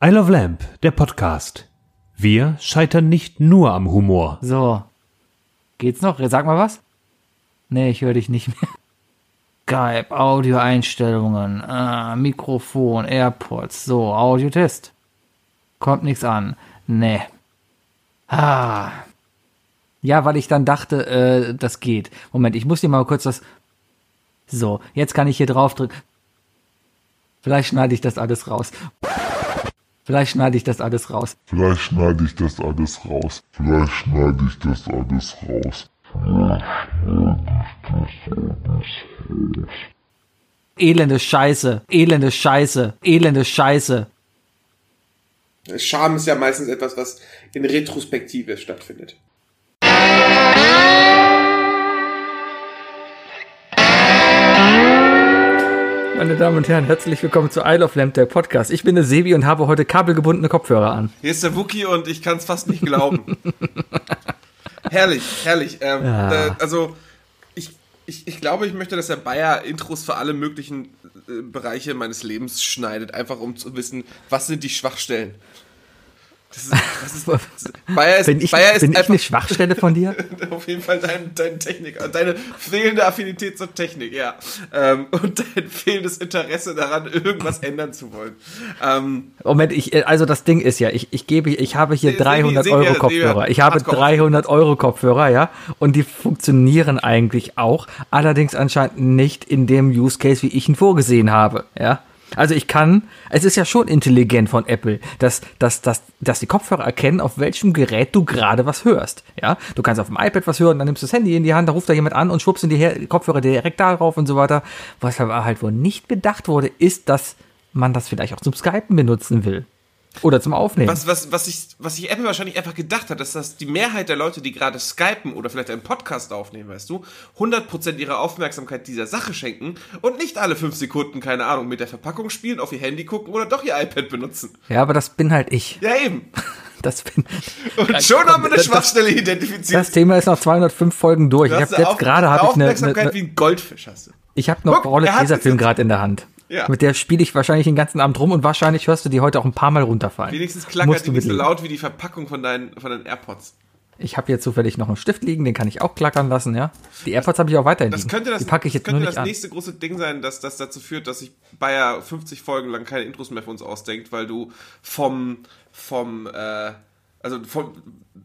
I Love Lamp, der Podcast. Wir scheitern nicht nur am Humor. So. Geht's noch? Sag mal was. Nee, ich höre dich nicht mehr. Skype, Audioeinstellungen, ah, Mikrofon, AirPods, so, Audiotest. Kommt nichts an. Nee. Ah. Ja, weil ich dann dachte, äh, das geht. Moment, ich muss dir mal kurz das. So, jetzt kann ich hier drauf drücken. Vielleicht schneide ich das alles raus. Vielleicht schneide ich das alles raus. Vielleicht schneide ich das alles raus. Vielleicht schneide ich das alles raus. Elende Scheiße, elende Scheiße, elende Scheiße. Scham ist ja meistens etwas, was in Retrospektive stattfindet. Meine Damen und Herren, herzlich willkommen zu Isle of Lamp, der Podcast. Ich bin der Sebi und habe heute kabelgebundene Kopfhörer an. Hier ist der Wookie und ich kann es fast nicht glauben. herrlich, herrlich. Ähm, Ja. äh, also, ich, ich, ich glaube, ich möchte, dass der Bayer Intros für alle möglichen äh, Bereiche meines Lebens schneidet, einfach um zu wissen, was sind die Schwachstellen. Das ist, das ist, Bayer ist, Bin ich, Bayer ist bin ich einfach eine Schwachstelle von dir? auf jeden Fall dein, deine Technik, deine fehlende Affinität zur Technik, ja. Ähm, und dein fehlendes Interesse daran, irgendwas ändern zu wollen. Ähm, Moment, ich, äh, also das Ding ist ja, ich, ich gebe, ich habe hier Sebi, 300 Sebi, Euro Kopfhörer. Ich habe Hardcore. 300 Euro Kopfhörer, ja, und die funktionieren eigentlich auch, allerdings anscheinend nicht in dem Use Case, wie ich ihn vorgesehen habe, ja. Also ich kann, es ist ja schon intelligent von Apple, dass, dass, dass, dass die Kopfhörer erkennen, auf welchem Gerät du gerade was hörst. Ja, du kannst auf dem iPad was hören, dann nimmst du das Handy in die Hand, da ruft da jemand an und schwuppst in die Kopfhörer direkt darauf und so weiter. Was aber halt wohl nicht bedacht wurde, ist, dass man das vielleicht auch zum Skypen benutzen will. Oder zum Aufnehmen. was, was, was, ich, was sich Apple wahrscheinlich einfach gedacht hat, ist, dass die Mehrheit der Leute, die gerade skypen oder vielleicht einen Podcast aufnehmen, weißt du, 100% ihrer Aufmerksamkeit dieser Sache schenken und nicht alle 5 Sekunden, keine Ahnung, mit der Verpackung spielen, auf ihr Handy gucken oder doch ihr iPad benutzen. Ja, aber das bin halt ich. Ja, eben. Das bin. Und schon haben wir eine das- Schwachstelle identifiziert. Das Thema ist noch 205 Folgen durch. Du Ich habe eine jetzt gerade habe ich eine, Aufmerksamkeit wie ein Goldfisch hast du. Ich habe noch hat Tesafilm gerade in der Hand. Ja. Mit der spiele ich wahrscheinlich den ganzen Abend rum und wahrscheinlich hörst du die heute auch ein paar Mal runterfallen. Wenigstens klackert die nicht so laut wie die Verpackung von deinen, von deinen AirPods. Ich habe hier zufällig noch einen Stift liegen, den kann ich auch klackern lassen, ja. Die AirPods habe ich auch weiterhin Das liegen. könnte das, die packe ich jetzt nur könnte nicht das an. nächste große Ding sein, dass das dazu führt, dass sich Bayer 50 Folgen lang keine Intros mehr für uns ausdenkt, weil du vom, vom, äh, also vom,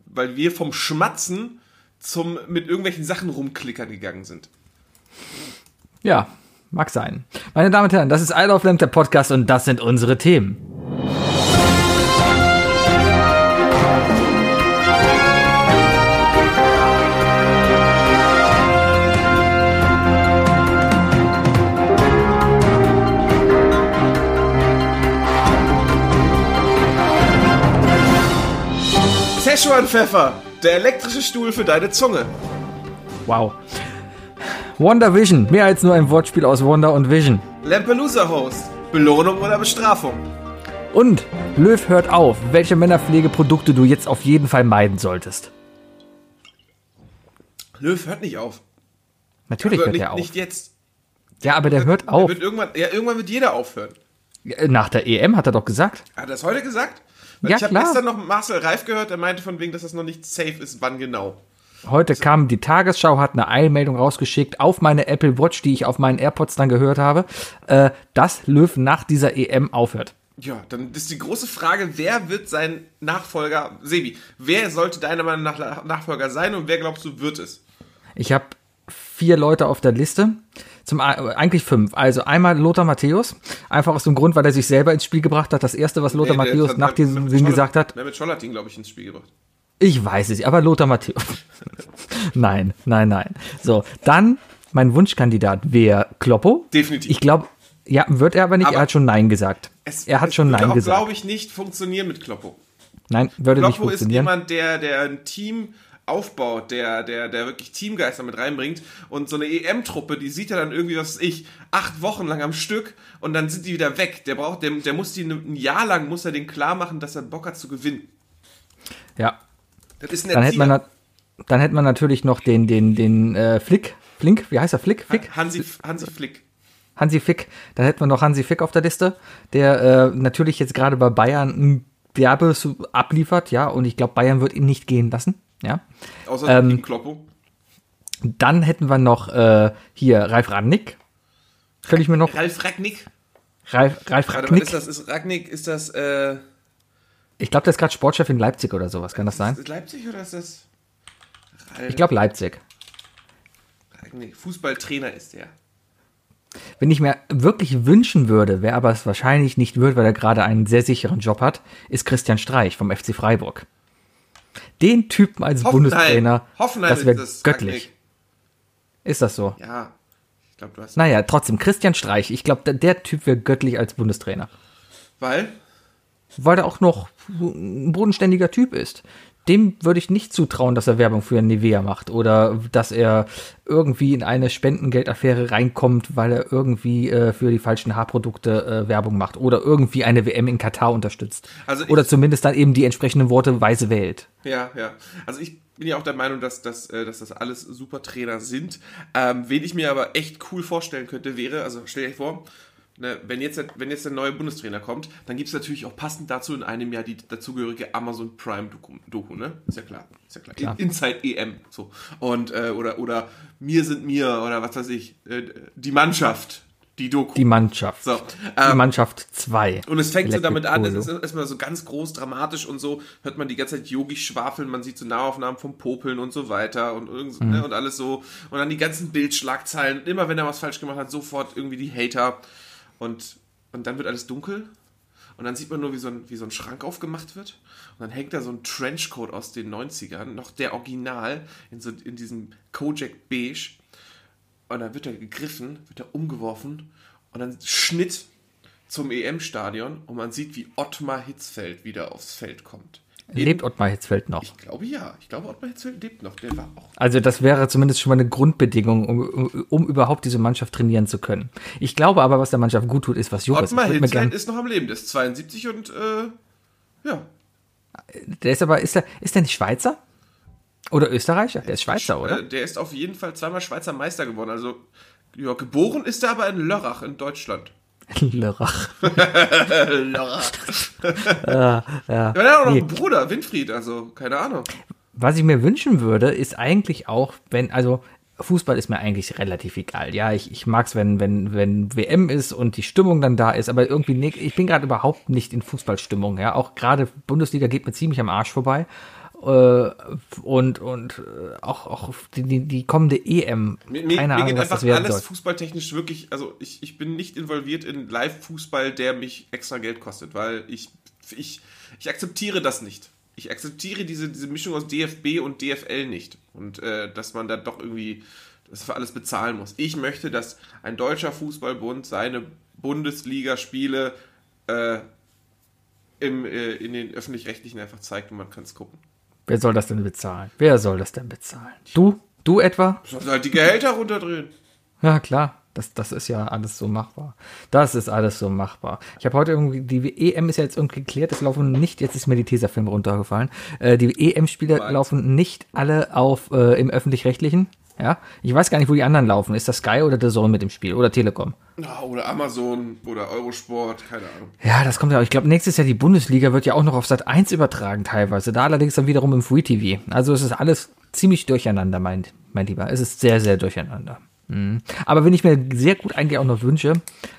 weil wir vom Schmatzen zum mit irgendwelchen Sachen rumklickern gegangen sind. Ja, mag sein. Meine Damen und Herren, das ist Isle of Lamp, der Podcast und das sind unsere Themen. Szechuan Pfeffer, der elektrische Stuhl für deine Zunge. Wow. Wonder Vision, mehr als nur ein Wortspiel aus Wonder und Vision. Lampelusa Host, Belohnung oder Bestrafung. Und Löw hört auf, welche Männerpflegeprodukte du jetzt auf jeden Fall meiden solltest. Löw hört nicht auf. Natürlich Hört hört nicht, er auf. nicht jetzt. Ja, aber der hört Er auf. Wird irgendwann, ja, irgendwann wird jeder aufhören. Nach der EM hat er doch gesagt. Hat er das heute gesagt? Weil Ja, ich habe gestern noch Marcel Reif gehört, der meinte von wegen, dass das noch nicht safe ist, wann genau. Heute kam die Tagesschau, hat eine Eilmeldung rausgeschickt auf meine Apple Watch, die ich auf meinen AirPods dann gehört habe, äh, dass Löw nach dieser EM aufhört. Ja, dann ist die große Frage, wer wird sein Nachfolger? Sebi, wer sollte deiner Meinung nach Nachfolger sein und wer glaubst du wird es? Ich habe vier Leute auf der Liste. Zum, eigentlich fünf. Also einmal Lothar Matthäus. Einfach aus dem Grund, weil er sich selber ins Spiel gebracht hat. Das erste, was Lothar Nee, Matthäus nach diesem Scholl- gesagt hat. Der mit Scholl hat ihn, glaube ich, ins Spiel gebracht. Ich weiß es, aber Lothar Matthäus. nein, nein, nein. So, dann mein Wunschkandidat wäre Kloppo. Definitiv. Ich glaube, ja, wird er aber nicht. Aber er hat schon Nein gesagt. Es, er hat es schon Nein auch, gesagt. glaube ich, nicht funktionieren mit Kloppo. Nein, würde nicht Kloppo ist funktionieren. jemand, der, der ein Team aufbaut, der, der, der wirklich Teamgeister mit reinbringt. Und so eine EM-Truppe, die sieht ja dann irgendwie, was weiß ich, acht Wochen lang am Stück und dann sind die wieder weg. Der braucht, der, der muss die ein Jahr lang, muss er den klar machen, dass er Bock hat zu gewinnen. ja, Das ist ein dann hätte man, dann hätte man natürlich noch den, den, den äh, Flick. Flink, wie heißt er? Flick? Flick? Hansi, Hansi Flick. Hansi Fick, da hätten wir noch Hansi Fick auf der Liste, der äh, natürlich jetzt gerade bei Bayern ein Werbe abliefert, ja, und ich glaube, Bayern wird ihn nicht gehen lassen, ja. Außer Ähm, Kloppo. Dann hätten wir noch äh, hier Ralf Rangnick. Könnte ich mir noch Ralf Ragnick. Ralf, Ralf Warte, was Rangnick. ist das? Ist Ragnick, ist das, äh, Ich glaube, der ist gerade Sportchef in Leipzig oder sowas, kann das sein? ist das Leipzig oder ist das? Ralf Ich glaube Leipzig. Ragnick. Fußballtrainer ist der. Wenn ich mir wirklich wünschen würde, wer aber es wahrscheinlich nicht wird, weil er gerade einen sehr sicheren Job hat, ist Christian Streich vom FC Freiburg. Den Typen als Bundestrainer, Hoffenheim das wäre göttlich. Ragnick. Ist das so? Ja. Ich glaube, du hast. Naja, trotzdem, Christian Streich, ich glaube, der, der Typ wäre göttlich als Bundestrainer. Weil? Weil er auch noch ein bodenständiger Typ ist. Dem würde ich nicht zutrauen, dass er Werbung für Nivea macht oder dass er irgendwie in eine Spendengeldaffäre reinkommt, weil er irgendwie äh, für die falschen Haarprodukte äh, Werbung macht oder irgendwie eine WM in Katar unterstützt. Also oder zumindest dann eben die entsprechenden Worte weise wählt. Ja, ja. Also ich bin ja auch der Meinung, dass, dass, äh, dass das alles super Trainer sind. Ähm, wen ich mir aber echt cool vorstellen könnte, wäre, also stell dir vor, ne, wenn, jetzt, der- wenn jetzt der neue Bundestrainer kommt, dann gibt es natürlich auch passend dazu in einem Jahr die dazugehörige Amazon Prime Doku, Doku ne? Ist ja klar. Ist ja klar. Klar. In, Inside EM. So. Und, äh, oder, oder mir sind mir, oder was weiß ich, äh, die Mannschaft, die Doku. Die Mannschaft. so. die Ähm, Mannschaft 2. und es fängt so damit an, es Electric ist erstmal so ganz groß dramatisch und so, hört man die ganze Zeit Yogi schwafeln, man sieht so Nahaufnahmen vom Popeln und so weiter und, irgend, Mhm. ne, und alles so. Und dann die ganzen Bildschlagzeilen immer wenn er was falsch gemacht hat, sofort irgendwie die Hater. Und, und dann wird alles dunkel und dann sieht man nur, wie so, ein, wie so ein Schrank aufgemacht wird. Und dann hängt da so ein Trenchcoat aus den 90ern, noch der Original, in, so, in diesem Kojak Beige. Und dann wird er gegriffen, wird er umgeworfen und dann Schnitt zum EM-Stadion und man sieht, wie Ottmar Hitzfeld wieder aufs Feld kommt. In- Lebt Ottmar Hitzfeld noch? Ich glaube ja. Ich glaube, Ottmar Hitzfeld lebt noch. Der war auch. Also das wäre zumindest schon mal eine Grundbedingung, um, um, um überhaupt diese Mannschaft trainieren zu können. Ich glaube aber, was der Mannschaft gut tut, ist, was Joris. Ottmar Hitzfeld gern, ist noch am Leben. Der ist 72 und äh, ja. der ist aber, ist der, ist der nicht Schweizer? Oder Österreicher? Der ist Schweizer, oder? Äh, der ist auf jeden Fall zweimal Schweizer Meister geworden. Also, ja, geboren ist er aber in Lörrach in Deutschland. Lörrach. Lörrach. ja. Ja, hat auch noch Nee. einen Bruder, Winfried, also keine Ahnung. Was ich mir wünschen würde, ist eigentlich auch, wenn, also Fußball ist mir eigentlich relativ egal. Ja, ich, ich mag es, wenn, wenn, wenn WM ist und die Stimmung dann da ist, aber irgendwie, ich bin gerade überhaupt nicht in Fußballstimmung. Ja, auch gerade Bundesliga geht mir ziemlich am Arsch vorbei. Äh, und und äh, auch, auch die, die, die kommende EM. Mir, mir, Keine mir Ahnung, geht was einfach das werden alles soll. fußballtechnisch wirklich, also ich, ich bin nicht involviert in Live-Fußball, der mich extra Geld kostet, weil ich, ich, ich akzeptiere das nicht. Ich akzeptiere diese, diese Mischung aus DFB und DFL nicht. Und äh, dass man da doch irgendwie das für alles bezahlen muss. Ich möchte, dass ein deutscher Fußballbund seine Bundesligaspiele äh, im, äh, in den öffentlich-rechtlichen einfach zeigt und man kann es gucken. Wer soll das denn bezahlen? Wer soll das denn bezahlen? Du? Du etwa? Sollen halt die Gehälter runterdrehen. Ja, klar. Das, das ist ja alles so machbar. Das ist alles so machbar. Ich habe heute irgendwie, die EM ist ja jetzt irgendwie geklärt, es laufen nicht, jetzt ist mir die Tesafilm runtergefallen, äh, die EM-Spiele Was? laufen nicht alle auf äh, im Öffentlich-Rechtlichen. Ja, ich weiß gar nicht, wo die anderen laufen. Ist das Sky oder The Zone mit dem Spiel oder Telekom? Oder Amazon oder Eurosport, keine Ahnung. Ja, das kommt ja auch. Ich glaube, nächstes Jahr die Bundesliga wird ja auch noch auf Sat 1 übertragen teilweise. Da allerdings dann wiederum im Free TV. Also es ist alles ziemlich durcheinander, mein, mein Lieber. Es ist sehr, sehr durcheinander. Mhm. Aber wenn ich mir sehr gut eigentlich auch noch wünsche,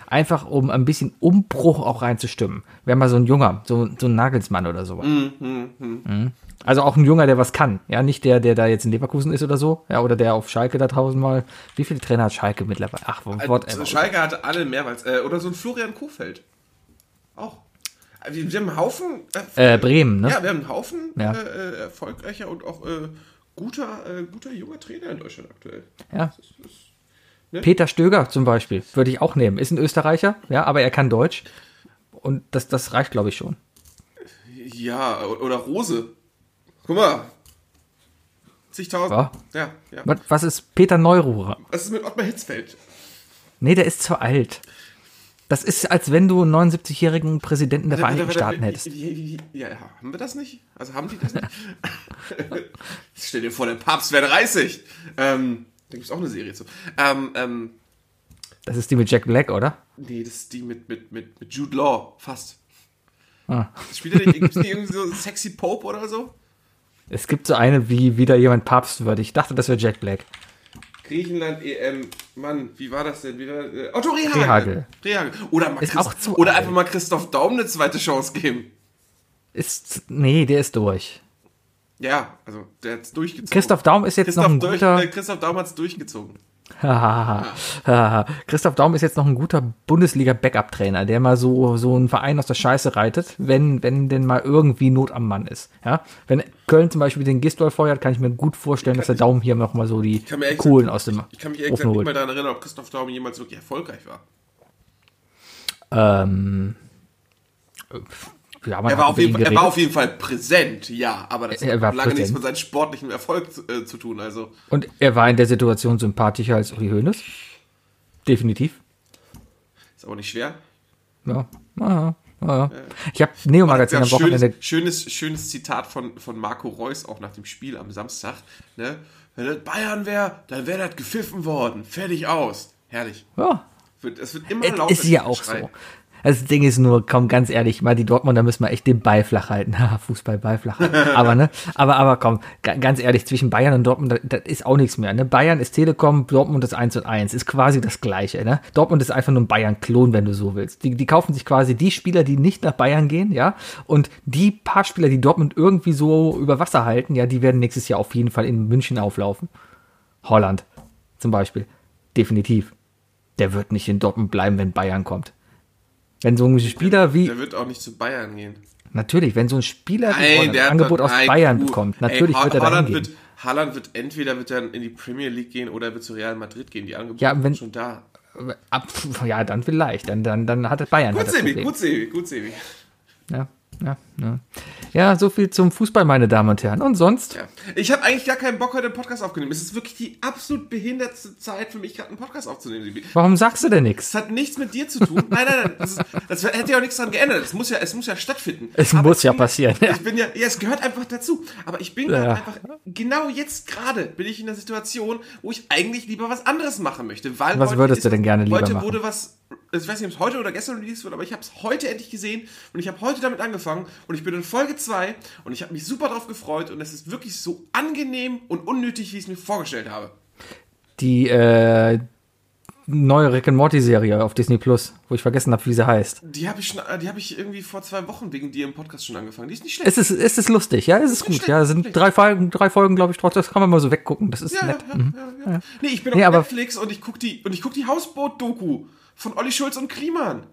einfach um ein bisschen Umbruch auch reinzustimmen. Wäre mal so ein Junger, so, so ein Nagelsmann oder sowas. Mhm. Also auch ein Junger, der was kann. Ja, nicht der, der da jetzt in Leverkusen ist oder so. Ja, oder der auf Schalke da tausendmal. Wie viele Trainer hat Schalke mittlerweile? Ach, whatever. Also Schalke hatte alle mehrmals. Äh, oder so ein Florian Kofeld. Auch. Äh, Wir, wir haben einen Haufen. Äh, Bremen, ne? Ja, wir haben einen Haufen Ja. äh, äh, erfolgreicher und auch äh, guter, äh, guter junger Trainer in Deutschland aktuell. Ja. Ne? Peter Stöger zum Beispiel würde ich auch nehmen. Ist ein Österreicher, ja, aber er kann Deutsch. Und das, das reicht, glaube ich, schon. Ja, oder Rose. Guck mal. Zigtausend. Ja. Ja, ja. Was, was ist Peter Neururer? Was ist mit Ottmar Hitzfeld? Nee, der ist zu alt. Das ist, als wenn du einen 79-jährigen Präsidenten der Vereinigten Staaten hättest. Ja, ja, haben wir das nicht? Also haben die das nicht? Stell dir vor, der Papst wäre 30. Ähm, da gibt es auch eine Serie zu. Ähm, ähm, Das ist die mit Jack Black, oder? Nee, das ist die mit, mit, mit, mit Jude Law, fast. Ah. Spielt er nicht gibt's nicht irgendwie so Sexy Pope oder so? Es gibt so eine, wie wieder jemand papstwürdig. Ich dachte, das wäre Jack Black. Griechenland EM, Mann, wie war das denn? Wie war, äh, Otto Rehagel. Rehagel. Oder, mal Ist Christ- oder alt. einfach mal Christoph Daum eine zweite Chance geben. Ist, nee, der ist durch. Ja, also der hat's durchgezogen. Christoph Daum ist jetzt Christoph, noch ein durch, guter. äh, Christoph Daum hat's durchgezogen. Hahaha. Christoph Daum ist jetzt noch ein guter Bundesliga-Backup-Trainer, der mal so, so einen Verein aus der Scheiße reitet, wenn, wenn denn mal irgendwie Not am Mann ist. Ja? Wenn Köln zum Beispiel den Gistol feuert, kann ich mir gut vorstellen, dass der Daum hier noch mal so die Ich Kohlen aus dem ich kann mich ehrlich gesagt nicht mal daran erinnern, ob Christoph Daum jemals wirklich erfolgreich war. Ähm, ja, Er war, hat auf jeden Fall, er war auf jeden Fall präsent, ja, aber das Er hat war lange nichts präsent. mit seinem sportlichen Erfolg zu, äh, zu tun. Also, Und er war in der Situation sympathischer als Uli Hoeneß. Definitiv. ist aber nicht schwer. Ja. ja, ja. Ich habe Neo Magazin am schönes, Wochenende. schönes, schönes Zitat von, von Marco Reus auch nach dem Spiel am Samstag. Ne? Wenn das Bayern wäre, dann wäre das gepfiffen worden. Fertig aus. Herrlich. Ja, Es wird immer lauter. ist ja auch Geschrei. so. Das Ding ist nur, komm, ganz ehrlich, mal die Dortmunder müssen wir echt den Ball flach halten. Fußball, Ball flach halten. Aber, ne, aber, aber komm, ga- ganz ehrlich, zwischen Bayern und Dortmund, das, das ist auch nichts mehr, ne? Bayern ist Telekom, Dortmund ist 1 und 1, ist quasi das Gleiche, ne? Dortmund ist einfach nur ein Bayern-Klon, wenn du so willst. Die, die kaufen sich quasi die Spieler, die nicht nach Bayern gehen, ja? Und die paar Spieler, die Dortmund irgendwie so über Wasser halten, ja, die werden nächstes Jahr auf jeden Fall in München auflaufen. Holland zum Beispiel. Definitiv. Der wird nicht in Dortmund bleiben, wenn Bayern kommt. Wenn so ein Spieler wie, Der wird auch nicht zu Bayern gehen. natürlich, wenn so ein Spieler wie Nein, ein Angebot doch- aus nein, Bayern du, bekommt, ey, natürlich Ho- wird er da Holland hingehen. wird, Haaland wird entweder wird dann in die Premier League gehen oder wird zu Real Madrid gehen. Die Angebote Ja, wenn- sind schon da. Ab, ja, dann vielleicht. Dann, dann, dann hat es Bayern. Gut, Sebi, gut, Sebi, gut, Sebi. Ja, ja, ja. ja, so viel zum Fußball, meine Damen und Herren. Und sonst? Ja. Ich habe eigentlich gar keinen Bock, heute einen Podcast aufzunehmen. Es ist wirklich die absolut behindertste Zeit für mich, gerade einen Podcast aufzunehmen. Warum sagst du denn nichts? Das hat nichts mit dir zu tun. Nein, nein, nein. Das, ist, das hätte ja auch nichts daran geändert. Es muss ja, es muss ja stattfinden. Es Aber muss ja bin, passieren. Ich bin ja, ja, es gehört einfach dazu. Aber ich bin gerade Ja. einfach, genau jetzt gerade bin ich in der Situation, wo ich eigentlich lieber was anderes machen möchte. Weil Was heute würdest ist du denn gerne lieber Heute machen? wurde was, ich weiß nicht, ob es heute oder gestern released wurde, aber ich habe es heute endlich gesehen und ich habe heute damit angefangen und ich bin in Folge 2 und ich habe mich super drauf gefreut und es ist wirklich so angenehm und unnötig, wie ich es mir vorgestellt habe. Die äh, neue Rick and Morty Serie auf Disney Plus, wo ich vergessen habe, wie sie heißt. Die habe ich, schon- die hab ich irgendwie vor zwei Wochen wegen dir im Podcast schon angefangen. Die ist nicht schlecht. Es ist, es ist lustig, ja, es ist gut. schlecht, Ja, es sind schlecht. drei Folgen, drei Folgen, glaube ich, trotzdem. Das kann man mal so weggucken. Das ist Ja, nett. ja, Mhm. ja, ja. Nee, ich bin Nee, auf aber- Netflix und ich gucke die, und ich guck die Hausboot-Doku von Olli Schulz und Kliman.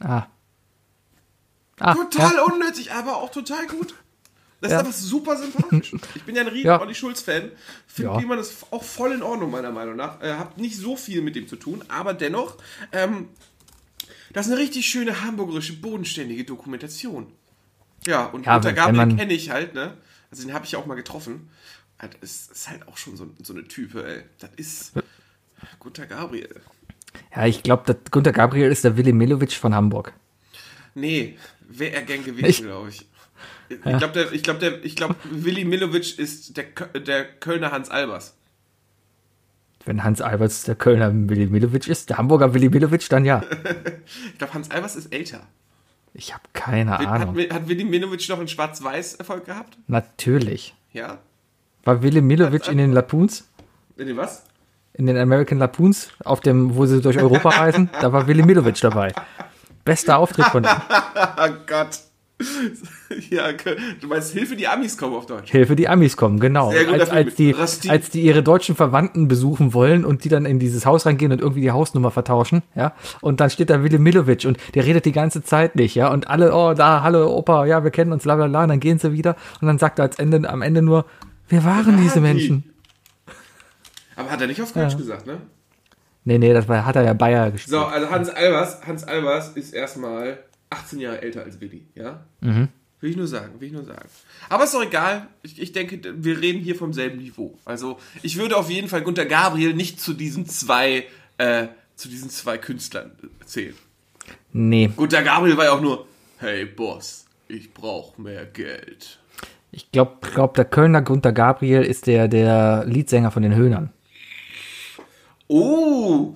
Ah. Ah, Total ja. unnötig, aber auch total gut. Das Ja. ist einfach super sympathisch. Ich bin ja ein riesen Ja. Olli Schulz-Fan. Finde Ja. Kliman ist auch voll in Ordnung, meiner Meinung nach. Äh, hab nicht so viel mit dem zu tun, aber dennoch, ähm, das ist eine richtig schöne hamburgerische, bodenständige Dokumentation. Ja, und Ja, Gunter wenn Gabriel kenne ich halt, ne? Also den habe ich ja auch mal getroffen. Das ist, ist halt auch schon so, so eine Type, ey. Das ist Gunter Gabriel. Ja, ich glaube, Gunter Gabriel ist der Willi Milovic von Hamburg. Nee, wäre er gern gewesen, glaube ich. Ich glaube, der, ich glaube, der, ich glaube, Willi Milovic ist der, der Kölner Hans Albers. Wenn Hans Alberts der Kölner Willi Milovic ist, der Hamburger Willi Milovic, dann ja. Ich glaube, Hans Albers ist älter. Ich habe keine Hat, Ahnung. hat Willi Milovic noch einen Schwarz-Weiß-Erfolg gehabt? Natürlich. Ja. War Willi Milovic in den Lapoons, In dem was? In den American Lapoons, auf dem, wo sie durch Europa reisen, da war Willi Milovic dabei. Bester Auftritt von ihm. Oh Gott. Ja, du meinst Hilfe, die Amis kommen auf Deutsch. Hilfe, die Amis kommen, genau. Sehr Als, als, die, als die ihre deutschen Verwandten besuchen wollen und die dann in dieses Haus reingehen und irgendwie die Hausnummer vertauschen, ja. Und dann steht da Willi Milovic und der redet die ganze Zeit nicht, ja. Und alle, oh, da, hallo Opa, ja, wir kennen uns, bla bla bla. Und dann gehen sie wieder und dann sagt er als Ende, am Ende nur, wer waren diese die? Menschen? Aber hat er nicht auf Deutsch gesagt, ne? Nee, nee, das war, hat er ja Bayer gespielt. So, also Hans Albers, Hans Albers ist erstmal 18 Jahre älter als Willi, ja? Mhm. Will ich nur sagen, will ich nur sagen. Aber ist doch egal. Ich, ich denke, wir reden hier vom selben Niveau. Also, ich würde auf jeden Fall Gunter Gabriel nicht zu diesen zwei, äh, zu diesen zwei Künstlern zählen. Nee, Gunter Gabriel war ja auch nur, hey Boss, ich brauche mehr Geld. ich glaube, glaub, der Kölner Gunter Gabriel ist der, der Leadsänger von den Höhnern. Oh,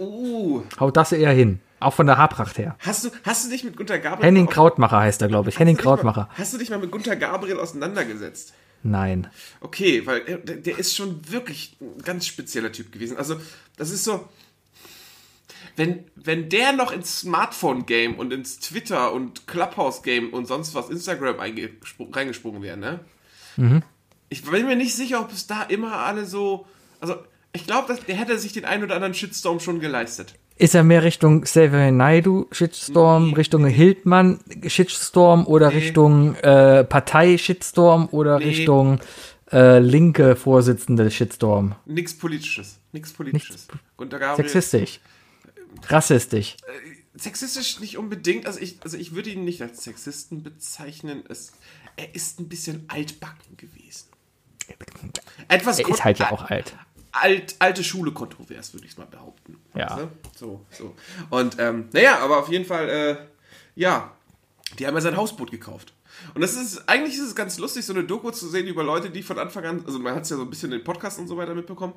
Uh, Haut das eher hin. Auch von der Haarpracht her. hast du, hast du dich mit Gunter Gabriel... Henning Krautmacher heißt er, glaube ich. Henning Krautmacher. Mal, hast du dich mal mit Gunter Gabriel auseinandergesetzt? Nein. Okay, weil er- der, der ist schon wirklich ein ganz spezieller Typ gewesen. Also, das ist so. Wenn, wenn der noch ins Smartphone-Game und ins Twitter- und Clubhouse-Game und sonst was Instagram reingesprungen wäre, ne? Ich bin mir nicht sicher, ob es da immer alle so. Also, ich glaube, der hätte sich den einen oder anderen Shitstorm schon geleistet. Ist er mehr Richtung Xavier Naidu Shitstorm, Richtung Hildmann Shitstorm oder Richtung äh, Partei Shitstorm oder Nee. Richtung äh, linke Vorsitzende Shitstorm? Nix Politisches. Nix Politisches. Gabriel. Sexistisch. Rassistisch. Sexistisch nicht unbedingt. Also ich, also ich würde ihn nicht als Sexisten bezeichnen. Es, er ist ein bisschen altbacken gewesen. Etwas Er ist halt ja auch alt. Alt, alte Schule kontrovers, würde ich es mal behaupten. Ja. Du? So, so. Und ähm, naja, aber auf jeden Fall, äh, ja, die haben ja sein Hausboot gekauft. Und das ist, eigentlich ist es ganz lustig, so eine Doku zu sehen über Leute, die von Anfang an, also man hat es ja so ein bisschen in den Podcast und so weiter mitbekommen.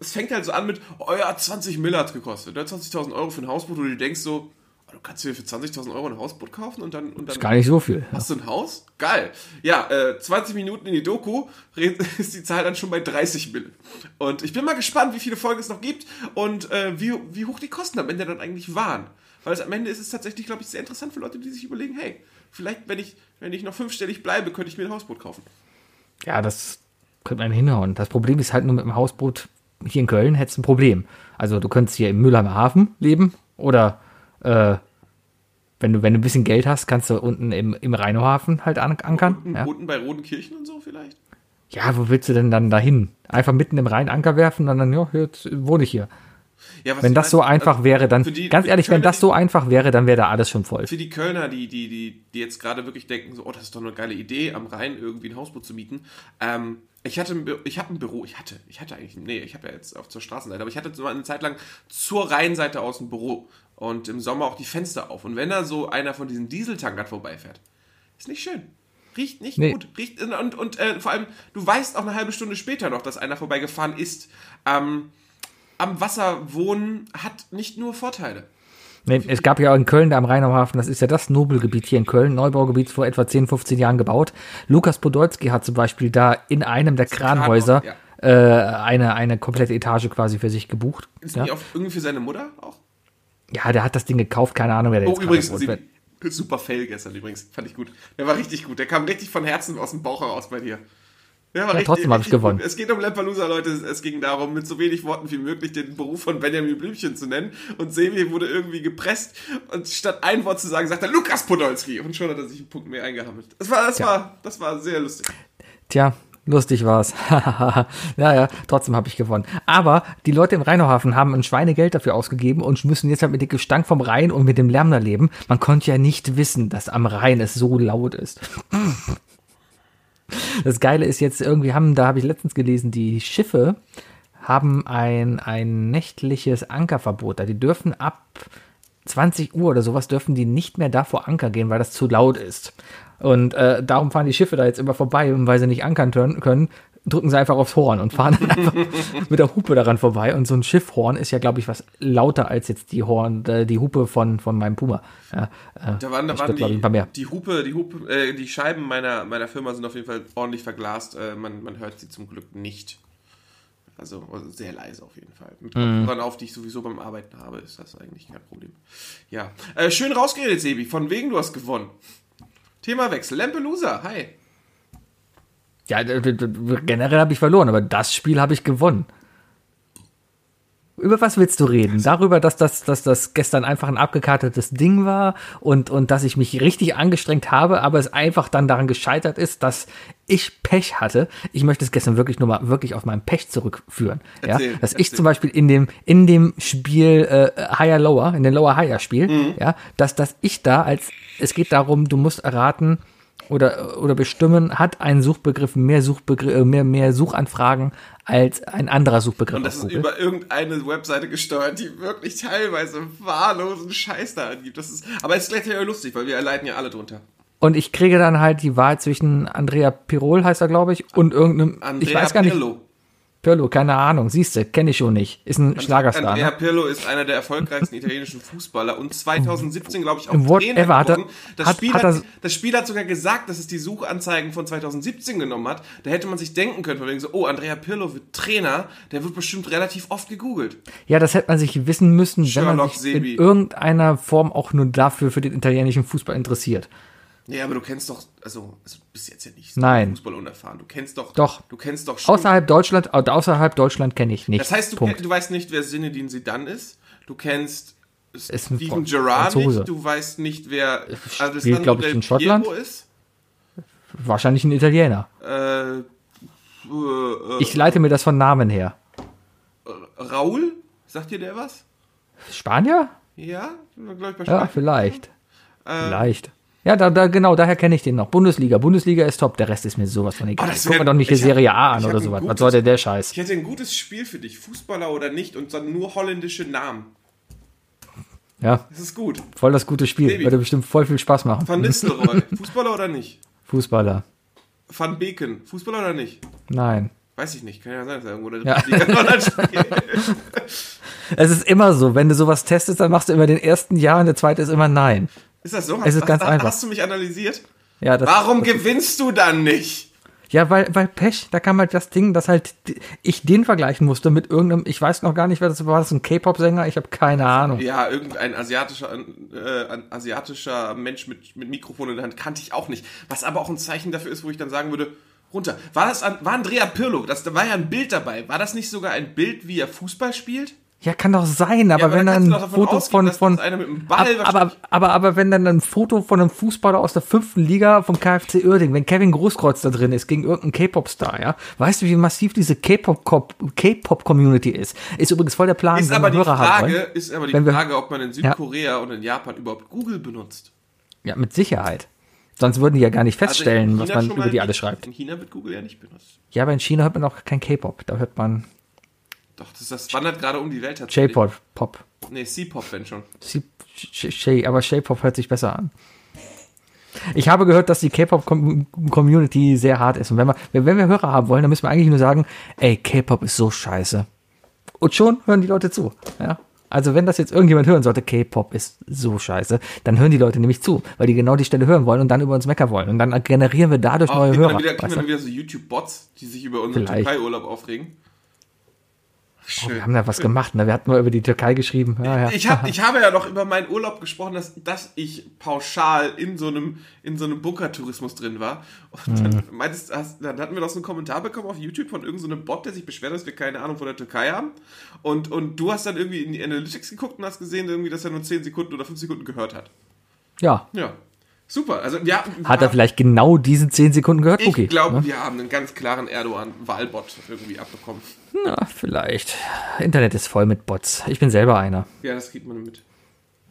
Es fängt halt so an mit, oh ja, 20 Mille hat gekostet, ne? 20.000 Euro für ein Hausboot, wo du denkst so, du kannst dir für 20.000 Euro ein Hausboot kaufen und dann, und dann Ist gar nicht so viel. Hast du ein Haus? Geil. Ja, äh, 20 Minuten in die Doku ist die Zahl dann schon bei 30 Mille. Und ich bin mal gespannt, wie viele Folgen es noch gibt und äh, wie, wie hoch die Kosten am Ende dann eigentlich waren. Weil es am Ende ist es tatsächlich, glaube ich, sehr interessant für Leute, die sich überlegen, hey, vielleicht, wenn ich, wenn ich noch fünfstellig bleibe, könnte ich mir ein Hausboot kaufen. Ja, das könnte man hinhauen. Das Problem ist halt nur mit dem Hausboot hier in Köln hättest du ein Problem. Also du könntest hier im Mülheimer Hafen leben oder äh, wenn du, wenn du ein bisschen Geld hast, kannst du unten im, im Rheinauhafen halt an, ankern. Und Ja. Booten bei Rodenkirchen und so vielleicht? ja, wo willst du denn dann dahin? Einfach mitten im Rhein Anker werfen und dann, ja, jetzt wohne ich hier. Ja, Wenn das so meine, einfach also wäre, dann, die- ganz ehrlich, wenn Kölner, das die- so einfach wäre, dann wäre da alles schon voll. Für die Kölner, die, die, die, die jetzt gerade wirklich denken, so, oh, das ist doch eine geile Idee, am Rhein irgendwie ein Hausboot zu mieten. Ähm, ich hatte ein, ich habe ein Büro, ich hatte, ich hatte eigentlich, nee, ich habe ja jetzt auch zur Straßenseite, aber ich hatte so eine Zeit lang zur Rheinseite aus ein Büro und im Sommer auch die Fenster auf. Und wenn da so einer von diesen Dieseltankern vorbeifährt, ist nicht schön. Riecht nicht Nee. gut. Riecht, und und äh, vor allem, du weißt auch eine halbe Stunde später noch, dass einer vorbeigefahren ist. Ähm, am Wasser wohnen hat nicht nur Vorteile. Nee, es gab ja auch in Köln, da am Rheinauhafen, das ist ja das Nobelgebiet hier in Köln, Neubaugebiet vor etwa 10, 15 Jahren gebaut. Lukas Podolski hat zum Beispiel da in einem der Kranhäuser Kranhaus, äh, eine, eine komplette Etage quasi für sich gebucht. Ist Ja, die auch irgendwie für seine Mutter auch? Ja der hat das Ding gekauft, keine Ahnung, wer der Oh, jetzt übrigens. Sebi, super Fail gestern übrigens. Fand ich gut. Der war richtig gut. Der kam richtig von Herzen aus dem Bauch heraus bei dir. Der war Ja, trotzdem hab ich richtig gewonnen. Gut. Es geht um Lampelusa, Leute. Es- ging darum, mit so wenig Worten wie möglich den Beruf von Benjamin Blümchen zu nennen. Und Sebi wurde irgendwie gepresst. Und statt ein Wort zu sagen, sagt er Lukas Podolski. Und schon hat er sich einen Punkt mehr eingehammelt. Das war, das war, das war sehr lustig. Tja, lustig war's. ja, ja, trotzdem habe ich gewonnen. Aber die Leute im Rheinauhafen haben ein Schweinegeld dafür ausgegeben und müssen jetzt halt mit dem Gestank vom Rhein und mit dem Lärm da leben. Man konnte ja nicht wissen, dass am Rhein es so laut ist. Das Geile ist jetzt irgendwie haben, da habe ich letztens gelesen, die Schiffe haben ein, ein nächtliches Ankerverbot. Da die dürfen ab 20 Uhr oder sowas dürfen die nicht mehr da vor Anker gehen, weil das zu laut ist. Und äh, darum fahren die Schiffe da jetzt immer vorbei und weil sie nicht ankern können, drücken sie einfach aufs Horn und fahren dann einfach mit der Hupe daran vorbei. Und so ein Schiffhorn ist ja, glaube ich, was lauter als jetzt die Horn, äh, die Hupe von, von meinem Puma. Ja, äh, Da waren, da waren die, ein paar mehr. die Hupe, die Hupe, äh, die Scheiben meiner, meiner Firma sind auf jeden Fall ordentlich verglast. Äh, man, man hört sie zum Glück nicht. Also also sehr leise auf jeden Fall. Mit Mhm. Kopfhörern auf, die ich sowieso beim Arbeiten habe, ist das eigentlich kein Problem. Ja. Äh, schön rausgeredet, Sebi. Von wegen, du hast gewonnen. Themawechsel. Lampelusa, hi. Ja, generell habe ich verloren, aber das Spiel habe ich gewonnen. Über was willst du reden? Darüber, dass das, dass das gestern einfach ein abgekartetes Ding war und, und dass ich mich richtig angestrengt habe, aber es einfach dann daran gescheitert ist, dass ich Pech hatte. Ich möchte es gestern wirklich nur mal wirklich auf mein Pech zurückführen. Ja? Erzähl, Dass ich erzähl. zum Beispiel in dem, in dem Spiel äh, Higher Lower, in dem Lower Higher Spiel, Mhm. ja, dass, dass ich da als, es geht darum, du musst erraten, oder, oder bestimmen, hat ein Suchbegriff mehr, Suchbegriff, äh, mehr, mehr Suchanfragen als ein anderer Suchbegriff Und das ist Google. über irgendeine Webseite gesteuert, die wirklich teilweise wahllosen Scheiß da angibt. Das ist, aber es ist gleich lustig, weil wir leiden ja alle drunter. Und ich kriege dann halt die Wahl zwischen Andrea Pirol, heißt er, glaube ich, und irgendeinem, Andrea ich weiß gar nicht, Pirlo. Pirlo, keine Ahnung, siehst du, kenne ich schon nicht. Ist ein Schlagerstar. Andrea Ne? Pirlo ist einer der erfolgreichsten italienischen Fußballer und 2017, glaube ich, auch Whatever, hat er-. Das, hat- Spiel hat hat, das Spiel hat sogar gesagt, dass es die Suchanzeigen von 2017 genommen hat. Da hätte man sich denken können, von wegen so, oh, Andrea Pirlo wird Trainer, der wird bestimmt relativ oft gegoogelt. Ja, das hätte man sich wissen müssen, wenn man Sherlock sich Sebi. in irgendeiner Form auch nur dafür für den italienischen Fußball interessiert. Ja, aber du kennst doch, also, also du bist jetzt ja nicht so Nein. Fußball unerfahren. Du kennst doch, Doch. du kennst doch schon. Außerhalb Deutschland, äh, außerhalb Deutschland kenne ich nicht. das heißt, du, Punkt. du weißt nicht, wer Zinedine Zidane ist. Du kennst Ist Steven Gerrard nicht. Du weißt nicht, wer Spielt, glaub ich, in Schottland. Ist. Wahrscheinlich ein Italiener. Äh, äh, Ich leite mir das von Namen her. Raul? Sagt dir der was? Spanier? Ja, glaube ich bei Ja, Spanien. vielleicht. Äh, Vielleicht. Ja, da, da, genau, daher kenne ich den noch. Bundesliga. Bundesliga ist top, der Rest ist mir sowas von egal. Oh, das Guck mal doch nicht hab- Serie A an oder sowas. Was gutes- soll denn der Scheiß? Ich hätte ein gutes Spiel für dich, Fußballer oder nicht, und dann nur holländische Namen. Ja, Das ist gut. voll das gute Spiel. Baby. Würde bestimmt voll viel Spaß machen. Van Nistelrooy, Fußballer oder nicht? Fußballer. Van Beken, Fußballer oder nicht? Nein. Weiß ich nicht, kann ja sein, dass er irgendwo in Ja. der spielt. Es ist immer so, wenn du sowas testest, dann machst du immer den ersten Ja und der zweite ist immer Nein. Ist das so? Es ist hast, ganz hast, einfach. Hast du mich analysiert? Ja, das, Warum gewinnst du dann nicht? Ja, weil, weil Pech, da kam halt das Ding, dass halt ich den vergleichen musste mit irgendeinem, ich weiß noch gar nicht, wer das war, das ist ein K-Pop-Sänger, ich habe keine Ahnung. Ja, irgendein asiatischer, äh, ein asiatischer Mensch mit, mit Mikrofon in der Hand kannte ich auch nicht. Was aber auch ein Zeichen dafür ist, wo ich dann sagen würde, runter. War das an, war Andrea Pirlo? Das, da war ja ein Bild dabei. War das nicht sogar ein Bild, wie er Fußball spielt? Ja, kann doch sein, aber aber wenn da dann ein Foto ausgehen, von, von ab, aber, aber, aber wenn dann ein Foto von einem Fußballer aus der fünften Liga vom KfC Uerdingen, wenn Kevin Großkreuz da drin ist gegen irgendeinen K-Pop-Star, ja, weißt du, wie massiv diese K-Pop-Community ist? Ist übrigens voll der Plan, Ist wenn aber wir die Hörer haben Frage, wollen. ist aber die Wenn wir- Frage, ob man in Südkorea und in Japan überhaupt Google benutzt. Ja, mit Sicherheit. Sonst würden die ja gar nicht Also feststellen, in was man über die alles schreibt. In China wird Google ja nicht benutzt. Ja, aber in China hört man auch kein K-Pop. Da hört man Doch, das, das wandert gerade um die Welt tatsächlich. J-Pop. Pop. Nee, C-Pop, wenn schon. Sh- Shay, aber J-Pop hört sich besser an. Ich habe gehört, dass die K-Pop-Community sehr hart ist. Und wenn wir, wenn wir Hörer haben wollen, dann müssen wir eigentlich nur sagen, ey, K-Pop ist so scheiße. Und schon hören die Leute zu. Ja? Also wenn das jetzt irgendjemand hören sollte, K-Pop ist so scheiße, dann hören die Leute nämlich zu, weil die genau die Stelle hören wollen und dann über uns meckern wollen. Und dann generieren wir dadurch Auch neue Hörer. wieder, kriegt weißt man du? wieder so YouTube-Bots, die sich über unseren. Türkei-Urlaub aufregen. Oh, wir haben da was gemacht. Ne? Wir hatten mal über die Türkei geschrieben. Ja, ja. Ich, hab, ich habe ja noch über meinen Urlaub gesprochen, dass, dass ich pauschal in so einem, in so einem Bunkertourismus drin war. Und dann, Mhm. meintest, hast, dann hatten wir doch so einen Kommentar bekommen auf YouTube von irgendeinem so Bot, der sich beschwert, dass wir keine Ahnung von der Türkei haben. Und, und du hast dann irgendwie in die Analytics geguckt und hast gesehen, irgendwie, dass er nur 10 Sekunden oder 5 Sekunden gehört hat. ja. Ja. Super. Also, ja, Hat er vielleicht genau diese 10 Sekunden gehört? Ich Okay. glaube, ne? wir haben einen ganz klaren Erdogan-Wahlbot irgendwie abbekommen. Na, vielleicht. Internet ist voll mit Bots. Ich bin selber einer. Ja, das kriegt man mit.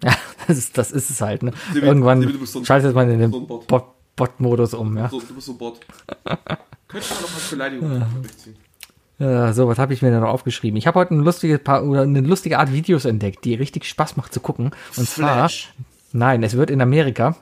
Ja, das ist, das ist es halt. Ne? Sibi, Irgendwann so ein- schaltet man in den so ein Bot. Bot-Modus um. Ja. So, du bist so ein Bot. Könnte man noch als Beleidigung durchziehen. Ja, so, was habe ich mir da noch aufgeschrieben? Ich habe heute eine lustige, paar, oder eine lustige Art Videos entdeckt, die richtig Spaß macht zu gucken. Und Flash. zwar, nein, es wird in Amerika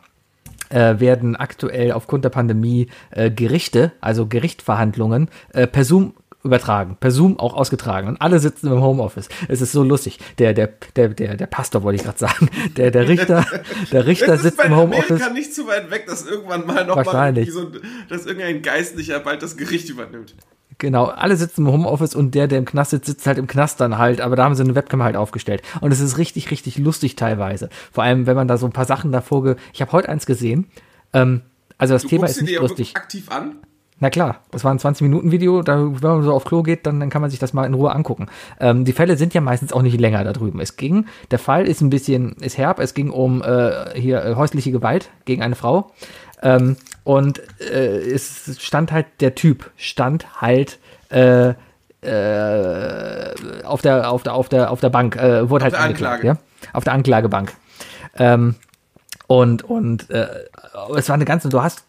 äh, werden aktuell aufgrund der Pandemie äh, Gerichte, also Gerichtsverhandlungen, äh, per Zoom übertragen, per Zoom auch ausgetragen und alle sitzen im Homeoffice. Es ist so lustig. Der der der der der Pastor wollte ich gerade sagen, der der Richter, der Richter sitzt im Homeoffice. Amerika nicht zu weit weg, dass irgendwann mal noch mal so, dass irgendein Geistlicher bald das Gericht übernimmt. Genau, alle sitzen im Homeoffice und der, der im Knast sitzt, sitzt halt im Knast dann halt, aber da haben sie eine Webcam halt aufgestellt. Und es ist richtig, richtig lustig teilweise. Vor allem, wenn man da so ein paar Sachen davor, ge ich habe heute eins gesehen, ähm, also das Du Thema ist die nicht auch lustig. aktiv an. Na klar, das war ein 20-Minuten-Video, da, wenn man so auf Klo geht, dann, dann kann man sich das mal in Ruhe angucken. Ähm, die Fälle sind ja meistens auch nicht länger da drüben. Es ging, der Fall ist ein bisschen, ist herb, es ging um äh, hier äh, häusliche Gewalt gegen eine Frau. Ähm, und äh, es stand halt, der Typ stand halt äh, äh, auf der, auf der, auf der, auf der Bank, äh, wurde halt der angeklagt, Anklage. ja. Auf der Anklagebank. Ähm, und, und äh, es war eine ganze, du hast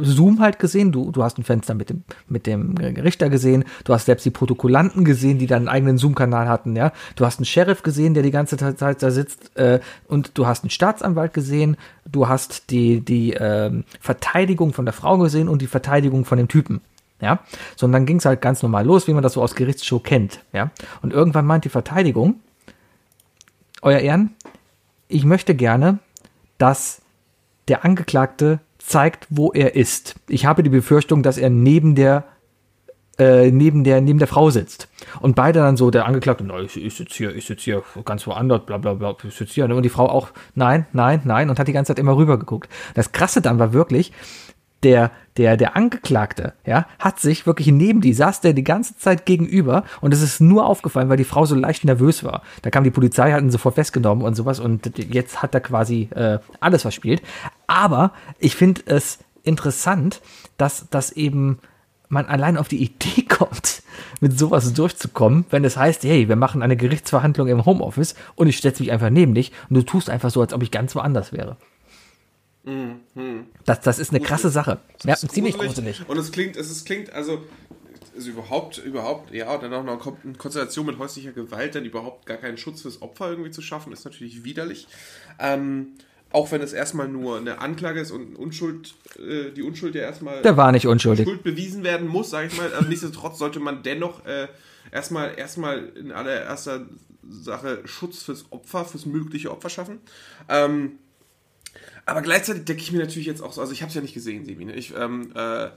Zoom halt gesehen, du, du hast ein Fenster mit dem, mit dem Richter gesehen, du hast selbst die Protokollanten gesehen, die dann einen eigenen Zoom-Kanal hatten, ja. Du hast einen Sheriff gesehen, der die ganze Zeit da sitzt, äh, und du hast einen Staatsanwalt gesehen, du hast die, die ähm, Verteidigung von der Frau gesehen und die Verteidigung von dem Typen. Ja, sondern ging es halt ganz normal los, wie man das so aus Gerichtsshow kennt. Ja, und irgendwann meint die Verteidigung, Euer Ehren, ich möchte gerne, dass der Angeklagte zeigt, wo er ist. Ich habe die Befürchtung, dass er neben der äh, neben der neben der Frau sitzt und beide dann so der Angeklagte, nein, ich, ich sitze hier, ich sitze hier ganz woanders, bla bla bla, ich sitze hier und die Frau auch, nein, nein, nein und hat die ganze Zeit immer rüber geguckt. Das Krasse dann war wirklich, der, der, der Angeklagte, ja, hat sich wirklich neben die, saß der die ganze Zeit gegenüber und es ist nur aufgefallen, weil die Frau so leicht nervös war. Da kam die Polizei, hat ihn sofort festgenommen und sowas und jetzt hat er quasi äh, alles verspielt. Aber ich finde es interessant, dass, dass eben man allein auf die Idee kommt, mit sowas durchzukommen, wenn es heißt, hey, wir machen eine Gerichtsverhandlung im Homeoffice und ich setze mich einfach neben dich und du tust einfach so, als ob ich ganz woanders wäre. Das, das ist eine krasse Sache. Ja, ist ziemlich gruselig. Und es klingt, es ist, klingt, also, also überhaupt, überhaupt, ja, dann auch noch eine Konstellation mit häuslicher Gewalt, dann überhaupt gar keinen Schutz fürs Opfer irgendwie zu schaffen, ist natürlich widerlich. Ähm, auch wenn es erstmal nur eine Anklage ist und Unschuld, äh, die Unschuld ja erstmal Der war nicht unschuldig. Schuld bewiesen werden muss, sage ich mal. Aber nichtsdestotrotz sollte man dennoch äh, erstmal erstmal in allererster Sache Schutz fürs Opfer, fürs mögliche Opfer schaffen. Ähm, aber gleichzeitig denke ich mir natürlich jetzt auch so, also ich habe es ja nicht gesehen, Sebi. Ne? Ich, ähm, äh,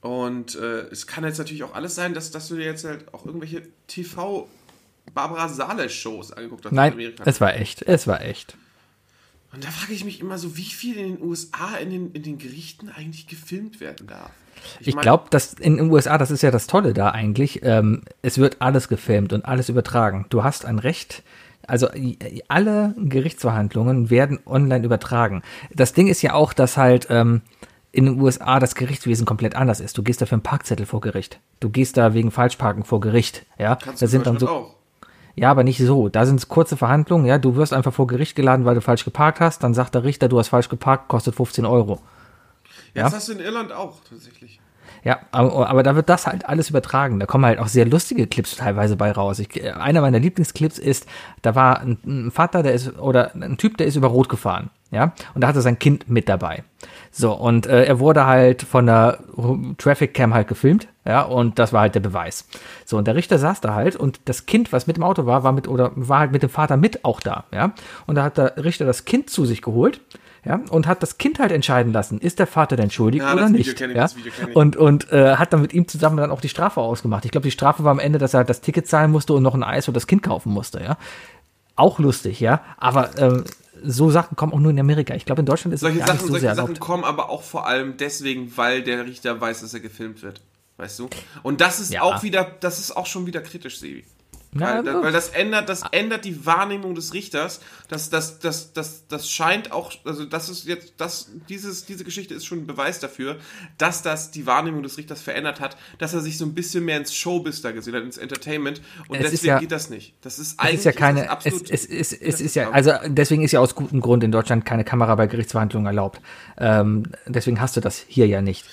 und äh, es kann jetzt natürlich auch alles sein, dass, dass du dir jetzt halt auch irgendwelche TV Barbara Sales Shows angeguckt hast in Nein, Amerika. es war echt. Es war echt. Und da frage ich mich immer so, wie viel in den USA in den, in den Gerichten eigentlich gefilmt werden darf. Ich mein, glaube, dass in den USA, das ist ja das Tolle da eigentlich, ähm, es wird alles gefilmt und alles übertragen. Du hast ein Recht, also i- alle Gerichtsverhandlungen werden online übertragen. Das Ding ist ja auch, dass halt ähm, in den USA das Gerichtswesen komplett anders ist. Du gehst da für einen Parkzettel vor Gericht. Du gehst da wegen Falschparken vor Gericht. Ja, kannst da sind dann so. auch. Ja, aber nicht so. Da sind es kurze Verhandlungen. Ja, du wirst einfach vor Gericht geladen, weil du falsch geparkt hast. Dann sagt der Richter, du hast falsch geparkt, kostet 15 Euro. Ja, Ja. Das hast du in Irland auch tatsächlich. Ja, aber, aber da wird das halt alles übertragen. Da kommen halt auch sehr lustige Clips teilweise bei raus. Ich, einer meiner Lieblingsclips ist, da war ein, ein Vater, der ist, oder ein Typ, der ist über Rot gefahren. Ja, und da hatte sein Kind mit dabei. So, und äh, er wurde halt von der Traffic Cam halt gefilmt, ja, und das war halt der Beweis. So, und der Richter saß da halt und das Kind, was mit dem Auto war, war mit, oder war halt mit dem Vater mit auch da, ja. Und da hat der Richter das Kind zu sich geholt, ja, und hat das Kind halt entscheiden lassen, ist der Vater denn schuldig Ja, oder nicht. ich, ja? Und, und äh, hat dann mit ihm zusammen dann auch die Strafe ausgemacht. Ich glaube, die Strafe war am Ende, dass er halt das Ticket zahlen musste und noch ein Eis und das Kind kaufen musste, ja. Auch lustig, ja. Aber ähm, so Sachen kommen auch nur in Amerika. Ich glaube, in Deutschland ist Solche es gar Sachen, nicht so sehr solche Sachen erlaubt. kommen aber auch vor allem deswegen, weil der Richter weiß, dass er gefilmt wird. Weißt du? Und das ist Ja. auch wieder, das ist auch schon wieder kritisch, Sebi. Ja, weil, weil das ändert, das ändert die Wahrnehmung des Richters. Das, das, das, das, das scheint auch, also das ist jetzt, das, dieses, diese Geschichte ist schon ein Beweis dafür, dass das die Wahrnehmung des Richters verändert hat, dass er sich so ein bisschen mehr ins Showbiz da gesehen hat, ins Entertainment. Und Es ist deswegen ja- geht das nicht. Das ist Es eigentlich ist ja keine, es, absolut. es, es, es ist ja, also deswegen ist ja aus gutem Grund in Deutschland keine Kamera bei Gerichtsverhandlungen erlaubt. Ähm, deswegen hast du das hier ja nicht.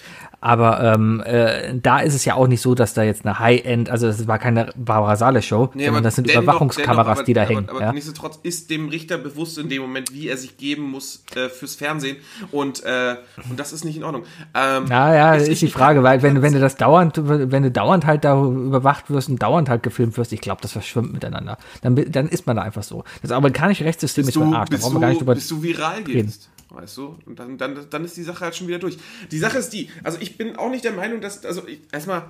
Aber ähm, äh, da ist es ja auch nicht so, dass da jetzt eine High-End, also das war keine Barbara Sale Show, Nee, sondern aber das sind dennoch- Überwachungskameras, dennoch, aber- die da aber, hängen. Aber ja? nichtsdestotrotz ist dem Richter bewusst in dem Moment, wie er sich geben muss äh, fürs Fernsehen. Und, äh, und das ist nicht in Ordnung. Ähm, Ja, ja, ich- ist ich- die Frage, weil wenn, wenn du das dauernd, wenn du dauernd halt da überwacht wirst und dauernd halt gefilmt wirst, ich glaube, das verschwimmt miteinander. Dann, dann ist man da einfach so. Das amerikanische Rechtssystem bist ist du, verarscht. Da bist, brauchen wir gar nicht du, drüber. bis du viral gehst. Weißt du? Und dann, dann, dann ist die Sache halt schon wieder durch. Die Sache ist die, also ich bin auch nicht der Meinung, dass, also erstmal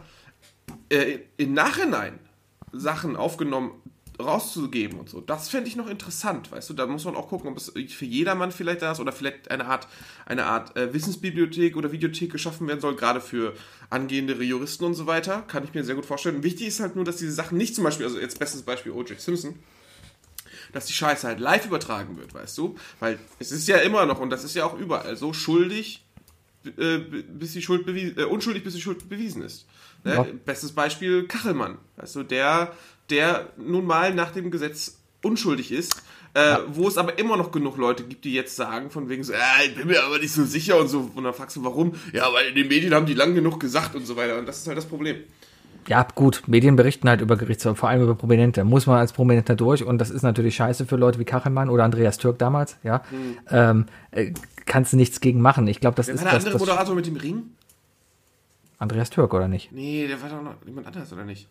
äh, im Nachhinein Sachen aufgenommen rauszugeben und so, das fände ich noch interessant, weißt du, da muss man auch gucken, ob es für jedermann vielleicht da ist oder vielleicht eine Art, eine Art äh, Wissensbibliothek oder Videothek geschaffen werden soll, gerade für angehende Juristen und so weiter, kann ich mir sehr gut vorstellen. Wichtig ist halt nur, dass diese Sachen nicht zum Beispiel, also jetzt bestes Beispiel O.J. Simpson, dass die Scheiße halt live übertragen wird, weißt du? Weil es ist ja immer noch, und das ist ja auch überall, so schuldig, äh, bis die Schuld bewiesen, äh, unschuldig, bis die Schuld bewiesen ist. Ne? Ja. Bestes Beispiel Kachelmann, weißt du, der, der nun mal nach dem Gesetz unschuldig ist, äh, wo es aber immer noch genug Leute gibt, die jetzt sagen, von wegen so, äh, ich bin mir aber nicht so sicher und so, und dann fragst du, warum? Ja, weil in den Medien haben die lang genug gesagt und so weiter, und das ist halt das Problem. Ja, gut, Medien berichten halt über Gerichtshof, vor allem über Prominente. Muss man als Prominenter durch und das ist natürlich scheiße für Leute wie Kachelmann oder Andreas Türk damals, ja. Ähm, äh, kannst du nichts gegen machen. Ich glaube, das Wer ist war der andere das Moderator mit dem Ring? Andreas Türk, oder nicht? Nee, der war doch noch jemand anderes, oder nicht?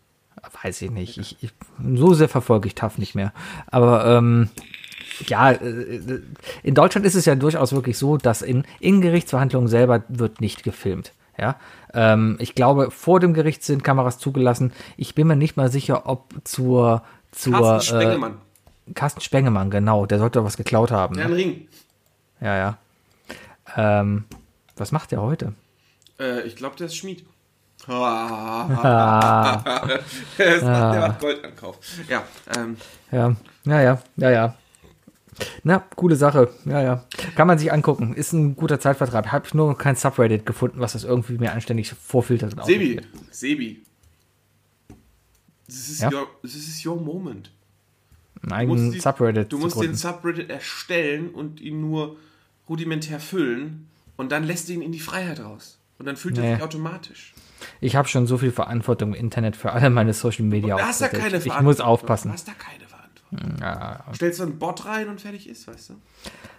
Weiß ich nicht. Ich, ich, so sehr verfolge ich TAF nicht mehr. Aber ähm, ja, äh, in Deutschland ist es ja durchaus wirklich so, dass in, in Gerichtsverhandlungen selber wird nicht gefilmt. Ja, ähm, ich glaube, vor dem Gericht sind Kameras zugelassen. Ich bin mir nicht mal sicher, ob zur zur Carsten äh, Spengemann. Carsten Spengemann, genau, der sollte was geklaut haben. Der Ne? einen Ring. Ja, ja. Ähm, was macht der heute? Äh, ich glaube, der ist Schmied. Ah. der, ist, der macht Goldankauf. Ja, ähm, Ja, ja, ja, ja, ja. Na, coole Sache. Ja, ja. Kann man sich angucken. Ist ein guter Zeitvertreib. Habe ich nur noch kein Subreddit gefunden, was das irgendwie mir anständig vorfiltert. und Sebi. Sebi. This is, Ja? your, this is your moment. Ein Du musst, die, Subreddit du musst den. Subreddit erstellen und ihn nur rudimentär füllen und dann lässt du ihn in die Freiheit raus. Und dann fühlt er Nee. sich automatisch. Ich habe schon so viel Verantwortung im Internet für alle meine Social Media Du hast da keine Ich Verantwortung. muss aufpassen. Du hast da keine. Ja. Stellst du einen Bot rein und fertig ist, weißt du?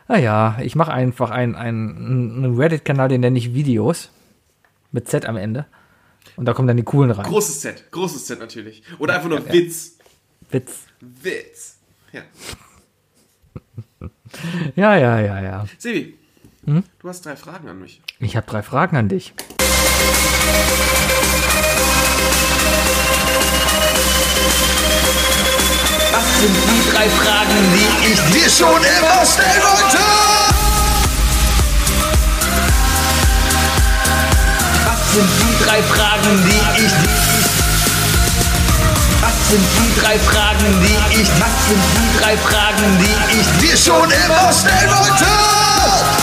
Naja, ich mache einfach einen, einen, einen Reddit-Kanal, den nenne ich Videos. Mit Z am Ende. Und da kommen dann die coolen rein. Großes Z, großes Z natürlich. Oder einfach nur ja, ja. Witz. Witz. Witz. Ja. Ja, ja, ja, ja. Sebi, Hm? du hast drei Fragen an mich. Ich habe drei Fragen an dich. Was sind die drei Fragen, die ich dir schon immer stellen wollte? Was sind die drei Fragen, die ich Was sind die drei Fragen, die ich Was sind die drei Fragen, die ich dir schon immer stellen wollte?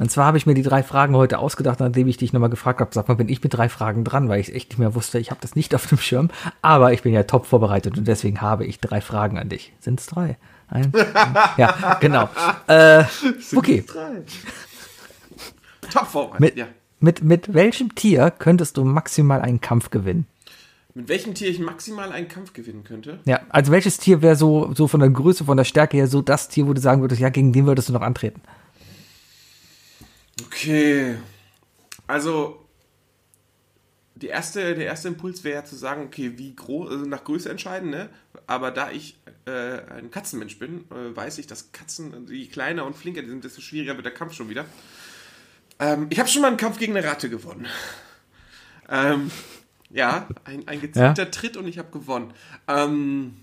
Und zwar habe ich mir die drei Fragen heute ausgedacht, nachdem ich dich nochmal gefragt habe, sag mal, bin ich mit drei Fragen dran, weil ich echt nicht mehr wusste, ich habe das nicht auf dem Schirm. Aber ich bin ja top vorbereitet und deswegen habe ich drei Fragen an dich. Sind es drei? Ein, ein, ja, genau. Äh, okay, Drei. Top vorbereitet, mit, ja. mit, mit welchem Tier könntest du maximal einen Kampf gewinnen? Mit welchem Tier ich maximal einen Kampf gewinnen könnte? Ja, also welches Tier wäre so, so von der Größe, von der Stärke her so das Tier, wo du sagen würdest, ja, gegen den würdest du noch antreten? Okay. Also, die erste, der erste Impuls wäre ja zu sagen, okay, wie groß, also nach Größe entscheiden, ne? Aber da ich äh, ein Katzenmensch bin, äh, weiß ich, dass Katzen, je kleiner und flinker die sind, desto schwieriger wird der Kampf schon wieder. Ähm, ich habe schon mal einen Kampf gegen eine Ratte gewonnen. ähm, ja, ein, ein gezielter Tritt und ich habe gewonnen. Ähm,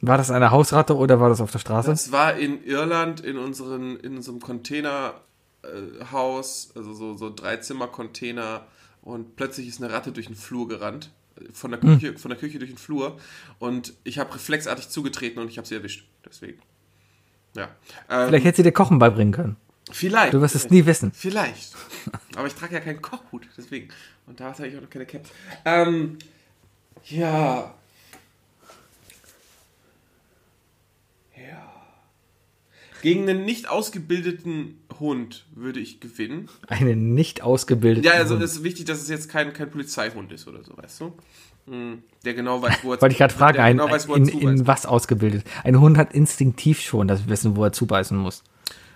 War das eine Hausratte oder war das auf der Straße? Das war in Irland in, unseren, in unserem Containerhaus, äh, Haus, also so, so Dreizimmer-Container und plötzlich ist eine Ratte durch den Flur gerannt. Von der Küche, von der Küche durch den Flur und ich habe reflexartig zugetreten und ich habe sie erwischt. Deswegen. Ja. Ähm, Vielleicht hätte sie dir Kochen beibringen können. vielleicht. Du wirst es nie wissen. Vielleicht. Aber ich trage ja keinen Kochhut, deswegen. Und da habe ich auch noch keine Cap. Ähm. Ja. Gegen einen nicht ausgebildeten Hund würde ich gewinnen. Einen nicht ausgebildeten Ja, also Hund. es ist wichtig, dass es jetzt kein, kein Polizeihund ist oder so, weißt du? Hm, Der genau weiß, wo er Wollte ich gerade fragen, ein, genau weiß, in, in was ausgebildet? Ein Hund hat instinktiv schon das Wissen, wo er zubeißen muss.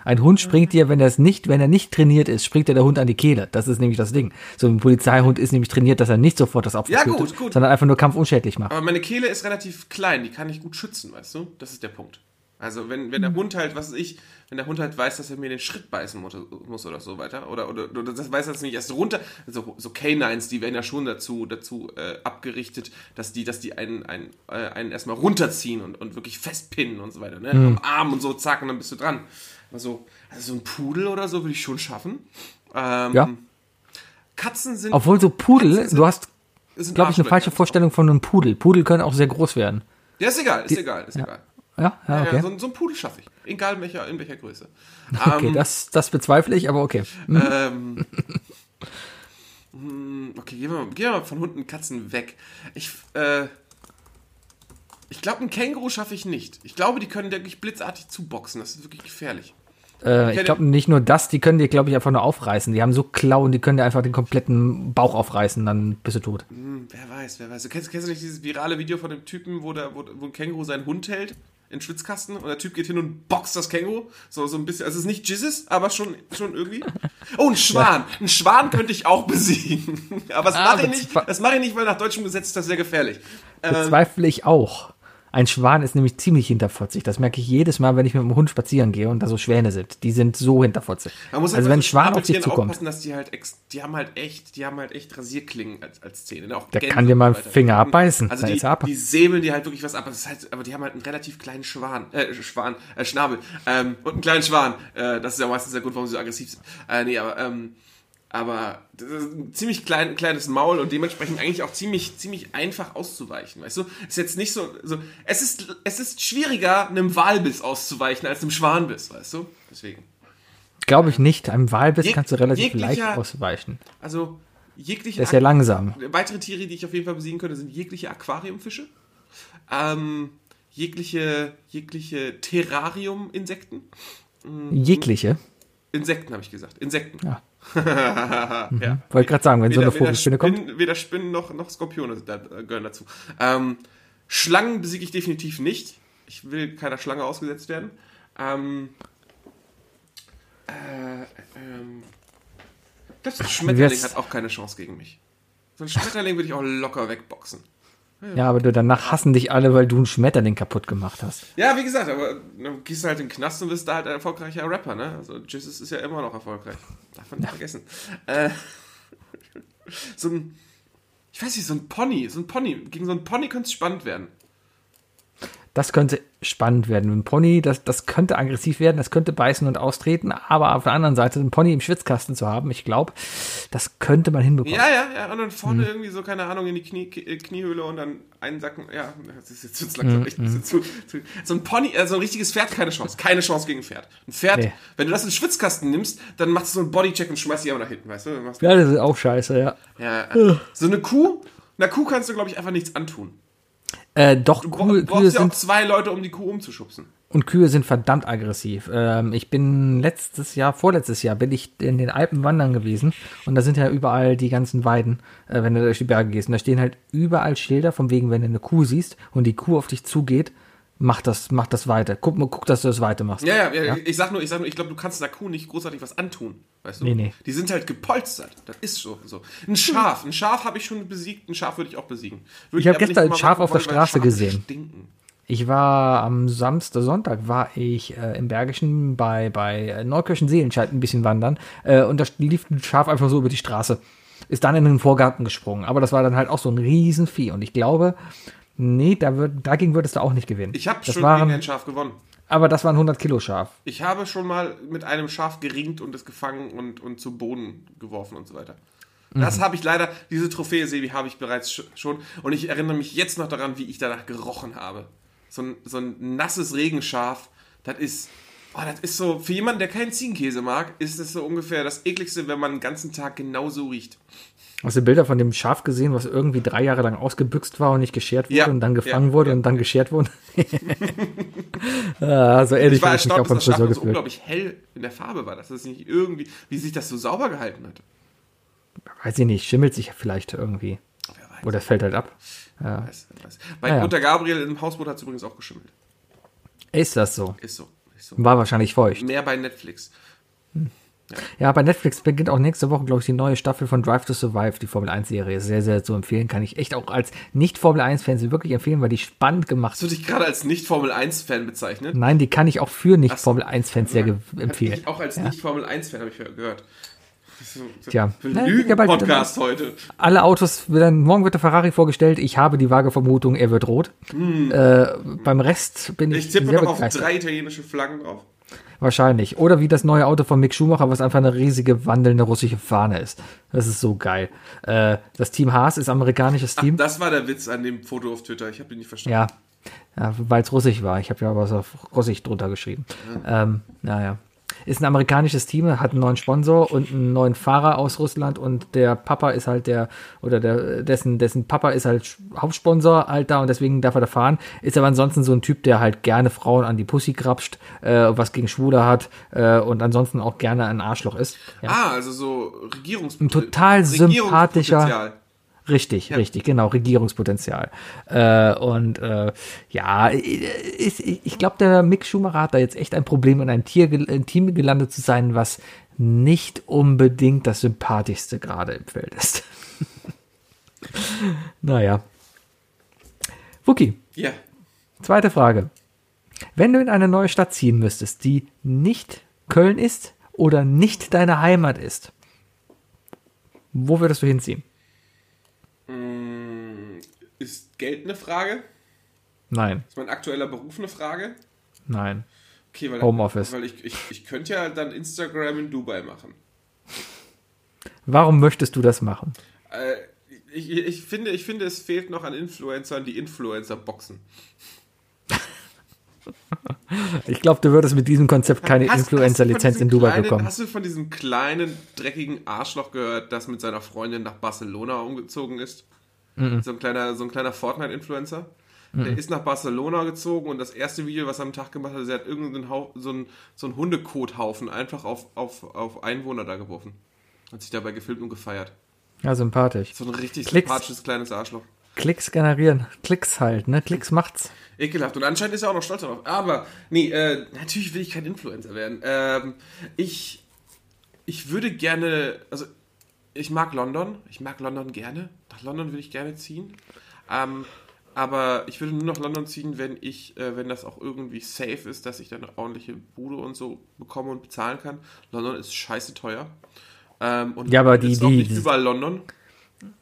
Ein Hund springt dir, wenn er es nicht, wenn er nicht trainiert ist, springt dir der Hund an die Kehle. Das ist nämlich das Ding. So ein Polizeihund ist nämlich trainiert, dass er nicht sofort das Opfer Ja, tötet, gut, gut. sondern einfach nur kampfunschädlich macht. Aber meine Kehle ist relativ klein, die kann ich gut schützen, weißt du? Das ist der Punkt. Also wenn, wenn der Hund halt, was weiß ich, wenn der Hund halt weiß, dass er mir den Schritt beißen mu- muss oder so weiter, oder, oder, oder das weiß er jetzt nicht erst runter, so, so Canines, die werden ja schon dazu, dazu äh, abgerichtet, dass die, dass die einen, einen, äh, einen erstmal runterziehen und, und wirklich festpinnen und so weiter, ne? Am Arm und so, zack, und dann bist du dran. Also, also so ein Pudel oder so würde ich schon schaffen. Ähm, Ja. Katzen sind. Obwohl so Pudel, sind- du hast, glaube ich, eine falsche Vorstellung von einem Pudel. Pudel können auch sehr groß werden. Ja, ist egal, ist egal, ist egal. Ja, ja, okay. Ja, so, ein- so ein Pudel schaffe ich. Egal in welcher, in welcher Größe. okay, Ähm, das, das bezweifle ich, aber okay. ähm, hm, okay, gehen wir, mal- gehen wir mal von Hunden und Katzen weg. Ich, äh, ich glaube, ein Känguru schaffe ich nicht. Ich glaube, die können wirklich blitzartig zuboxen. Das ist wirklich gefährlich. Äh, ich glaube nicht nur das, die können dir, glaube ich, einfach nur aufreißen. Die haben so Klauen, die können dir einfach den kompletten Bauch aufreißen, dann bist du tot. Hm, wer weiß, wer weiß. Du kennst, kennst du nicht dieses virale Video von dem Typen, wo, der, wo, wo ein Känguru seinen Hund hält? In den Schwitzkasten und der Typ geht hin und boxt das Känguru. So, so ein bisschen. Also es ist nicht Jizzes, aber schon, schon irgendwie. Oh, ein Schwan. Ein Schwan könnte ich auch besiegen. aber das Ah, mache ich nicht. Das mache ich nicht, weil nach deutschem Gesetz ist das sehr gefährlich. Ähm, Bezweifle ich auch. Ein Schwan ist nämlich ziemlich hinterfotzig. Das merke ich jedes Mal, wenn ich mit dem Hund spazieren gehe und da so Schwäne sind. Die sind so hinterfotzig. Halt also wenn ein Schwan auf dich zukommt, aufpassen, dass die halt die haben halt echt, die haben halt echt Rasierklingen als, als Zähne. ne? Auch Der Gänse kann dir mal weiter. Finger abbeißen. Also die, ab. die säbeln dir halt wirklich was ab. Aber, das ist halt, aber die haben halt einen relativ kleinen Schwan, äh, Schwan, äh, Schnabel ähm, und einen kleinen Schwan. Äh, das ist ja meistens der Grund, warum sie so aggressiv sind. Äh, nee, aber ähm, aber das ist ein ziemlich klein, kleines Maul und dementsprechend eigentlich auch ziemlich, ziemlich einfach auszuweichen, weißt du? Ist jetzt nicht so, so es ist, es ist schwieriger, einem Walbiss auszuweichen als einem Schwanbiss, weißt du? Deswegen. Glaube ich nicht. Einem Walbiss Jeg- kannst du relativ leicht ausweichen. Also, jegliche Der ist ja langsam. weitere Tiere, die ich auf jeden Fall besiegen könnte, sind jegliche Aquariumfische, ähm, jegliche, jegliche Terrarium-Insekten. Jegliche. Insekten habe ich gesagt. Insekten. Ja. ja. Wollte gerade sagen, wenn so eine Weder, weder, Vogelspinne kommt. Weder Spinnen noch, noch Skorpione da, äh, gehören dazu. Ähm, Schlangen besiege ich definitiv nicht. Ich will keiner Schlange ausgesetzt werden. Ähm, äh, ähm, Schmetterling hat auch keine Chance gegen mich. So ein Schmetterling würde ich auch locker wegboxen. Ja, aber du, danach hassen dich alle, weil du einen Schmetterling kaputt gemacht hast. Ja, wie gesagt, aber dann gehst du halt in den Knast und bist da halt ein erfolgreicher Rapper, ne? Also Jesus ist ja immer noch erfolgreich. Darf man nicht vergessen. Äh, so ein, ich weiß nicht, so ein Pony, so ein Pony, gegen so ein Pony könnte es spannend werden. Das könnte spannend werden. Ein Pony, das, das könnte aggressiv werden, das könnte beißen und austreten, aber auf der anderen Seite ein Pony im Schwitzkasten zu haben, ich glaube, das könnte man hinbekommen. Ja, ja, ja, und dann vorne Mhm. irgendwie so, keine Ahnung, in die Knie, äh, Kniehöhle und dann einsacken, ja, das ist jetzt Mhm, langsam echt ein bisschen zu, zu. So ein Pony, äh, so ein richtiges Pferd, keine Chance. Keine Chance gegen ein Pferd. Ein Pferd, Nee. wenn du das in den Schwitzkasten nimmst, dann machst du so einen Bodycheck und schmeißt die aber nach hinten, weißt du? Ja, das ist auch scheiße, ja. ja, äh, so eine Kuh, einer Kuh kannst du, glaube ich, einfach nichts antun. Äh, doch, Du Kühe, brauchst Kühe ja auch sind, zwei Leute, um die Kuh umzuschubsen. und Kühe sind verdammt aggressiv. Ähm, ich bin letztes Jahr, vorletztes Jahr, bin ich in den Alpen wandern gewesen und da sind ja überall die ganzen Weiden, äh, wenn du durch die Berge gehst. Und da stehen halt überall Schilder, von wegen, wenn du eine Kuh siehst und die Kuh auf dich zugeht, mach das, mach das weiter. Guck, mal, guck, dass du das weiter machst. Ja, ja, ja, ich sag nur, ich sag nur, ich glaube, du kannst Kuh nicht großartig was antun. Weißt du? Nee, nee. Die sind halt gepolstert. Das ist so. so. Ein Schaf, ein Schaf habe ich schon besiegt, ein Schaf würde ich auch besiegen. Würde Ich hab aber nicht gestern ein Schaf auf der Straße gesehen. Stinken. Ich war am Samstag, Sonntag war ich äh, im Bergischen bei, bei äh, Neukirchen Seelenscheid ein bisschen wandern äh, und da lief ein Schaf einfach so über die Straße. Ist dann in den Vorgarten gesprungen. Aber das war dann halt auch so ein Riesenvieh. Und ich glaube, nee, da würd, dagegen würdest du auch nicht gewinnen. Ich habe schon waren, gegen ein Schaf gewonnen. Aber das war ein 100 Kilo Schaf. Ich habe schon mal mit einem Schaf geringt und es gefangen und, und zu Boden geworfen und so weiter. Mhm. Das habe ich leider, diese Trophäe, Sebi, habe ich bereits sch- schon. Und ich erinnere mich jetzt noch daran, wie ich danach gerochen habe. So ein, so ein nasses Regenschaf, das ist, oh, das ist so, für jemanden, der keinen Ziegenkäse mag, ist das so ungefähr das ekligste, wenn man den ganzen Tag genauso riecht. Hast du Bilder von dem Schaf gesehen, was irgendwie drei Jahre lang ausgebüxt war und nicht geschert wurde Ja, und dann gefangen ja, wurde ja. und dann geschert wurde? ah, so ehrlich Ich war ich mich auch beim das Schaf Friseur so unglaublich hell in der Farbe war, dass es nicht irgendwie, wie sich das so sauber gehalten hat. Weiß ich nicht, schimmelt sich vielleicht irgendwie. Wer weiß. Oder fällt halt ab. Ja. weiß, weiß. Bei Naja. Mutter Gabriel im Hausboot hat es übrigens auch geschimmelt. Ist das so? Ist so. Ist so. War wahrscheinlich feucht. Mehr bei Netflix. Ja, bei Netflix beginnt auch nächste Woche, glaube ich, die neue Staffel von Drive to Survive, die Formel 1-Serie. Sehr, sehr zu empfehlen. Kann ich echt auch als Nicht-Formel 1-Fan wirklich empfehlen, weil die spannend gemacht Hast du dich gerade als Nicht-Formel-1-Fan bezeichnet? Nein, die kann ich auch für Nicht-Formel 1-Fans sehr empfehlen. Auch als Nicht-Formel-1-Fan habe ich gehört. So, so Tja. Lügen-Podcast heute. Alle Autos, werden- morgen wird der Ferrari vorgestellt. Ich habe die vage Vermutung, er wird rot. Äh, beim Rest bin ich, Hm. Ich tippe noch auf drei italienische Flaggen drauf. Wahrscheinlich. Oder wie das neue Auto von Mick Schumacher, was einfach eine riesige wandelnde russische Fahne ist. Das ist so geil. Äh, das Team Haas ist amerikanisches Team. Das war der Witz an dem Foto auf Twitter. Ich habe ihn nicht verstanden. Ja, ja weil es russisch war. Ich habe ja was auf russisch drunter geschrieben. Ähm, naja. Ist ein amerikanisches Team, hat einen neuen Sponsor und einen neuen Fahrer aus Russland und der Papa ist halt der, oder der, dessen, dessen Papa ist halt Hauptsponsor halt da und deswegen darf er da fahren. Ist aber ansonsten so ein Typ, der halt gerne Frauen an die Pussy grapscht, äh, was gegen Schwule hat äh, und ansonsten auch gerne ein Arschloch ist. Ja. Ah, also so Regierungs Ein total sympathischer- Regierungspotenzial. Richtig, richtig, genau, Regierungspotenzial. Äh, und äh, ja, ich, ich, glaube, der Mick Schumacher hat da jetzt echt ein Problem, in einem Tier, ein Team gelandet zu sein, was nicht unbedingt das sympathischste gerade im Feld ist. naja. Wookie, Ja. zweite Frage. Wenn du in eine neue Stadt ziehen müsstest, die nicht Köln ist oder nicht deine Heimat ist, wo würdest du hinziehen? Ist Geld eine Frage? Nein, Ist mein aktueller Beruf eine Frage? nein. Okay, weil, Homeoffice. Weil ich, ich, ich könnte ja dann Instagram in Dubai machen. Warum möchtest du das machen? Äh, ich, ich, finde, ich finde, es fehlt noch an Influencern, die Influencer boxen. Ich glaube, du würdest mit diesem Konzept keine Influencer-Lizenz in Dubai kleinen, bekommen. Hast du von diesem kleinen, dreckigen Arschloch gehört, das mit seiner Freundin nach Barcelona umgezogen ist? So ein kleiner, so ein kleiner Fortnite-Influencer. Der ist nach Barcelona gezogen und das erste Video, was er am Tag gemacht hat, er hat irgendeinen Hau so einen, so einen Hundekothaufen einfach auf, auf, auf Einwohner da geworfen. Hat sich dabei gefilmt und gefeiert. Ja, sympathisch. So ein richtig Klicks. sympathisches kleines Arschloch. Klicks generieren. Klicks halt, ne? Klicks macht's. Ekelhaft. Und anscheinend ist er auch noch stolz darauf. Aber, nee, äh, natürlich will ich kein Influencer werden. Ähm, ich, ich würde gerne, also, ich mag London. Ich mag London gerne. Nach London würde ich gerne ziehen. Ähm, aber ich würde nur nach London ziehen, wenn ich, äh, wenn das auch irgendwie safe ist, dass ich dann eine ordentliche Bude und so bekomme und bezahlen kann. London ist scheiße teuer. Ähm, und Ja, aber die- ist auch die- nicht die- überall London.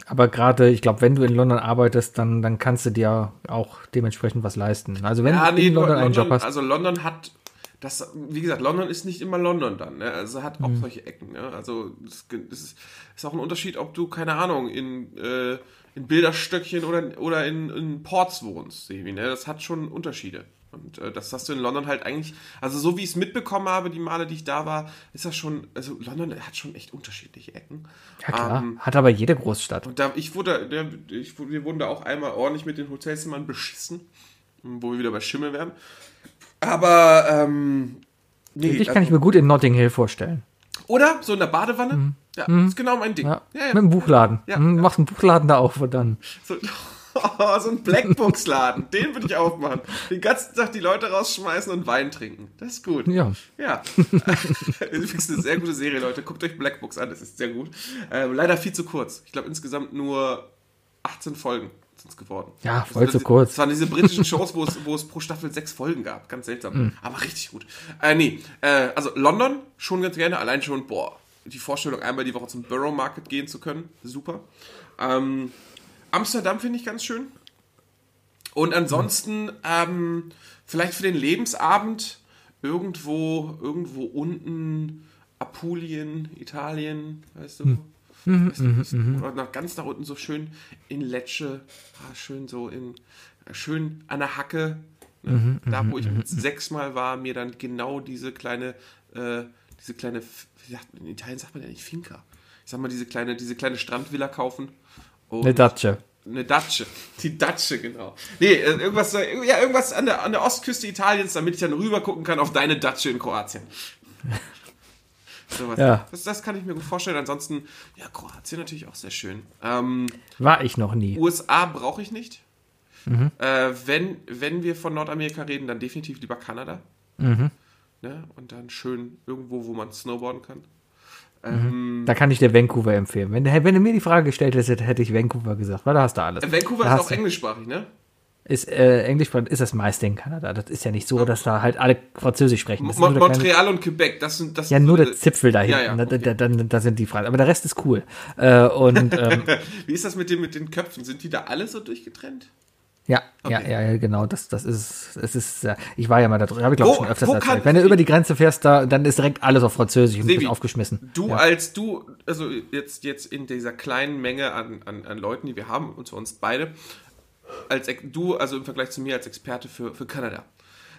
Aber gerade, ich glaube, wenn du in London arbeitest, dann, dann kannst du dir auch dementsprechend was leisten. Also wenn Ja, du nee, in London einen Job London, hast. also London hat, das, wie gesagt, London ist nicht immer London dann, ne? also hat Mhm. auch solche Ecken. Ne? Also das ist, ist auch ein Unterschied, ob du, keine Ahnung, in, äh, in Bilderstöckchen oder, oder in, in Ports wohnst, Sevi, ne? das hat schon Unterschiede. Und äh, das hast du in London halt eigentlich, also so wie ich es mitbekommen habe, die Male, die ich da war, ist das schon, also London hat schon echt unterschiedliche Ecken. ja, klar. Ähm, hat aber jede Großstadt. und da, ich wurde, der, ich, wir wurden da auch einmal ordentlich mit den Hotelzimmern beschissen, wo wir wieder bei Schimmel werden. Aber, ähm, nee, Dich kann ich mir gut in Notting Hill vorstellen. oder so in der Badewanne. Ja, das ist genau mein Ding. Mhm. Ja. Ja, ja. Mit dem Buchladen. Ja, Hm, ja. Machst einen Buchladen da auf und dann. So, so ein Blackbox-Laden, den würde ich aufmachen. Den ganzen Tag die Leute rausschmeißen und Wein trinken. Das ist gut. Ja. Ja. Übrigens eine sehr gute Serie, Leute. Guckt euch Blackbox an, das ist sehr gut. Ähm, leider viel zu kurz. Ich glaube insgesamt nur 18 Folgen sind es geworden. Ja, Also voll das- zu kurz. Das waren diese britischen Shows, wo es, wo es pro Staffel sechs Folgen gab. Ganz seltsam. Mhm. Aber richtig gut. Äh, nee, äh, also London schon ganz gerne. Allein schon, boah, die Vorstellung, einmal die Woche zum Borough Market gehen zu können. Super. Ähm, Amsterdam finde ich ganz schön. Und ansonsten, ähm, vielleicht für den Lebensabend irgendwo, irgendwo unten, Apulien, Italien, weißt du? Weißt du, weißt du? Oder nach, ganz nach unten so schön in Lecce, ah, schön so in, schön an der Hacke. Ne? da, wo ich sechsmal war, mir dann genau diese kleine, äh, diese kleine, wie sagt, in Italien sagt man ja nicht Finca. Ich sag mal, diese kleine, diese kleine Strandvilla kaufen. Und Eine Datsche. eine Datsche. Die Datsche, genau. Nee, äh, irgendwas, äh, ja, irgendwas an der, an der Ostküste Italiens, damit ich dann rüber gucken kann auf deine Datsche in Kroatien. So was. Ja. Das, das kann ich mir gut vorstellen. Ansonsten, ja, Kroatien natürlich auch sehr schön. Ähm, War ich noch nie. USA brauche ich nicht. Mhm. Äh, wenn, wenn wir von Nordamerika reden, dann definitiv lieber Kanada. Mhm. Ne? Und dann schön irgendwo, wo man snowboarden kann. Da kann ich dir Vancouver empfehlen. Wenn, wenn du mir die Frage gestellt hättest, hätte ich Vancouver gesagt, weil da hast du alles. Vancouver da ist auch englischsprachig, ne? Ist, äh, Englisch ist das meiste in Kanada. Das ist ja nicht so, dass da halt alle Französisch sprechen. Mo der kleine- Montreal und Quebec, das sind das Ja, nur der Zipfel da hinten. Ja, ja, da, okay. da, da, da sind die Fragen. Aber der Rest ist cool. Äh, und ähm, Wie ist das mit, dem, mit den Köpfen? Sind die da alle so durchgetrennt? Ja, ja, Okay. ja, ja, genau. Das, das ist, es ist. Äh, ich war ja mal da drüben. Habe ich glaube Wo- schon öfters erzählt. Wenn du über die Grenze fährst, da, dann ist direkt alles auf Französisch und Sebi, bist aufgeschmissen. Du ja. als du, also jetzt, jetzt in dieser kleinen Menge an, an, an Leuten, die wir haben, und zu uns beide, als du, also im Vergleich zu mir als Experte für, für Kanada.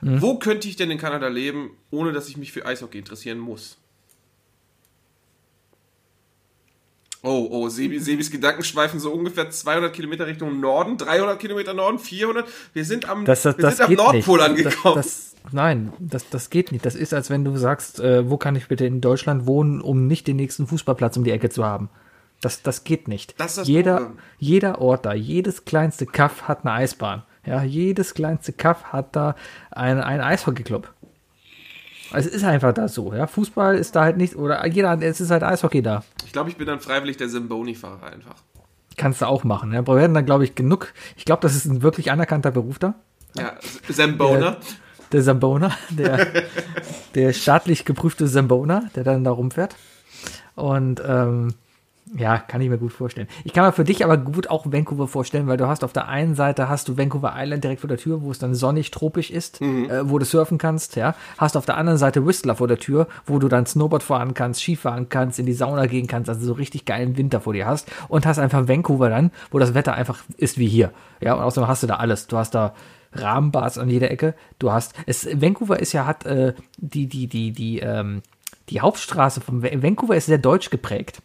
Wo könnte ich denn in Kanada leben, ohne dass ich mich für Eishockey interessieren muss? Oh, oh, Sebi, Sebis Gedanken schweifen so ungefähr 200 Kilometer Richtung Norden, 300 Kilometer Norden, 400. Wir sind am, Das, das, wir das sind am Nordpol nicht. angekommen. Nein, das, das geht nicht. Das ist, als wenn du sagst, äh, wo kann ich bitte in Deutschland wohnen, um nicht den nächsten Fußballplatz um die Ecke zu haben. Das, das geht nicht. Das ist das jeder, Problem. jeder Ort da, jedes kleinste Kaff hat eine Eisbahn. Ja, jedes kleinste Kaff hat da einen, einen Eishockeyclub. Es ist einfach da so, ja. Fußball ist da halt nicht, oder jeder, es ist halt Eishockey da. ich glaube, ich bin dann freiwillig der Simboni-Fahrer einfach. Kannst du auch machen. Ja. Wir werden dann, glaube ich, genug. Ich glaube, das ist ein wirklich anerkannter Beruf da. Ja, Zambona. Der Zambona, der, der staatlich geprüfte Zambona, der dann da rumfährt. Und ähm, ja, kann ich mir gut vorstellen. Ich kann mir für dich aber gut auch Vancouver vorstellen, weil du hast auf der einen Seite hast du Vancouver Island direkt vor der Tür, wo es dann sonnig tropisch ist, äh, wo du surfen kannst, ja. Hast auf der anderen Seite Whistler vor der Tür, wo du dann Snowboard fahren kannst, Skifahren kannst, in die Sauna gehen kannst, also so richtig geilen Winter vor dir hast und hast einfach Vancouver dann, wo das Wetter einfach ist wie hier. Ja, und außerdem hast du da alles. Du hast da Rahmenbars an jeder Ecke. Du hast es Vancouver ist ja hat äh, die die die die ähm, die Hauptstraße von Va- Vancouver ist sehr deutsch geprägt.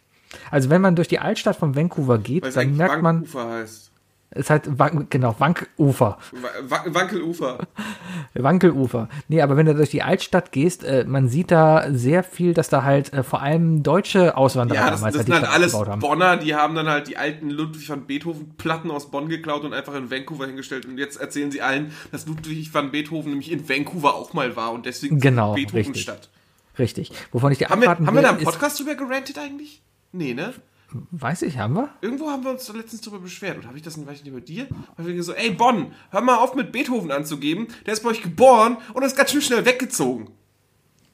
Also wenn man durch die Altstadt von Vancouver geht, Weil es dann merkt man, Wankufer heißt. es ist halt Wan- genau Wankufer, Wa- Wa- Wankelufer. Wankelufer. Nee, aber wenn du durch die Altstadt gehst, äh, man sieht da sehr viel, dass da halt äh, vor allem deutsche Auswanderer Ja, das, damals das halt die sind halt Stadt alles. Bonner, die haben dann halt die alten Ludwig van Beethoven Platten aus Bonn geklaut und einfach in Vancouver hingestellt. Und jetzt erzählen sie allen, dass Ludwig van Beethoven nämlich in Vancouver auch mal war und deswegen Genau, Beethoven-Stadt. Richtig. Wovon ich dir Haben wir, haben wir will, da einen Podcast drüber gerantet eigentlich? Nee, ne? Weiß ich, haben wir? Irgendwo haben wir uns letztens drüber beschwert. Und habe ich das nicht, weiß ich nicht bei dir? Weil wir so, ey Bonn, hör mal auf mit Beethoven anzugeben. Der ist bei euch geboren und ist ganz schön schnell weggezogen.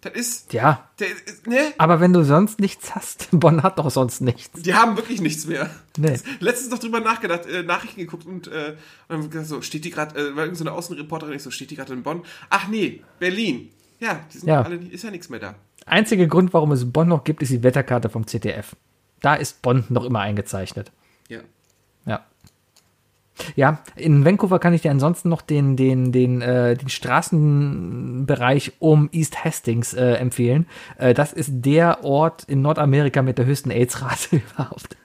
Das ist, Ja. der ne? Aber wenn du sonst nichts hast, Bonn hat doch sonst nichts. Die haben wirklich nichts mehr. Nee. Letztens noch drüber nachgedacht, äh, Nachrichten geguckt und, äh, und gesagt, so, steht die gerade, äh, war irgendeine so eine Außenreporterin, ich so, steht die gerade in Bonn? Ach nee, Berlin. Ja, die sind Ja. alle, ist ja nichts mehr da. Einziger Grund, warum es Bonn noch gibt, ist die Wetterkarte vom ZDF. Da ist Bonn noch immer eingezeichnet. Ja. Ja. Ja, in Vancouver kann ich dir ansonsten noch den, den, den, äh, den Straßenbereich um East Hastings äh, empfehlen. Äh, das ist der Ort in Nordamerika mit der höchsten AIDS-Rate überhaupt.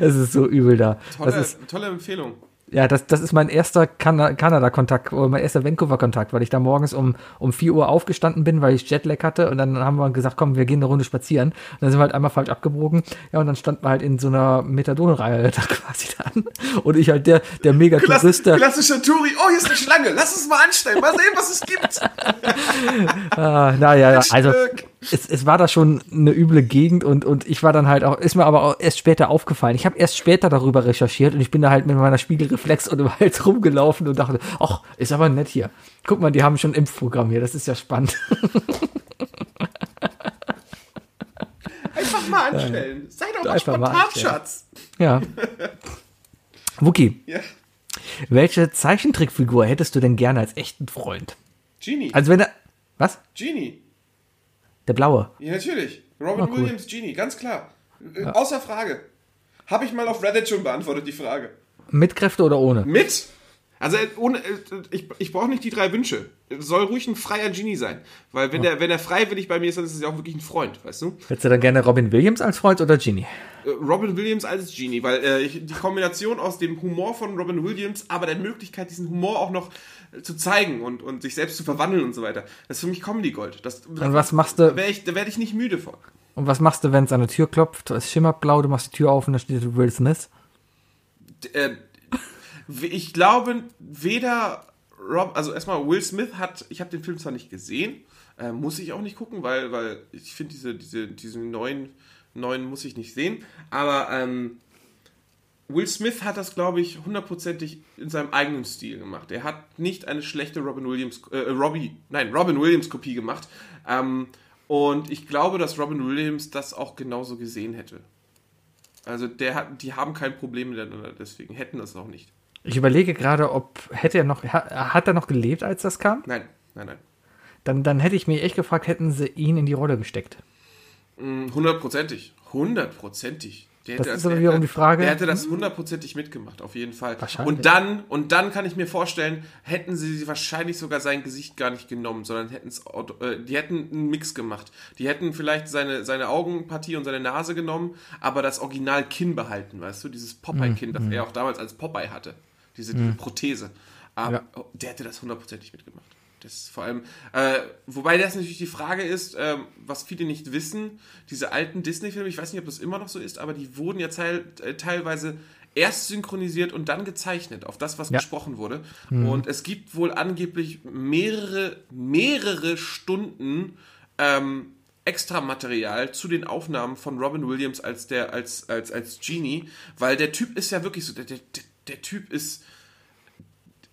Es ist so übel da. Tolle, Das ist, tolle Empfehlung. Ja, das, das ist mein erster Kana Kanada-Kontakt oder mein erster Vancouver-Kontakt, weil ich da morgens um, um 4 Uhr aufgestanden bin, weil ich Jetlag hatte und dann haben wir gesagt, komm, wir gehen eine Runde spazieren. Und dann sind wir halt einmal falsch abgebogen. Ja, und dann standen wir halt in so einer Methadonreihe da quasi dann. Und ich halt der, der mega Klass, Tourist, der, klassischer Touri. Oh, hier ist eine Schlange. Lass uns mal anstellen. Mal sehen, was es gibt. ah, naja, ja, also Stück. Es, es war da schon eine üble Gegend und, und ich war dann halt auch, ist mir aber auch erst später aufgefallen. Ich habe erst später darüber recherchiert und ich bin da halt mit meiner Spiegelreflex und halt rumgelaufen und dachte, ach, ist aber nett hier. Guck mal, die haben schon ein Impfprogramm hier, das ist ja spannend. Einfach mal anstellen. Sei doch mal Einfach mal spontan, anstellen. Schatz. ja. Wookie, Ja. welche Zeichentrickfigur hättest du denn gerne als echten Freund? Genie. Also wenn er, was? Genie. Der blaue. Ja, natürlich. Robin Ah, cool. Williams, Genie, ganz klar. Äh, Außer Frage. Habe ich mal auf Reddit schon beantwortet, die Frage. Mit Kräfte oder ohne? Mit? Also äh, ohne, äh, ich, ich brauche nicht die drei Wünsche. Es soll ruhig ein freier Genie sein. Weil wenn, der, wenn er freiwillig bei mir ist, dann ist es ja auch wirklich ein Freund, weißt du? Hättest du dann gerne Robin Williams als Freund oder Genie? Robin Williams als Genie, weil äh, ich, die Kombination aus dem Humor von Robin Williams, aber der Möglichkeit, diesen Humor auch noch äh, zu zeigen und, und sich selbst zu verwandeln und so weiter, das ist für mich Comedy Gold. Das, Und was machst du, da werde ich, da werd ich nicht müde von. Und was machst du, wenn es an der Tür klopft? Es schimmert blau, du machst die Tür auf und da steht Will Smith. äh, ich glaube, weder Rob, also erstmal Will Smith hat, ich habe den Film zwar nicht gesehen, äh, muss ich auch nicht gucken, weil, weil ich finde diese, diese, diesen neuen, neuen muss ich nicht sehen, aber ähm, Will Smith hat das, glaube ich, hundertprozentig in seinem eigenen Stil gemacht. Er hat nicht eine schlechte Robin Williams, äh, Robbie, nein, Robin Williams Kopie gemacht. Ähm, und ich glaube, dass Robin Williams das auch genauso gesehen hätte. Also der hat, die haben kein Problem miteinander, deswegen hätten das auch nicht. Ich überlege gerade, ob hätte er noch ha- hat er noch gelebt, als das kam? Nein, nein, nein. Dann, dann hätte ich mich echt gefragt, hätten sie ihn in die Rolle gesteckt. Mm, Hundertprozentig. Hundertprozentig. Der Das hätte ist aber wiederum die Frage. Der hätte das hundertprozentig mitgemacht, auf jeden Fall. Wahrscheinlich. Und dann, und dann kann ich mir vorstellen, hätten sie wahrscheinlich sogar sein Gesicht gar nicht genommen, sondern hätten es, äh, die hätten einen Mix gemacht. Die hätten vielleicht seine, seine Augenpartie und seine Nase genommen, aber das Original Kinn behalten, weißt du? Dieses Popeye-Kinn, das er auch damals als Popeye hatte. Diese, diese Prothese. Aber Ja. der hätte das hundertprozentig mitgemacht. Das ist vor allem, äh, wobei das natürlich die Frage ist, ähm, was viele nicht wissen, diese alten Disney-Filme, ich weiß nicht, ob das immer noch so ist, aber die wurden ja teil, äh, teilweise erst synchronisiert und dann gezeichnet auf das, was Ja. gesprochen wurde. Und es gibt wohl angeblich mehrere, mehrere Stunden ähm, Extramaterial zu den Aufnahmen von Robin Williams als der, als, als, als Genie, weil der Typ ist ja wirklich so, der, der- der Typ ist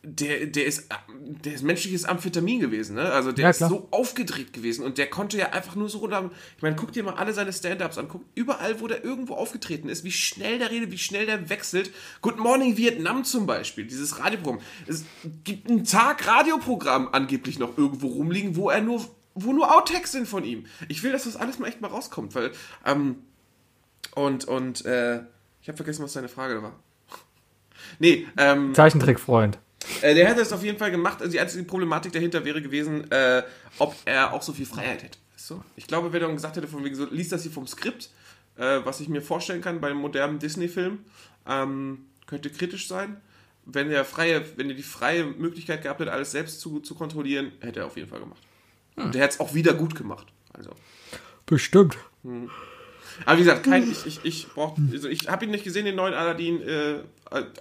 der, der ist, der ist menschliches Amphetamin gewesen, ne? Also der Ja, ist so aufgedreht gewesen und der konnte ja einfach nur so runter. Ich meine, guck dir mal alle seine Stand-ups an, guck überall, wo der irgendwo aufgetreten ist, wie schnell der redet, wie schnell der wechselt. Good Morning Vietnam zum Beispiel, dieses Radioprogramm. Es gibt einen Tag Radioprogramm angeblich noch irgendwo rumliegen, wo er nur, wo nur Outtakes sind von ihm. Ich will, dass das alles mal echt mal rauskommt, weil, ähm, und, und, äh, ich habe vergessen, was deine Frage war. Nee, ähm, Zeichentrickfreund. Äh, der hätte es auf jeden Fall gemacht. Also die einzige Problematik dahinter wäre gewesen, äh, ob er auch so viel Freiheit hätte. Weißt du? Ich glaube, wenn er gesagt hätte, von wegen so, liest das hier vom Skript, äh, was ich mir vorstellen kann bei einem modernen Disney-Film, ähm, könnte kritisch sein. Wenn er freie, wenn er die freie Möglichkeit gehabt hätte, alles selbst zu, zu kontrollieren, hätte er auf jeden Fall gemacht. Und der hätte es auch wieder gut gemacht. Also. Bestimmt. Aber wie gesagt, kein, ich, ich, ich brauch, also ich habe ihn nicht gesehen, den neuen Aladdin, äh,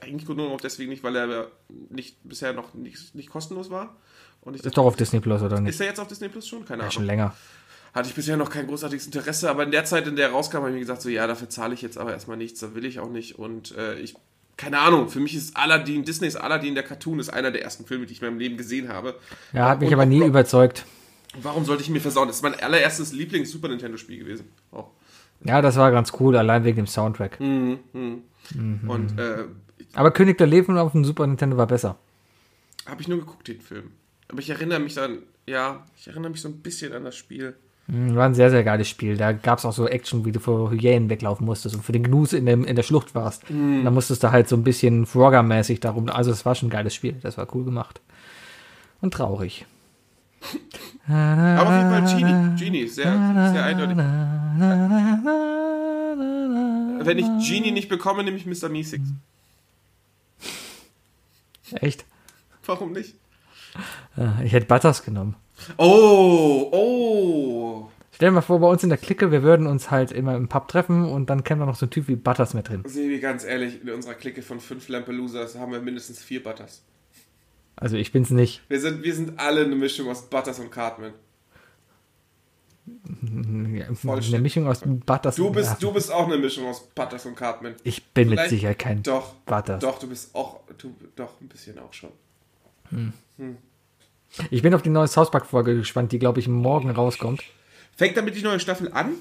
eigentlich nur noch deswegen nicht, weil er nicht, bisher noch nicht, nicht kostenlos war. Und ich Ist doch auf Disney Plus, oder nicht? ist er jetzt auf Disney Plus schon? Keine Ja, Ahnung. schon länger. Hatte ich bisher noch kein großartiges Interesse, aber in der Zeit, in der er rauskam, habe ich mir gesagt, so ja, dafür zahle ich jetzt aber erstmal nichts, da will ich auch nicht. Und äh, ich, keine Ahnung, für mich ist Aladdin, Disneys Aladdin, der Cartoon, ist einer der ersten Filme, die ich in meinem Leben gesehen habe. Ja, hat mich Und aber nie überzeugt. Warum sollte ich mir versauen? Das ist mein allererstes Lieblings-Super Nintendo-Spiel gewesen. Auch. Ja, das war ganz cool, allein wegen dem Soundtrack. Mhm. Und äh, Aber König der Löwen auf dem Super Nintendo war besser. habe ich nur geguckt, den Film. Aber ich erinnere mich dann, ja, ich erinnere mich so ein bisschen an das Spiel. Mhm, War ein sehr, sehr geiles Spiel. Da gab es auch so Action, wie du vor Hyänen weglaufen musstest und für den Gnus in, dem, in der Schlucht warst. Da musstest du halt so ein bisschen Frogger-mäßig darum. Also es war schon ein geiles Spiel. Das war cool gemacht. Und traurig. Aber auf jeden Fall Genie. Genie, sehr, sehr eindeutig. Wenn ich Genie nicht bekomme, nehme ich Mr. Meeseeks. Echt? Warum nicht? Äh, Ich hätte Butters genommen. Oh, oh. Stell dir mal vor, bei uns in der Clique, wir würden uns halt immer im Pub treffen und dann käme da noch so ein Typ wie Butters mit drin. Sebi, ganz ehrlich, in unserer Clique von fünf Lampelosers haben wir mindestens vier Butters. Also ich bin's nicht. Wir sind, wir sind alle eine Mischung aus Butters und Cartman. Eine Mischung aus Butters Du und- bist, Ja, du bist auch eine Mischung aus Butters und Cartman. Ich bin mit Vielleicht- Sicherheit kein Doch, Butters. doch, du bist auch, du, doch, ein bisschen auch schon. Ich bin auf die neue South Park-Folge gespannt, die, glaube ich, morgen rauskommt. Fängt damit die neue Staffel an?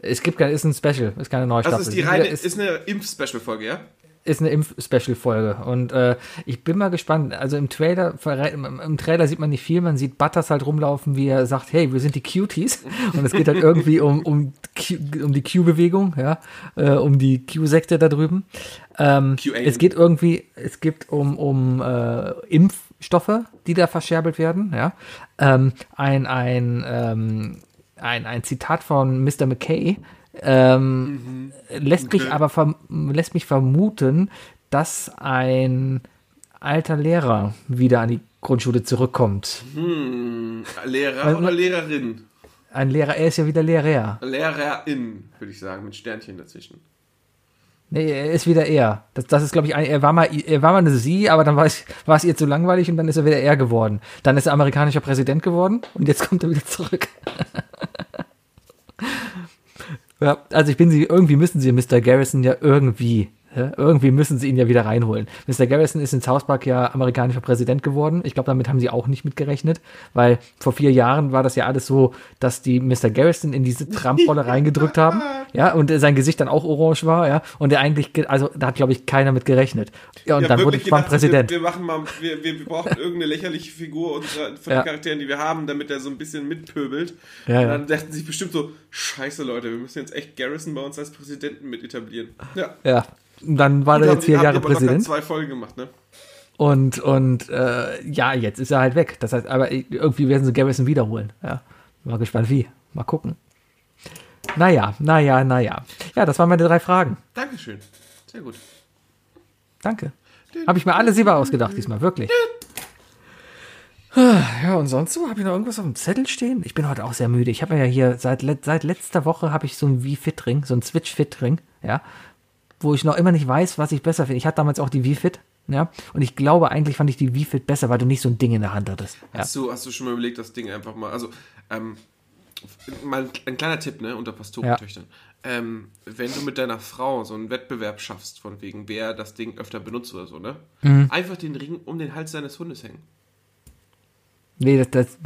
Es gibt kein, ist ein Special, ist keine neue Das Staffel. ist die reine, ist, ist eine Impf-Special-Folge, ja? Ist eine Impf-Special-Folge. Und äh, ich bin mal gespannt. Also im Trailer, im, Trailer sieht man nicht viel. Man sieht Butters halt rumlaufen, wie er sagt, hey, wir sind die Cuties. Und es geht halt irgendwie um, um, Q, um die Q-Bewegung, ja, äh, um die Q-Sekte da drüben. Ähm, es geht irgendwie, es geht um, um äh, Impfstoffe, die da verscherbelt werden, ja. Ähm, ein, ein, ähm, ein, ein Zitat von Mr. McKay, ähm, lässt mich Okay. aber verm lässt mich vermuten, dass ein alter Lehrer wieder an die Grundschule zurückkommt. Lehrer oder Lehrerin? Ein Lehrer, er ist ja wieder Lehrer. Lehrerin, würde ich sagen, mit Sternchen dazwischen. Nee, er ist wieder er. Das, das ist, glaube ich, ein, er war mal, er war mal eine sie, aber dann war es, war es ihr zu langweilig und dann ist er wieder er geworden. Dann ist er amerikanischer Präsident geworden und jetzt kommt er wieder zurück. ja, also ich bin sie, irgendwie müssen sie Mr. Garrison ja irgendwie Hä? Irgendwie müssen sie ihn ja wieder reinholen. Mr. Garrison ist in South Park ja amerikanischer Präsident geworden. Ich glaube, damit haben sie auch nicht mitgerechnet, weil vor vier Jahren war das ja alles so, dass die Mr. Garrison in diese Trump-Rolle reingedrückt haben. Ja, und sein Gesicht dann auch orange war, ja. Und er eigentlich, ge- also da hat, glaube ich, keiner mit gerechnet. Ja, und Ja, dann wurde Trump gedacht, Präsident. Wir, wir machen mal, wir, wir, wir brauchen irgendeine lächerliche Figur unserer, von Ja. den Charakteren, die wir haben, damit er so ein bisschen mitpöbelt. Ja, und ja. dann dachten sich bestimmt so, scheiße Leute, wir müssen jetzt echt Garrison bei uns als Präsidenten mit etablieren. Ja. ja. Dann war er jetzt vier Jahre Präsident. zwei Folgen gemacht, ne? Und, und äh, ja, jetzt ist er halt weg. Das heißt, aber irgendwie werden sie Garrison wiederholen. Ja. Mal gespannt wie. Mal gucken. Naja, naja, naja. Ja, das waren meine drei Fragen. Dankeschön. Sehr gut. Danke. Habe ich mir alle selber ausgedacht diesmal, wirklich. Ja, und sonst so? Habe ich noch irgendwas auf dem Zettel stehen? Ich bin heute auch sehr müde. Ich habe ja hier seit, seit letzter Woche habe ich so ein Wii-Fit-Ring, so ein Switch-Fit-Ring, ja, wo ich noch immer nicht weiß, was ich besser finde. Ich hatte damals auch die Wii-Fit, ja, und ich glaube, eigentlich fand ich die Wii-Fit besser, weil du nicht so ein Ding in der Hand hattest. Ja. Hast, du, hast du schon mal überlegt, das Ding einfach mal, also, ähm, mal ein kleiner Tipp, ne, unter Pastorentöchtern. Ähm, wenn du mit deiner Frau so einen Wettbewerb schaffst, von wegen, wer das Ding öfter benutzt oder so, ne? Mhm. Einfach den Ring um den Hals deines Hundes hängen. Nee, das, das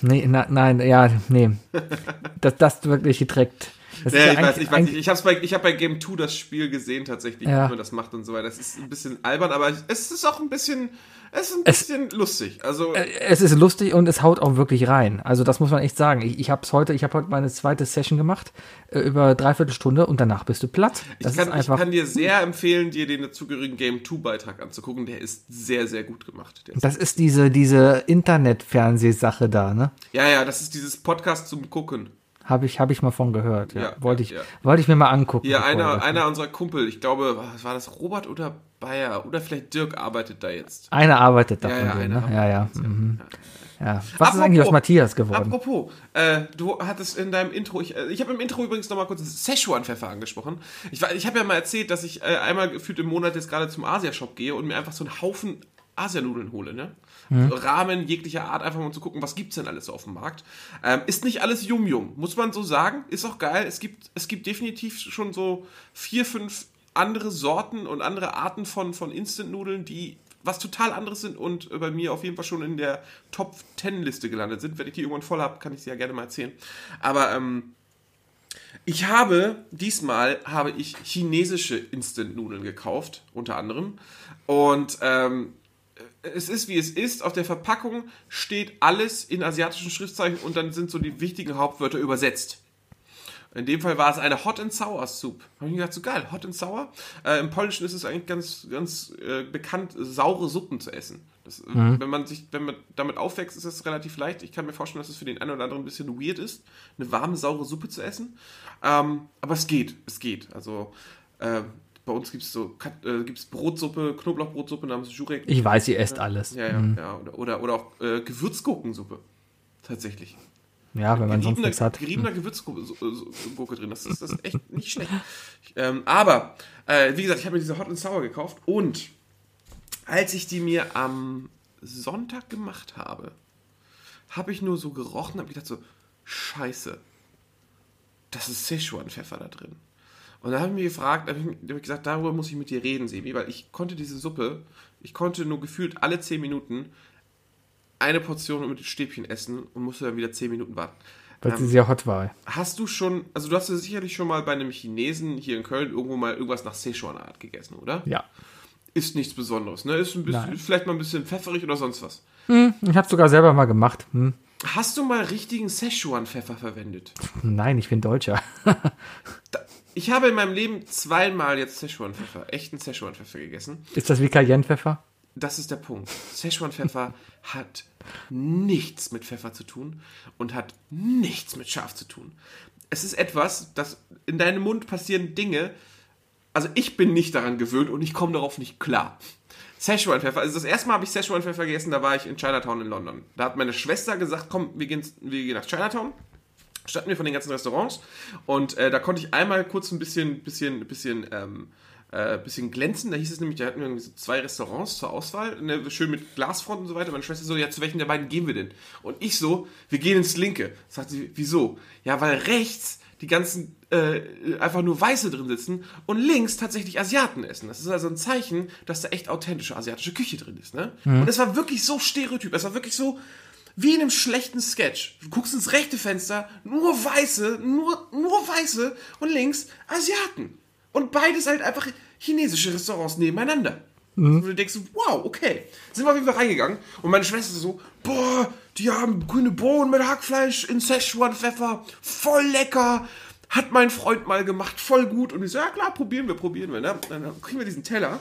nee, na, nein, ja, nee. Das, das wirklich geträgt. Das Ja, ja ich weiß, ich weiß nicht. Ich habe bei, ich hab bei Game 2 das Spiel gesehen, tatsächlich, Ja. wie man das macht und so weiter. Das ist ein bisschen albern, aber es ist auch ein bisschen, es ist ein Es- bisschen lustig. Also, Es ist lustig und es haut auch wirklich rein. Also das muss man echt sagen. Ich, ich habe es heute, ich habe heute meine zweite Session gemacht äh, über dreiviertel Stunde und danach bist du platt. Das ich, kann, einfach. ich kann dir sehr empfehlen, dir den dazugehörigen Game 2 Beitrag anzugucken. Der ist sehr, sehr gut gemacht. Ist, das ist diese diese Internet-Fernsehsache da, ne? ja, ja, das ist dieses Podcast zum Gucken. Habe ich habe ich mal von gehört. Ja. Ja, wollte ja, ich ja. wollte ich mir mal angucken. Bevor einer, einer unserer Kumpel, ich glaube, was war das Robert oder Bayer oder vielleicht Dirk arbeitet da jetzt. einer arbeitet Ja, davon. ja, drin, einer ne? ja, ja. Mhm. ja. Was ist Apropos- eigentlich aus Matthias geworden? Apropos, äh, du hattest in deinem Intro, ich, äh, ich habe im Intro übrigens nochmal kurz Szechuan-Pfeffer angesprochen. Ich, ich habe ja mal erzählt, dass ich äh, einmal gefühlt im Monat jetzt gerade zum Asia-Shop gehe und mir einfach so einen Haufen Asianudeln hole, ne? Rahmen jeglicher Art, einfach mal zu gucken, was gibt's denn alles so auf dem Markt. Ähm, ist nicht alles Yum-Yum, muss man so sagen. Ist auch geil. Es gibt, es gibt definitiv schon so vier, fünf andere Sorten und andere Arten von, von Instant-Nudeln, die was total anderes sind und äh, bei mir auf jeden Fall schon in der Top 10 Liste gelandet sind. Wenn ich die irgendwann voll habe, kann ich sie ja gerne mal erzählen. Aber ähm, ich habe, diesmal habe ich chinesische Instant-Nudeln gekauft, unter anderem. Und ähm, es ist wie es ist. Auf der Verpackung steht alles in asiatischen Schriftzeichen und dann sind so die wichtigen Hauptwörter übersetzt. In dem Fall war es eine Hot and Sour Soup. Habe ich mir gedacht, so geil, Hot and Sour. Äh, Im Polnischen ist es eigentlich ganz, ganz äh, bekannt, saure Suppen zu essen. Das, äh, Wenn man sich, wenn man damit aufwächst, ist es relativ leicht. Ich kann mir vorstellen, dass es für den einen oder anderen ein bisschen weird ist, eine warme, saure Suppe zu essen. Ähm, aber es geht, es geht. Also äh, bei uns gibt es so äh, gibt's Brotsuppe, Knoblauchbrotsuppe namens Jurek. Ich weiß, ihr esst alles. Ja, ja, ja. Oder, oder, oder auch äh, Gewürzgurkensuppe. Tatsächlich. Ja, wenn man sonst nichts hat. geriebener Gewürzgurke drin. Das ist, das ist echt nicht schlecht. Ähm, aber, äh, wie gesagt, ich habe mir diese Hot and Sour gekauft und als ich die mir am Sonntag gemacht habe, habe ich nur so gerochen, habe gedacht so, scheiße, das ist Szechuan-Pfeffer da drin. Und dann habe ich mir gefragt, habe ich, hab ich gesagt, darüber muss ich mit dir reden, Sebi, weil ich konnte diese Suppe, ich konnte nur gefühlt alle 10 Minuten eine Portion mit Stäbchen essen und musste dann wieder 10 Minuten warten. Weil sie sehr hot war. Hast du schon, also du hast ja sicherlich schon mal bei einem Chinesen hier in Köln irgendwo mal irgendwas nach Szechuan-Art gegessen, oder? Ja. Ist nichts Besonderes, ne? Ist ein bisschen, Nein. vielleicht mal ein bisschen pfefferig oder sonst was. Ich habe sogar selber mal gemacht. Hm. Hast du mal richtigen Szechuan-Pfeffer verwendet? Nein, ich bin Deutscher. Ich habe in meinem Leben zweimal jetzt Szechuan-Pfeffer, echten Szechuan-Pfeffer gegessen. Ist das wie Cayenne-Pfeffer? Das ist der Punkt. Szechuan-Pfeffer hat nichts mit Pfeffer zu tun und hat nichts mit Schaf zu tun. Es ist etwas, das in deinem Mund passieren Dinge. Also ich bin nicht daran gewöhnt und ich komme darauf nicht klar. Szechuan-Pfeffer. Also das erste Mal habe ich Szechuan-Pfeffer gegessen, da war ich in Chinatown in London. Da hat meine Schwester gesagt, komm, wir gehen, wir gehen nach Chinatown. Standen wir von den ganzen Restaurants und äh, da konnte ich einmal kurz ein bisschen, bisschen, bisschen, ähm, äh, bisschen glänzen. Da hieß es nämlich, da hatten wir irgendwie so zwei Restaurants zur Auswahl, ne, schön mit Glasfront und so weiter. Meine Schwester so, ja, zu welchen der beiden gehen wir denn? Und ich so, wir gehen ins linke. Sagt sie, wieso? Ja, weil rechts, die ganzen äh, einfach nur Weiße drin sitzen und links tatsächlich Asiaten essen. Das ist also ein Zeichen, dass da echt authentische asiatische Küche drin ist. Ne? Und es war wirklich so stereotyp. Es war wirklich so wie in einem schlechten Sketch. Du guckst ins rechte Fenster, nur Weiße, nur, nur Weiße und links Asiaten. Und beides halt einfach chinesische Restaurants nebeneinander. Und du denkst, wow, okay. Sind wir auf jeden Fall reingegangen und meine Schwester so, boah, die haben grüne Bohnen mit Hackfleisch in Szechuan-Pfeffer, voll lecker. Hat mein Freund mal gemacht, voll gut. Und ich so, ja klar, probieren wir, probieren wir. Ne? Dann kriegen wir diesen Teller.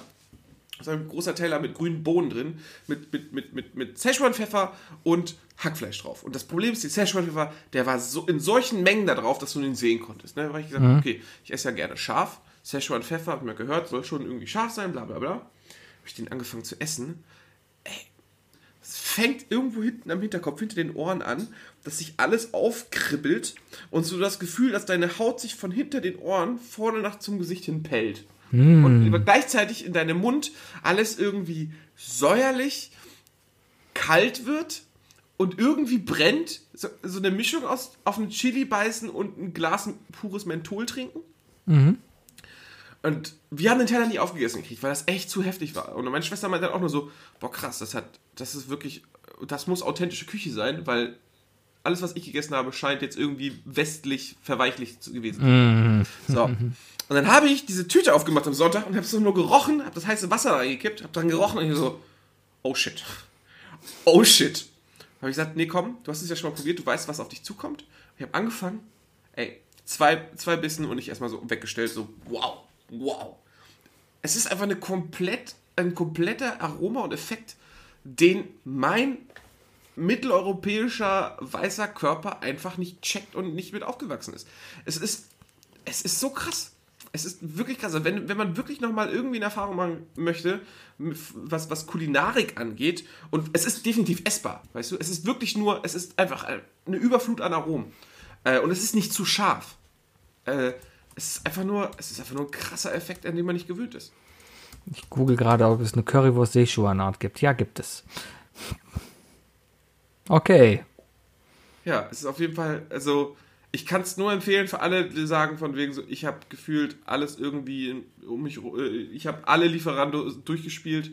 Das ist ein großer Teller mit grünen Bohnen drin, mit, mit, mit, mit, mit Szechuan-Pfeffer und Hackfleisch drauf. Und das Problem ist, die Szechuan-Pfeffer, der war so in solchen Mengen da drauf, dass du ihn sehen konntest. Ne? Da habe ich gesagt, okay, ich esse ja gerne scharf. Szechuan-Pfeffer, habe ich mir gehört, soll schon irgendwie scharf sein, bla bla bla. Habe ich den angefangen zu essen. Ey, es fängt irgendwo hinten am Hinterkopf, hinter den Ohren an, dass sich alles aufkribbelt und so das Gefühl, dass deine Haut sich von hinter den Ohren vorne nach zum Gesicht hin pellt. Und gleichzeitig in deinem Mund alles irgendwie säuerlich, kalt wird und irgendwie brennt. So, so eine Mischung aus auf einen Chili beißen und ein Glas pures Menthol trinken. Und wir haben den Teller nie aufgegessen gekriegt, weil das echt zu heftig war. Und meine Schwester meinte dann auch nur so, boah krass, das hat, das ist wirklich, das muss authentische Küche sein, weil alles, was ich gegessen habe, scheint jetzt irgendwie westlich verweichlicht zu gewesen. zu sein. So. Und dann habe ich diese Tüte aufgemacht am Sonntag und habe es nur gerochen, habe das heiße Wasser reingekippt, habe dran gerochen und ich so, oh shit. Oh shit. Habe ich gesagt, nee, komm, du hast es ja schon mal probiert, du weißt, was auf dich zukommt. Ich habe angefangen, ey, zwei, zwei Bissen und ich erstmal so weggestellt, so, wow, wow. Es ist einfach eine komplett, ein kompletter Aroma und Effekt, den mein mitteleuropäischer weißer Körper einfach nicht checkt und nicht mit aufgewachsen ist. Es ist, es ist so krass. Es ist wirklich krass. Also Wenn, wenn man wirklich nochmal irgendwie eine Erfahrung machen möchte, was, was Kulinarik angeht, und es ist definitiv essbar, weißt du, es ist wirklich nur, es ist einfach eine Überflut an Aromen. Äh, und es ist nicht zu scharf. Äh, es ist einfach nur, es ist einfach nur ein krasser Effekt, an den man nicht gewöhnt ist. Ich google gerade, ob es eine Currywurst Sichuan Art gibt. Ja, gibt es. Okay. Ja, es ist auf jeden Fall, also ich kann es nur empfehlen für alle, die sagen von wegen so, ich habe gefühlt alles irgendwie um mich, äh, ich habe alle Lieferando durchgespielt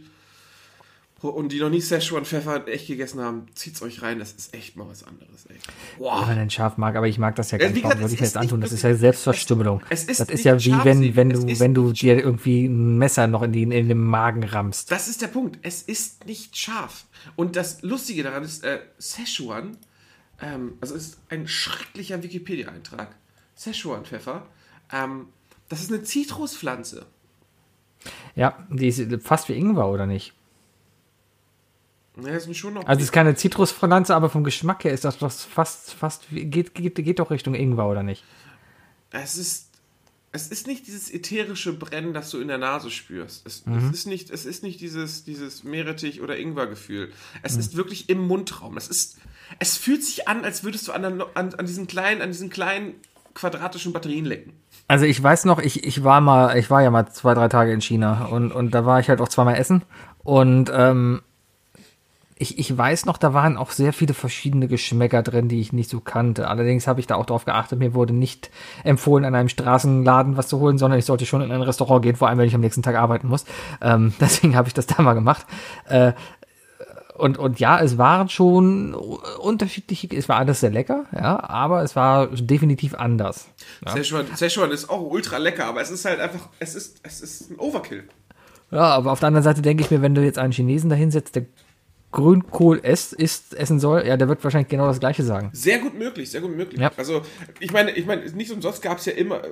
und die noch nie Szechuan Pfeffer echt gegessen haben, zieht's euch rein, das ist echt mal was anderes, ey. Wenn man den scharf mag, aber ich mag das ja gar nicht. Warum würde ich mir das antun? Das ist ja Selbstverstümmelung. Es ist das ist ja wie wenn, wenn du, wenn du dir irgendwie ein Messer noch in, die, in den Magen rammst. Das ist der Punkt. Es ist nicht scharf. Und das Lustige daran ist, äh, Szechuan, ähm, also es ist ein schrecklicher Wikipedia-Eintrag. Szechuan-Pfeffer, ähm, das ist eine Zitruspflanze. Ja, die ist fast wie Ingwer, oder nicht? Ja, sind schon noch. Also es ist keine Zitruspflanze, aber vom Geschmack her ist das doch fast, fast, geht, geht, geht doch Richtung Ingwer, oder nicht? es ist. Es ist nicht dieses ätherische Brennen, das du in der Nase spürst. Es, Mhm. es ist nicht, es ist nicht dieses, dieses Meerrettich- oder Ingwergefühl. Mhm. Es ist wirklich im Mundraum. Es ist, es fühlt sich an, als würdest du an, an, an diesen kleinen, an diesen kleinen quadratischen Batterien lecken. Also ich weiß noch, ich, ich war mal, ich war ja mal zwei, drei Tage in China und, und da war ich halt auch zweimal essen und ähm, ich, ich weiß noch, da waren auch sehr viele verschiedene Geschmäcker drin, die ich nicht so kannte. Allerdings habe ich da auch darauf geachtet, mir wurde nicht empfohlen, an einem Straßenladen was zu holen, sondern ich sollte schon in ein Restaurant gehen, vor allem wenn ich am nächsten Tag arbeiten muss. Ähm, deswegen habe ich das da mal gemacht. Äh, und, und ja, es waren schon unterschiedliche, es war alles sehr lecker, ja, aber es war definitiv anders. Szechuan, Szechuan ist auch ultra lecker, aber es ist halt einfach, es ist, es ist ein Overkill. Ja, aber auf der anderen Seite denke ich mir, wenn du jetzt einen Chinesen da hinsetzt, der Grünkohl isst, isst, essen soll, ja, der wird wahrscheinlich genau das Gleiche sagen. Sehr gut möglich, sehr gut möglich. Ja. Also, ich meine, ich meine, nicht umsonst gab es ja immer,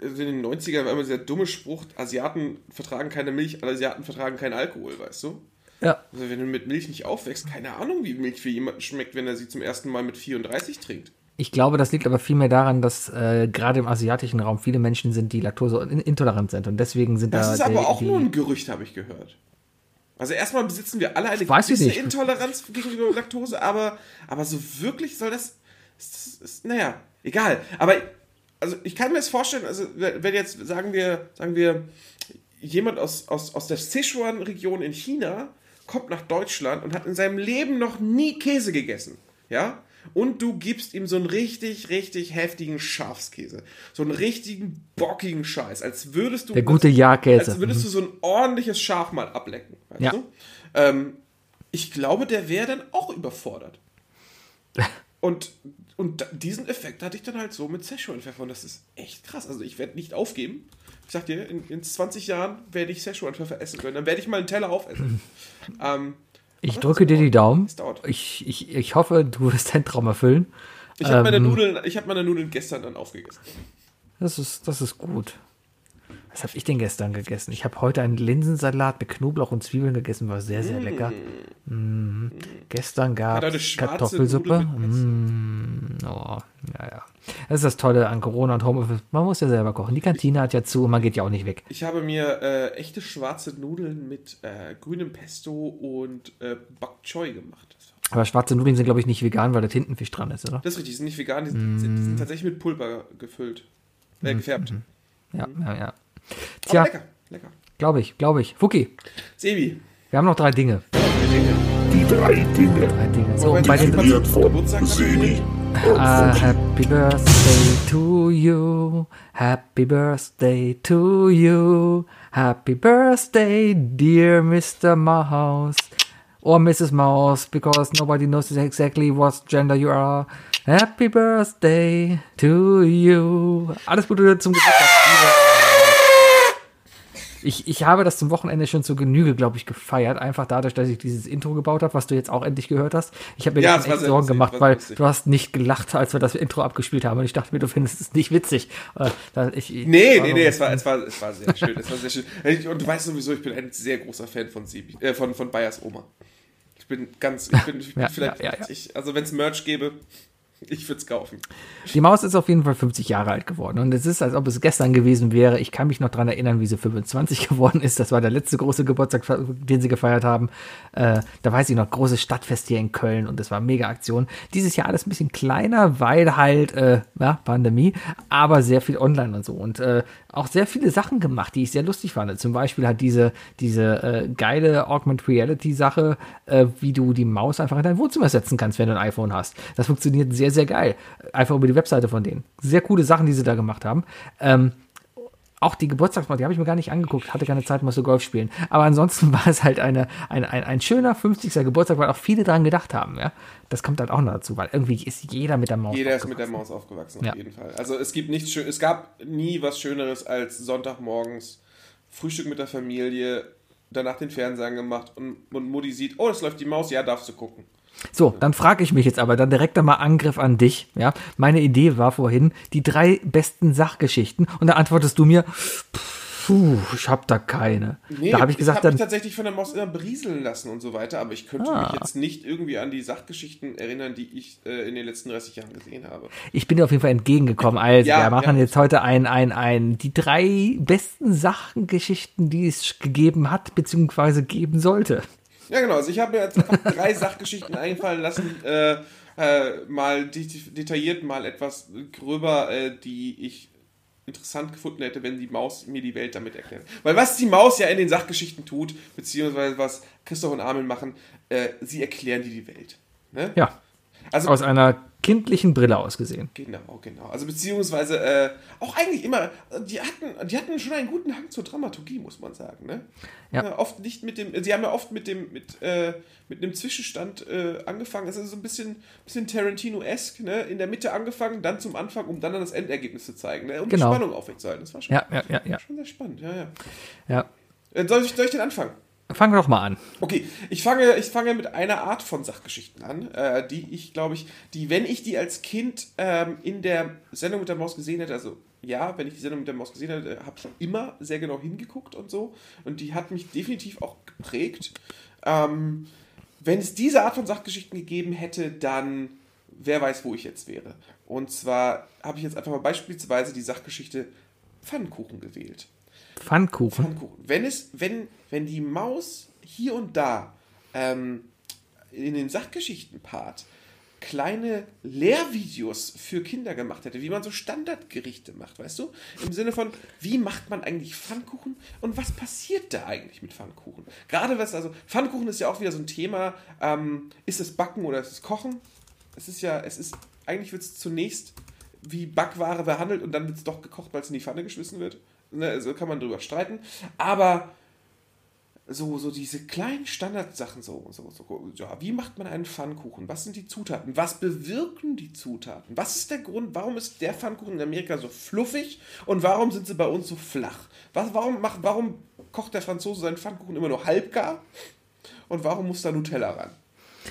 also in den 90ern war immer dieser dumme Spruch, Asiaten vertragen keine Milch, Asiaten vertragen keinen Alkohol, weißt du? Ja. Also wenn du mit Milch nicht aufwächst, keine Ahnung, wie Milch für jemanden schmeckt, wenn er sie zum ersten Mal mit 34 trinkt. Ich glaube, das liegt aber vielmehr daran, dass äh, gerade im asiatischen Raum viele Menschen sind, die laktoseintolerant sind. Und deswegen sind Das da. ist die- aber auch die, nur ein Gerücht, habe ich gehört. Also erstmal besitzen wir alle eine gewisse. Intoleranz gegenüber Laktose, aber, aber so wirklich soll das, ist, ist, naja, egal. Aber also ich kann mir das vorstellen, also wenn jetzt, sagen wir, sagen wir, jemand aus, aus, aus der Sichuan-Region in China kommt nach Deutschland und hat in seinem Leben noch nie Käse gegessen, ja? und du gibst ihm so einen richtig, richtig heftigen Schafskäse. So einen richtigen bockigen Scheiß, als würdest du. Der gute Jahrkäse. Als würdest du so ein ordentliches Schaf mal ablecken. Weißt Ja. du? Ähm, ich glaube, der wäre dann auch überfordert. Und, und diesen Effekt hatte ich dann halt so mit Szechuan-Pfeffer und das ist echt krass. Also ich werde nicht aufgeben. Ich sag dir, in, in 20 Jahren werde ich Szechuan-Pfeffer essen können. Dann werde ich mal einen Teller aufessen. ähm, Ich drücke dir die. Daumen. Ich, ich, ich hoffe, du wirst deinen Traum erfüllen. Ich habe meine Ähm, Nudeln, ich habe meine Nudeln gestern dann aufgegessen. Das ist, das ist gut. Was habe ich denn gestern gegessen? Ich habe heute einen Linsensalat mit Knoblauch und Zwiebeln gegessen, war sehr, sehr lecker. Mm. Gestern gab es Kartoffelsuppe. Mm. Oh, ja, ja. Das ist das Tolle an Corona und Homeoffice. Man muss ja selber kochen. Die Kantine hat ja zu und man geht ja auch nicht weg. Ich habe mir äh, echte schwarze Nudeln mit äh, grünem Pesto und äh, Bok Choy gemacht. Aber schwarze Nudeln sind, glaube ich, nicht vegan, weil da Tintenfisch dran ist, oder? das ist richtig, die sind nicht vegan, die sind, die Mm. sind tatsächlich mit Pulver gefüllt. Äh, gefärbt. Ja, ja, ja. Aber Tja, lecker, lecker. glaube ich, glaube ich. Fuki, Sebi, wir haben noch drei Dinge. Die drei Dinge. Drei Dinge. So, Moment, bei die den, Sebi. Ah, happy birthday to you. Happy birthday to you. Happy birthday, dear Mr. Mouse. Or Mrs. Mouse, because nobody knows exactly what gender you are. Happy birthday to you. Alles Gute zum Geburtstag. Ich, ich habe das zum Wochenende schon zur Genüge, glaube ich, gefeiert. Einfach dadurch, dass ich dieses Intro gebaut habe, was du jetzt auch endlich gehört hast. Ich habe mir Ja, echt Sorgen gemacht, weil lustig. du hast nicht gelacht, als wir das Intro abgespielt haben. Und ich dachte mir, du findest es nicht witzig. Äh, ich, Nee, nee, nee, es war, es war, es war sehr schön. Es war sehr schön. Und du weißt sowieso, ich bin ein sehr großer Fan von Sebi, äh, von, von Bayers Oma. Ich bin ganz, ich bin, ich Ja, vielleicht, ja, ja. Ich, also wenn es Merch gäbe, ich würde es kaufen. Die Maus ist auf jeden Fall 50 Jahre alt geworden. Und es ist, als ob es gestern gewesen wäre. Ich kann mich noch dran erinnern, wie sie 25 geworden ist. Das war der letzte große Geburtstag, den sie gefeiert haben. Äh, da weiß ich noch, großes Stadtfest hier in Köln und das war mega Aktion. Dieses Jahr alles ein bisschen kleiner, weil halt, äh, ja, Pandemie, aber sehr viel online und so. Und äh, auch sehr viele Sachen gemacht, die ich sehr lustig fand. Zum Beispiel hat diese, diese äh, geile Augmented Reality Sache, äh, wie du die Maus einfach in dein Wohnzimmer setzen kannst, wenn du ein iPhone hast. Das funktioniert sehr, sehr geil. Einfach über die Webseite von denen. Sehr coole Sachen, die sie da gemacht haben. Ähm, auch die Geburtstagsparty, die habe ich mir gar nicht angeguckt, hatte keine Zeit, so Golf spielen. Aber ansonsten war es halt eine, ein, ein, ein schöner 50. Geburtstag, weil auch viele daran gedacht haben. Ja? Das kommt halt auch noch dazu, weil irgendwie ist jeder mit der Maus. Jeder ist mit der. Maus aufgewachsen, auf Ja. jeden Fall. Also es gibt nichts schön, es gab nie was Schöneres als Sonntagmorgens Frühstück mit der Familie, danach den Fernseher gemacht und, und Mutti sieht, oh, das läuft die Maus, ja, darfst du gucken. So, dann frage ich mich jetzt aber, dann direkt einmal Angriff an dich. Ja, meine Idee war vorhin die drei besten Sachgeschichten und da antwortest du mir, puh, ich habe da keine. da habe ich gesagt, hab mich dann tatsächlich von der Maus immer berieseln lassen und so weiter, aber ich könnte Ah. mich jetzt nicht irgendwie an die Sachgeschichten erinnern, die ich äh, in den letzten 30 Jahren gesehen habe. ich bin dir auf jeden Fall entgegengekommen. Also, Ja, wir machen ja. jetzt heute ein, ein, ein, die drei besten Sachengeschichten, die es gegeben hat, beziehungsweise geben sollte. Ja, genau. Also ich habe mir jetzt einfach drei Sachgeschichten einfallen lassen, äh, äh, mal det detailliert, mal etwas gröber, äh, die ich interessant gefunden hätte, wenn die Maus mir die Welt damit erklärt. Weil was die Maus ja in den Sachgeschichten tut, beziehungsweise was Christoph und Armin machen, äh, sie erklären dir die Welt. Ne? Ja, Also aus einer kindlichen Brille ausgesehen. Genau, genau. Also beziehungsweise äh, auch eigentlich immer, die hatten, die hatten schon einen guten Hang zur Dramaturgie, muss man sagen. Ne? Ja. Äh, oft nicht mit dem, sie haben ja oft mit dem, mit, äh, mit einem Zwischenstand äh, angefangen. Es ist so ein bisschen, bisschen Tarantino-esque, ne? In der Mitte angefangen, dann zum Anfang, um dann das Endergebnis zu zeigen, ne? Um Genau. die Spannung aufrechtzuerhalten. Das war schon, Ja, ja, ja, ja. schon sehr spannend, ja, ja. ja. Äh, soll, ich, soll ich den anfangen? Fangen wir doch mal an. Okay, ich fange, ich fange mit einer Art von Sachgeschichten an, äh, die ich, glaube ich, die, wenn ich die als Kind ähm, in der Sendung mit der Maus gesehen hätte, also ja, wenn ich die Sendung mit der Maus gesehen hätte, habe ich immer sehr genau hingeguckt und so. Und die hat mich definitiv auch geprägt. Ähm, wenn es diese Art von Sachgeschichten gegeben hätte, dann wer weiß, wo ich jetzt wäre. Und zwar habe ich jetzt einfach mal beispielsweise die Sachgeschichte Pfannkuchen gewählt. Pfannkuchen. Pfannkuchen. Wenn es, wenn, wenn die Maus hier und da ähm, in den Sachgeschichten-Part kleine Lehrvideos für Kinder gemacht hätte, wie man so Standardgerichte macht, weißt du? Im Sinne von, wie macht man eigentlich Pfannkuchen und was passiert da eigentlich mit Pfannkuchen? Gerade was, also Pfannkuchen ist ja auch wieder so ein Thema, ähm, ist es Backen oder ist es Kochen? es ist ja, es ist, eigentlich wird es zunächst wie Backware behandelt und dann wird es doch gekocht, weil es in die Pfanne geschmissen wird. Ne, also kann man drüber streiten. Aber so, so diese kleinen Standardsachen, so, so, so, ja, wie macht man einen Pfannkuchen? Was sind die Zutaten? Was bewirken die Zutaten? Was ist der Grund, warum ist der Pfannkuchen in Amerika so fluffig und warum sind sie bei uns so flach? Was, warum, macht, warum kocht der Franzose seinen Pfannkuchen immer nur halbgar? Und warum muss da Nutella ran?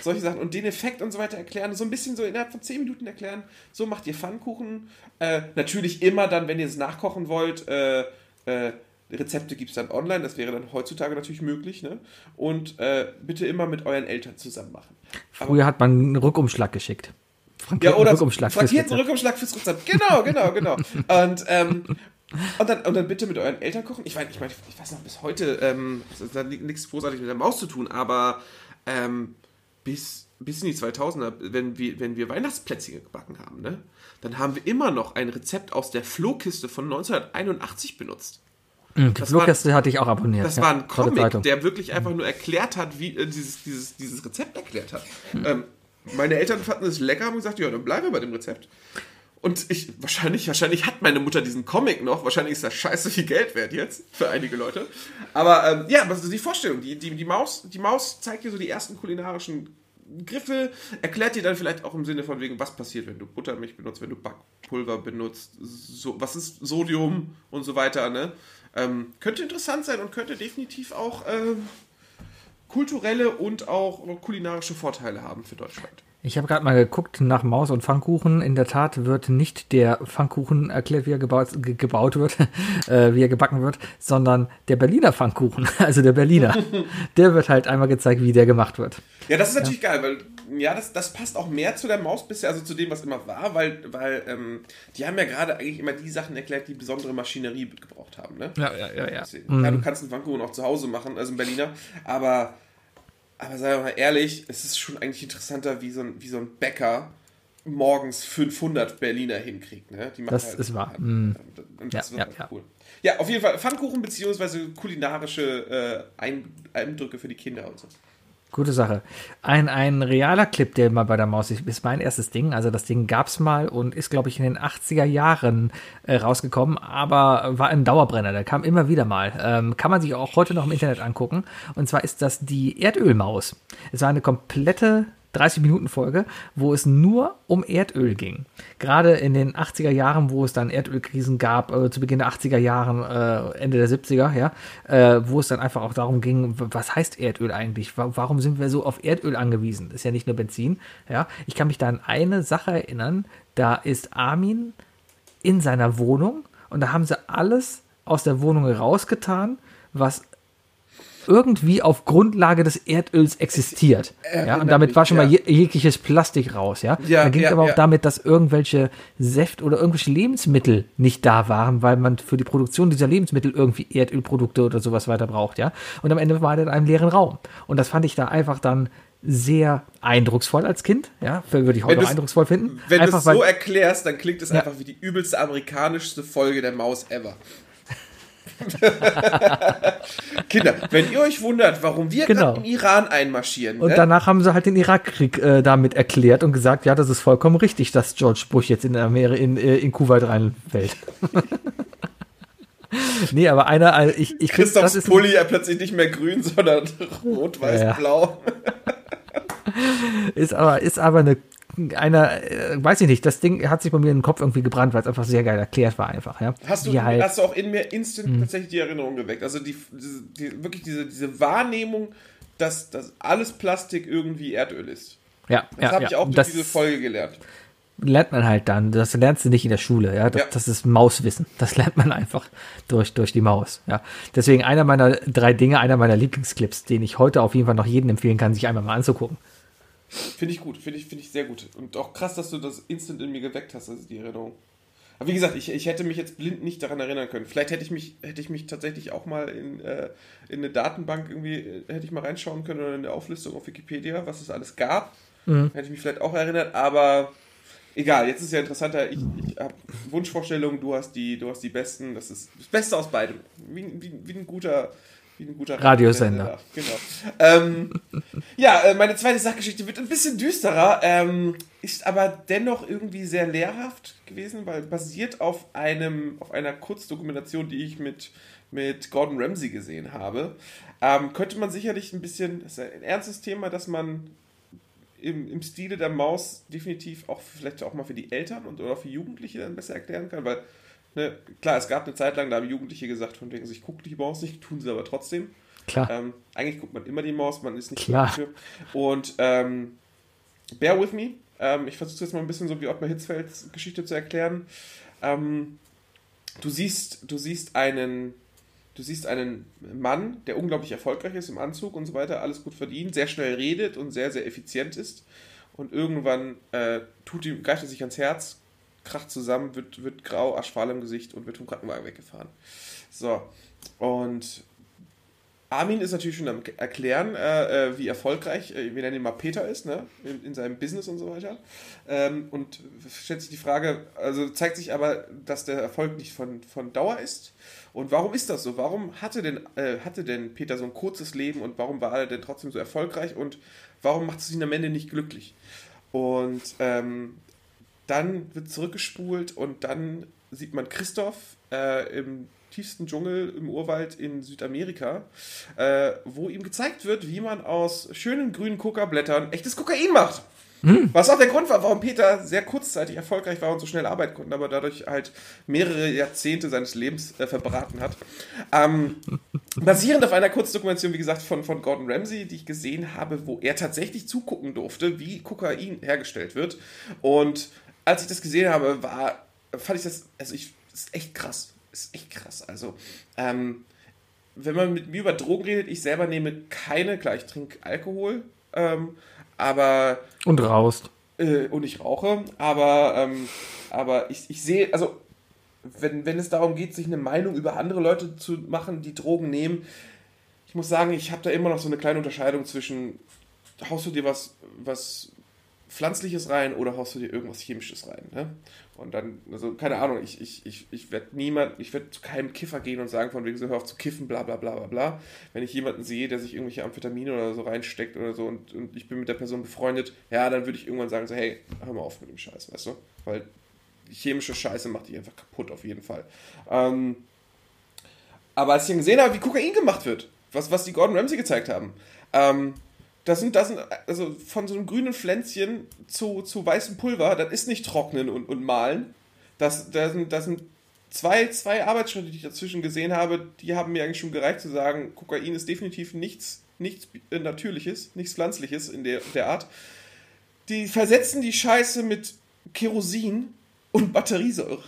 Solche Sachen und den Effekt und so weiter erklären, so ein bisschen so innerhalb von 10 Minuten erklären, so macht ihr Pfannkuchen. Äh, natürlich immer dann, wenn ihr es nachkochen wollt, äh, äh, Rezepte gibt es dann online, das wäre dann heutzutage natürlich möglich. Ne? Und äh, bitte immer mit euren Eltern zusammen machen. Früher hat man einen Rückumschlag geschickt. Ja, oder Rückumschlag frankierten. Rückumschlag fürs Rezept. Genau, genau, genau. Und, ähm, und, dann, und dann bitte mit euren Eltern kochen. Ich meine, ich, mein, ich weiß noch, bis heute, ähm, das hat nichts großartig mit der Maus zu tun, aber ähm, bis, bis in die 2000er, wenn wir, wenn wir Weihnachtsplätzchen gebacken haben, ne, dann haben wir immer noch ein Rezept aus der Flohkiste von 1981 benutzt. Mhm, Die das Flohkäste hatte ich auch abonniert. Das ja, war ein Comic, der wirklich einfach nur erklärt hat, wie äh, dieses, dieses, dieses Rezept erklärt hat. Ähm, meine Eltern fanden es lecker und gesagt, ja, dann bleiben wir bei dem Rezept. Und ich, wahrscheinlich, wahrscheinlich hat meine Mutter diesen Comic noch, wahrscheinlich ist das scheiße viel Geld wert jetzt für einige Leute. Aber ähm, ja, was ist die Vorstellung? Die, die, die, Maus, die Maus zeigt dir so die ersten kulinarischen Griffe, erklärt dir dann vielleicht auch im Sinne von wegen, was passiert, wenn du Buttermilch benutzt, wenn du Backpulver benutzt, so, was ist Sodium und so weiter, ne? Ähm, könnte interessant sein und könnte definitiv auch ähm, kulturelle und auch kulinarische Vorteile haben für Deutschland. Ich habe gerade mal geguckt nach Maus und Pfannkuchen. In der Tat wird nicht der Pfannkuchen erklärt, wie er gebaut, ge gebaut wird, äh, wie er gebacken wird, sondern der Berliner Pfannkuchen, also der Berliner. der wird halt einmal gezeigt, wie der gemacht wird. Ja, das ist natürlich geil, weil ja, das, das passt auch mehr zu der Maus bisher, also zu dem, was immer war, weil, weil ähm, die haben ja gerade eigentlich immer die Sachen erklärt, die besondere Maschinerie gebraucht haben. Ne? Ja, ja, ja, ja. Ja, du kannst einen Pfannkuchen auch zu Hause machen, also ein Berliner, aber, aber sei mal ehrlich, es ist schon eigentlich interessanter, wie so ein, wie so ein Bäcker morgens 500 Berliner hinkriegt. Ne? Die machen Das ist wahr. Mm. Und das Ja, wird ja, halt ja. cool. Ja, auf jeden Fall Pfannkuchen beziehungsweise kulinarische äh, Ein Eindrücke für die Kinder und so. Gute Sache. Ein, ein realer Clip, der mal bei der Maus ist, ist mein erstes Ding. Also das Ding gab's mal und ist, glaube ich, in den 80er Jahren äh, rausgekommen, aber war ein Dauerbrenner. Der kam immer wieder mal. Ähm, kann man sich auch heute noch im Internet angucken. Und zwar ist das die Erdölmaus. Es war eine komplette 30-Minuten-Folge, wo es nur um Erdöl ging. Gerade in den 80er Jahren, wo es dann Erdölkrisen gab, äh, zu Beginn der 80er Jahren, äh, Ende der 70er, ja, äh, wo es dann einfach auch darum ging, was heißt Erdöl eigentlich? Wa- Warum sind wir so auf Erdöl angewiesen? Das ist ja nicht nur Benzin, ja. Ich kann mich da an eine Sache erinnern, da ist Armin in seiner Wohnung und da haben sie alles aus der Wohnung rausgetan, was irgendwie auf Grundlage des Erdöls existiert. Ja, Erinnert und damit mich, war schon mal ja. je, jegliches Plastik raus, ja. Ja, da ging ja, aber auch ja. damit, dass irgendwelche Säft oder irgendwelche Lebensmittel nicht da waren, weil man für die Produktion dieser Lebensmittel irgendwie Erdölprodukte oder sowas weiter braucht, ja. Und am Ende war der in einem leeren Raum. Und das fand ich da einfach dann sehr eindrucksvoll als Kind, ja, würde ich heute eindrucksvoll finden. Wenn du es so erklärst, dann klingt es Ja. einfach wie die übelste amerikanischste Folge der Maus ever. Kinder, wenn ihr euch wundert, warum wir Genau. im Iran einmarschieren, Und ne? danach haben sie halt den Irakkrieg äh, damit erklärt und gesagt, ja, das ist vollkommen richtig, dass George Bush jetzt in, Amer in, äh, in Kuwait reinfällt. nee, aber einer, also ich, ich Christophs ein- Pulli ja plötzlich nicht mehr grün, sondern rot, weiß, Ja. blau. ist aber, ist aber eine, einer, äh, weiß ich nicht, das Ding hat sich bei mir in den Kopf irgendwie gebrannt, weil es einfach sehr geil erklärt war einfach, ja. Hast du, halt, hast du auch in mir instant Mhm. tatsächlich die Erinnerung geweckt? Also die, diese, die wirklich diese, diese Wahrnehmung, dass, dass alles Plastik irgendwie Erdöl ist. ja, Das ja, habe ja. ich auch durch das diese Folge gelernt. lernt man halt dann, das lernst du nicht in der Schule, ja, das, Ja. das ist Mauswissen, das lernt man einfach durch, durch die Maus, ja. Deswegen einer meiner drei Dinge, einer meiner Lieblingsclips, den ich heute auf jeden Fall noch jedem empfehlen kann, sich einmal mal anzugucken. Finde ich gut, finde ich, finde ich sehr gut. Und auch krass, dass du das instant in mir geweckt hast, also die Erinnerung. Aber wie gesagt, ich, ich hätte mich jetzt blind nicht daran erinnern können. Vielleicht hätte ich mich, hätte ich mich tatsächlich auch mal in, äh, in eine Datenbank irgendwie, äh, hätte ich mal reinschauen können oder in eine Auflistung auf Wikipedia, was es alles gab. Hätte ich mich vielleicht auch erinnert, aber egal, jetzt ist ja interessanter, ich, ich habe Wunschvorstellungen, du hast die, du hast die besten, das ist das Beste aus beidem. Wie, wie, wie ein guter, Wie ein guter Radiosender. Genau. Ähm, ja, äh, meine zweite Sachgeschichte wird ein bisschen düsterer, ähm, ist aber dennoch irgendwie sehr lehrhaft gewesen, weil basiert auf einem, auf einer Kurzdokumentation, die ich mit, mit Gordon Ramsay gesehen habe. Ähm, könnte man sicherlich ein bisschen, das ist ein ernstes Thema, dass man im, im Stile der Maus definitiv auch vielleicht auch mal für die Eltern und oder für Jugendliche dann besser erklären kann, weil ne, klar, es gab eine Zeit lang, da haben Jugendliche gesagt, von wegen, ich gucke die Maus nicht, tun sie aber trotzdem. Klar. Ähm, eigentlich guckt man immer die Maus, man ist nicht Klar. dafür. Und ähm, bear with me. Ähm, ich versuche jetzt mal ein bisschen so wie Ottmar Hitzfelds Geschichte zu erklären. Ähm, du siehst, du siehst einen, du siehst einen Mann, der unglaublich erfolgreich ist im Anzug und so weiter, alles gut verdient, sehr schnell redet und sehr, sehr effizient ist. Und irgendwann äh, tut ihm, greift er sich ans Herz, kracht zusammen, wird, wird grau, aschfahl im Gesicht und wird vom Krankenwagen weggefahren. So. Und Armin ist natürlich schon am erklären, äh, äh, wie erfolgreich, äh, wir nennen ihn mal Peter ist, ne? in, in seinem Business und so weiter. Ähm, und stellt sich die Frage, also zeigt sich aber, dass der Erfolg nicht von, von Dauer ist. Und warum ist das so? Warum hatte denn, äh, hatte denn Peter so ein kurzes Leben und warum war er denn trotzdem so erfolgreich und warum macht es ihn am Ende nicht glücklich? Und ähm, dann wird zurückgespult und dann sieht man Christoph äh, im tiefsten Dschungel im Urwald in Südamerika, äh, wo ihm gezeigt wird, wie man aus schönen grünen Kokablättern echtes Kokain macht. Was auch der Grund war, warum Peter sehr kurzzeitig erfolgreich war und so schnell arbeiten konnte, aber dadurch halt mehrere Jahrzehnte seines Lebens äh, verbraten hat. Ähm, basierend auf einer Kurzdokumentation, wie gesagt, von, von Gordon Ramsay, die ich gesehen habe, wo er tatsächlich zugucken durfte, wie Kokain hergestellt wird. Und als ich das gesehen habe, war, fand ich das, also ich, ist echt krass. Ist echt krass. Also, ähm, wenn man mit mir über Drogen redet, ich selber nehme keine, klar, ich trinke Alkohol, ähm, aber Und raust. äh, und ich rauche, aber, ähm, aber ich, ich sehe, also wenn, wenn es darum geht, sich eine Meinung über andere Leute zu machen, die Drogen nehmen, ich muss sagen, ich habe da immer noch so eine kleine Unterscheidung zwischen, haust du dir was, was Pflanzliches rein oder haust du dir irgendwas Chemisches rein, ne? Und dann, also keine Ahnung, ich, ich, ich, ich werde niemand, ich werde zu keinem Kiffer gehen und sagen, von wegen so, hör auf zu kiffen, bla bla bla bla bla. Wenn ich jemanden sehe, der sich irgendwelche Amphetamine oder so reinsteckt oder so und, und ich bin mit der Person befreundet, ja, dann würde ich irgendwann sagen, so, hey, hör mal auf mit dem Scheiß, weißt du? Weil chemische Scheiße macht dich einfach kaputt, auf jeden Fall. Ähm, aber als ich dann gesehen habe, wie Kokain gemacht wird, was, was die Gordon Ramsay gezeigt haben, ähm, das sind, das sind, also von so einem grünen Pflänzchen zu, zu weißem Pulver, das ist nicht trocknen und, und malen. Das, das, sind, das sind zwei, zwei Arbeitsschritte, die ich dazwischen gesehen habe, die haben mir eigentlich schon gereicht zu sagen, Kokain ist definitiv nichts, nichts Natürliches, nichts Pflanzliches in der, der Art. Die versetzen die Scheiße mit Kerosin und Batteriesäure.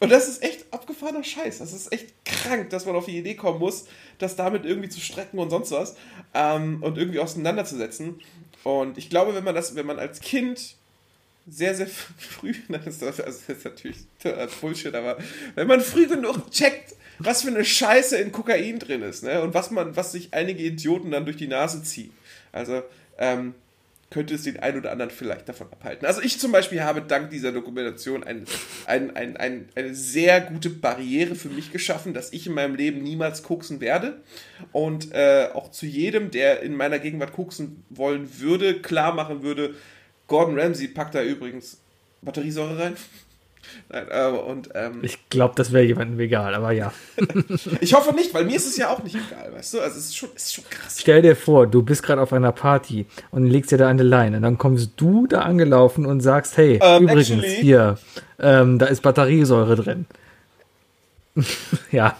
Und das ist echt abgefahrener Scheiß. Das ist echt krank, dass man auf die Idee kommen muss, das damit irgendwie zu strecken und sonst was ähm, und irgendwie auseinanderzusetzen. Und ich glaube, wenn man das, wenn man als Kind sehr, sehr früh, das ist, also das ist natürlich Bullshit, aber wenn man früh genug checkt, was für eine Scheiße in Kokain drin ist, ne? Und was man, was sich einige Idioten dann durch die Nase ziehen. Also, ähm, könnte es den einen oder anderen vielleicht davon abhalten. Also ich zum Beispiel habe dank dieser Dokumentation ein, ein, ein, ein, eine sehr gute Barriere für mich geschaffen, dass ich in meinem Leben niemals koksen werde. Und äh, auch zu jedem, der in meiner Gegenwart koksen wollen würde, klar machen würde, Gordon Ramsay packt da übrigens Batteriesäure rein. Nein, äh, und ähm, Ich glaube, das wäre jemandem egal, aber ja. ich hoffe nicht, weil mir ist es ja auch nicht egal, weißt du? Also es ist schon, es ist schon krass. Stell dir vor, du bist gerade auf einer Party und legst dir da eine Leine. Und dann kommst du da angelaufen und sagst, hey, Ähm, übrigens, actually- hier, ähm, da ist Batteriesäure drin. ja,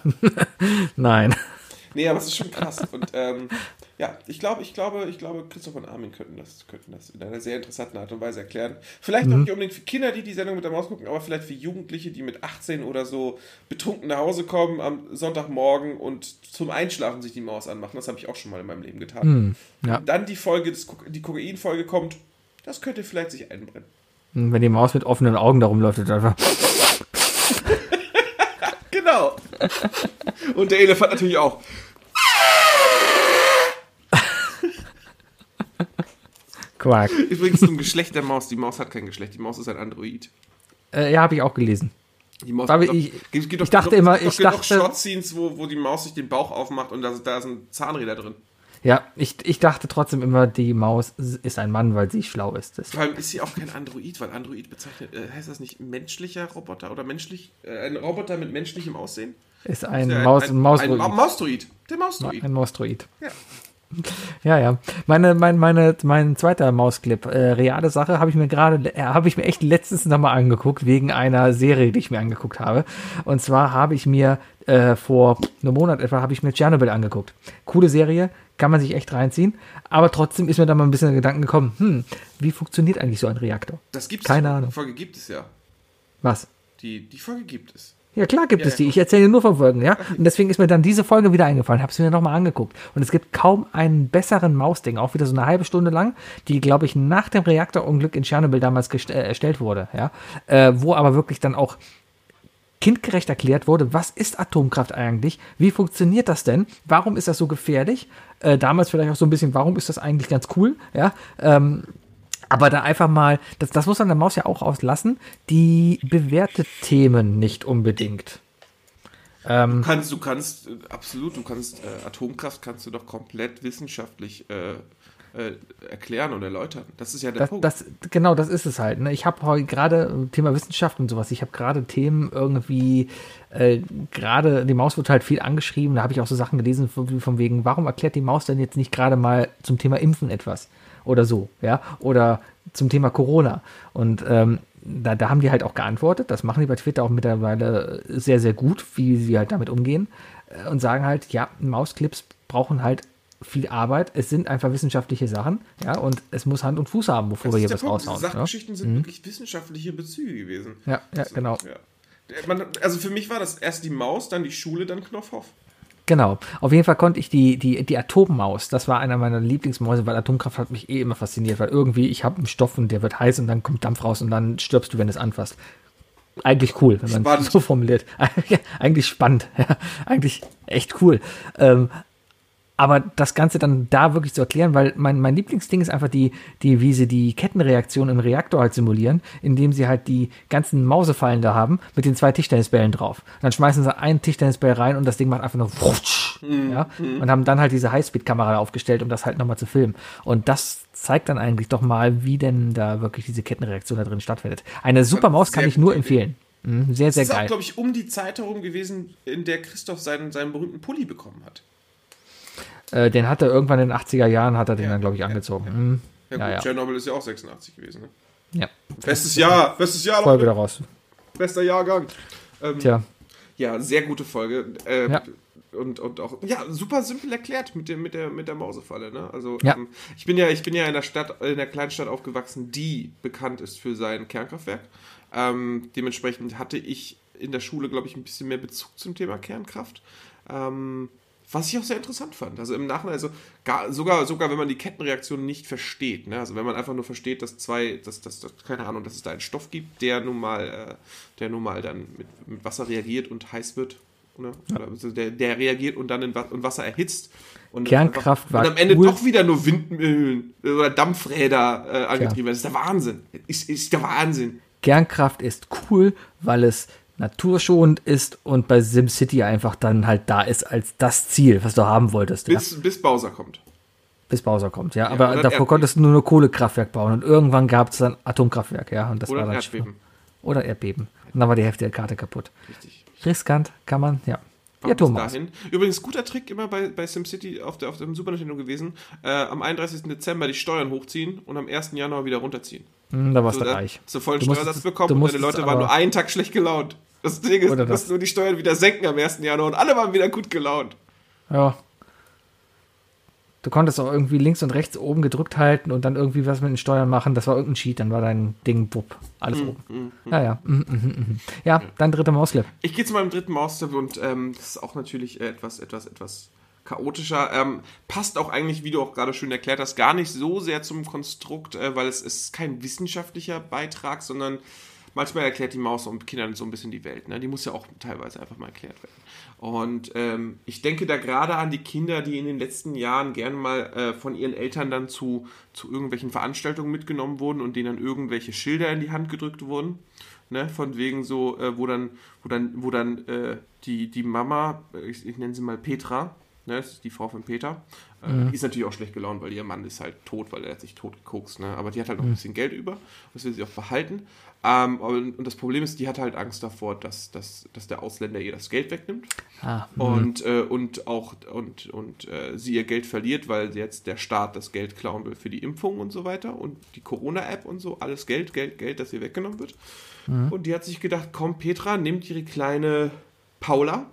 nein. Nee, aber es ist schon krass. Und ähm, ja, ich glaube, ich glaube, ich glaube, Christoph und Armin könnten das, könnten das in einer sehr interessanten Art und Weise erklären. Vielleicht noch nicht unbedingt für Kinder, die die Sendung mit der Maus gucken, aber vielleicht für Jugendliche, die mit 18 oder so betrunken nach Hause kommen am Sonntagmorgen und zum Einschlafen sich die Maus anmachen. Das habe ich auch schon mal in meinem Leben getan. ja. Dann die Folge, des, die Kokain-Folge kommt. Das könnte vielleicht sich einbrennen. Und wenn die Maus mit offenen Augen darum läuft, dann einfach. Genau. Und der Elefant natürlich auch. Quark. Übrigens zum Geschlecht der Maus. Die Maus hat kein Geschlecht. Die Maus ist ein Android. Äh, ja, habe ich auch gelesen. Die Maus, doch- ich- gibt, gibt ich doch, dachte doch, immer- doch ich dachte- Shot-Scenes, wo, wo die Maus sich den Bauch aufmacht und da, da sind Zahnräder drin. Ja, ich, ich dachte trotzdem immer, die Maus ist ein Mann, weil sie schlau ist. Das, Vor allem ist sie auch kein Android, weil Android bezeichnet, äh, heißt das nicht menschlicher Roboter oder menschlich, äh, ein Roboter mit menschlichem Aussehen? ist ein Ja, Maus, ein, Maus, ein Ma Mausdroid. Der Mausdroid. ein Mausdroid. Ja. Ja, ja. Meine, mein, meine, mein zweiter Mausclip, äh, reale Sache, habe ich mir gerade, äh, habe ich mir echt letztens nochmal angeguckt, wegen einer Serie, die ich mir angeguckt habe. Und zwar habe ich mir äh, vor einem Monat etwa, habe ich mir Chernobyl angeguckt. Coole Serie, kann man sich echt reinziehen. Aber trotzdem ist mir da mal ein bisschen der Gedanken gekommen, hm, wie funktioniert eigentlich so ein Reaktor? Das gibt's. Keine Die Ahnung. Folge gibt es ja. Was? Die, die Folge gibt es. Ja, klar gibt Ja, es die. Ich erzähle nur von Folgen, ja. Und deswegen ist mir dann diese Folge wieder eingefallen, habe sie mir nochmal angeguckt. Und es gibt kaum einen besseren Mausding, auch wieder so eine halbe Stunde lang, die, glaube ich, nach dem Reaktorunglück in Tschernobyl damals gest- äh, erstellt wurde, ja. Äh, wo aber wirklich dann auch kindgerecht erklärt wurde, was ist Atomkraft eigentlich? Wie funktioniert das denn? Warum ist das so gefährlich? Äh, damals vielleicht auch so ein bisschen, warum ist das eigentlich ganz cool? Ja, ähm, aber da einfach mal, das, das muss man der Maus ja auch auslassen, die bewertet Themen nicht unbedingt. Du kannst, du kannst, äh, absolut, du kannst, äh, Atomkraft kannst du doch komplett wissenschaftlich äh, äh, erklären und erläutern. Das ist ja der Das, Punkt. das, genau, das ist es halt. Ne? Ich habe heute gerade Thema Wissenschaft und sowas. Ich habe gerade Themen irgendwie, äh, gerade die Maus wird halt viel angeschrieben. Da habe ich auch so Sachen gelesen von, von wegen, warum erklärt die Maus denn jetzt nicht gerade mal zum Thema Impfen etwas oder so, ja? Oder zum Thema Corona. Und ähm, da, da haben die halt auch geantwortet. Das machen die bei Twitter auch mittlerweile sehr, sehr gut, wie sie halt damit umgehen. Äh, Und sagen halt, ja, Mausclips brauchen halt viel Arbeit. Es sind einfach wissenschaftliche Sachen, ja, und es muss Hand und Fuß haben, bevor das wir hier was Punkt. Diese raushauen. Ja? Sachgeschichten sind wirklich wissenschaftliche Bezüge gewesen. Ja, ja, genau. Ja. Man, also für mich war das erst die Maus, dann die Schule, dann Knopfhoff. Genau. Auf jeden Fall konnte ich die, die, die Atommaus, das war einer meiner Lieblingsmäuse, weil Atomkraft hat mich eh immer fasziniert, weil irgendwie, ich habe einen Stoff und der wird heiß und dann kommt Dampf raus und dann stirbst du, wenn es anfasst. Eigentlich cool, wenn man Spannend. so formuliert. Eigentlich spannend, ja. Eigentlich echt cool. Ähm, aber das Ganze dann da wirklich zu erklären, weil mein, mein Lieblingsding ist einfach die, die, wie sie die Kettenreaktion im Reaktor halt simulieren, indem sie halt die ganzen Mausefallen da haben mit den zwei Tischtennisbällen drauf. Dann schmeißen sie einen Tischtennisball rein und das Ding macht einfach nur wutsch, ja, und haben dann halt diese Highspeed-Kamera aufgestellt, um das halt nochmal zu filmen. Und das zeigt dann eigentlich doch mal, wie denn da wirklich diese Kettenreaktion da drin stattfindet. Eine super Maus kann ich nur empfehlen. Mhm, sehr, sehr Das ist auch, geil. glaube ich, um die Zeit herum gewesen, in der Christoph seinen, seinen berühmten Pulli bekommen hat. Äh, den hat er irgendwann in den 80er Jahren, hat er den Ja, dann, glaube ich, angezogen. ja. Mhm. Ja, Ja, gut, ja. Tschernobyl ist ja auch 86 gewesen. Ne? ja. Bestes Jahr, bestes Jahr, Folge daraus. bester Jahrgang. Ähm, Tja. Ja, sehr gute Folge. Äh, Ja. Und, und auch, ja, super simpel erklärt mit, dem, mit, der, mit der Mausefalle. Ne? Also, Ja. ähm, ich, bin ja, ich bin ja in der Stadt, in der Kleinstadt aufgewachsen, die bekannt ist für sein Kernkraftwerk. Ähm, dementsprechend hatte ich in der Schule, glaube ich, ein bisschen mehr Bezug zum Thema Kernkraft. Ähm, was ich auch sehr interessant fand. Also im Nachhinein, also gar, sogar, sogar wenn man die Kettenreaktion nicht versteht, ne? also wenn man einfach nur versteht, dass zwei, dass, dass, dass keine Ahnung, dass es da einen Stoff gibt, der nun mal, äh, der nun mal dann mit, mit Wasser reagiert und heiß wird. Ne? Oder also der, der reagiert und dann in und Wasser erhitzt. Und Kernkraft einfach, war Und am Ende cool. doch wieder nur Windmühlen äh, oder Dampfräder äh, angetrieben werden. Das ist der Wahnsinn. Ist, ist der Wahnsinn. Kernkraft ist cool, weil es naturschonend ist und bei SimCity einfach dann halt da ist als das Ziel, was du haben wolltest. ja? Bis, bis Bowser kommt. bis Bowser kommt, ja. Aber oder ein davor Erdbeben. konntest du nur ein Kohlekraftwerk bauen und irgendwann gab es dann Atomkraftwerk, ja. Und das Oder war dann Erdbeben. schwer. Oder Erdbeben. Und dann war die Hälfte der Karte kaputt. Richtig. Riskant, kann man, ja. Ja, Thomas. dahin. Übrigens, guter Trick immer bei, bei SimCity auf, der, auf dem Super Nintendo gewesen. Äh, am 31. Dezember die Steuern hochziehen und am 1. Januar wieder runterziehen. Hm, da warst So, du reich. Zur vollen Du Steuersatz du bekommen und deine Leute waren nur einen Tag schlecht gelaunt. Das Ding ist, du musst nur die Steuern wieder senken am 1. Januar und alle waren wieder gut gelaunt. Ja. Du konntest auch irgendwie links und rechts oben gedrückt halten und dann irgendwie was mit den Steuern machen. Das war irgendein Cheat, dann war dein Ding, bupp, alles Mhm, oben. Ja, ja. Mhm, mhm, mhm. Ja, dein dritter Mausclip. Ich gehe zu meinem dritten Maustipp und ähm, das ist auch natürlich äh, etwas, etwas, etwas chaotischer. Ähm, passt auch eigentlich, wie du auch gerade schön erklärt hast, gar nicht so sehr zum Konstrukt, äh, weil es ist kein wissenschaftlicher Beitrag, sondern manchmal erklärt die Maus und Kindern so ein bisschen die Welt. Ne? Die muss ja auch teilweise einfach mal erklärt werden. Und ähm, ich denke da gerade an die Kinder, die in den letzten Jahren gerne mal äh, von ihren Eltern dann zu, zu irgendwelchen Veranstaltungen mitgenommen wurden und denen dann irgendwelche Schilder in die Hand gedrückt wurden. ne, von wegen so, äh, wo dann, wo dann, wo dann äh, die, die Mama, äh, ich, ich nenne sie mal Petra, ne, das ist die Frau von Peter, äh, die ist natürlich auch schlecht gelaunt, weil ihr Mann ist halt tot, weil er hat sich tot gekokst, ne, aber die hat halt noch ein bisschen Geld über, das will sie auch behalten. Ähm, und, das Problem ist, die hat halt Angst davor, dass, dass, dass der Ausländer ihr das Geld wegnimmt Ah, und, äh, und auch und, und äh, sie ihr Geld verliert, weil jetzt der Staat das Geld klauen will für die Impfung und so weiter und die Corona-App und so, alles Geld, Geld, Geld, das ihr weggenommen wird. Und die hat sich gedacht, komm, Petra, nimmt ihre kleine Paula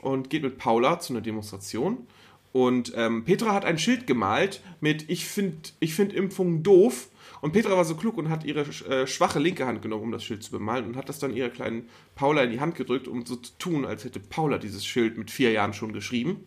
und geht mit Paula zu einer Demonstration. Und ähm, Petra hat ein Schild gemalt mit Ich finde ich find Impfungen doof. Und Petra war so klug und hat ihre äh, schwache linke Hand genommen, um das Schild zu bemalen und hat das dann ihrer kleinen Paula in die Hand gedrückt, um so zu tun, als hätte Paula dieses Schild mit vier Jahren schon geschrieben.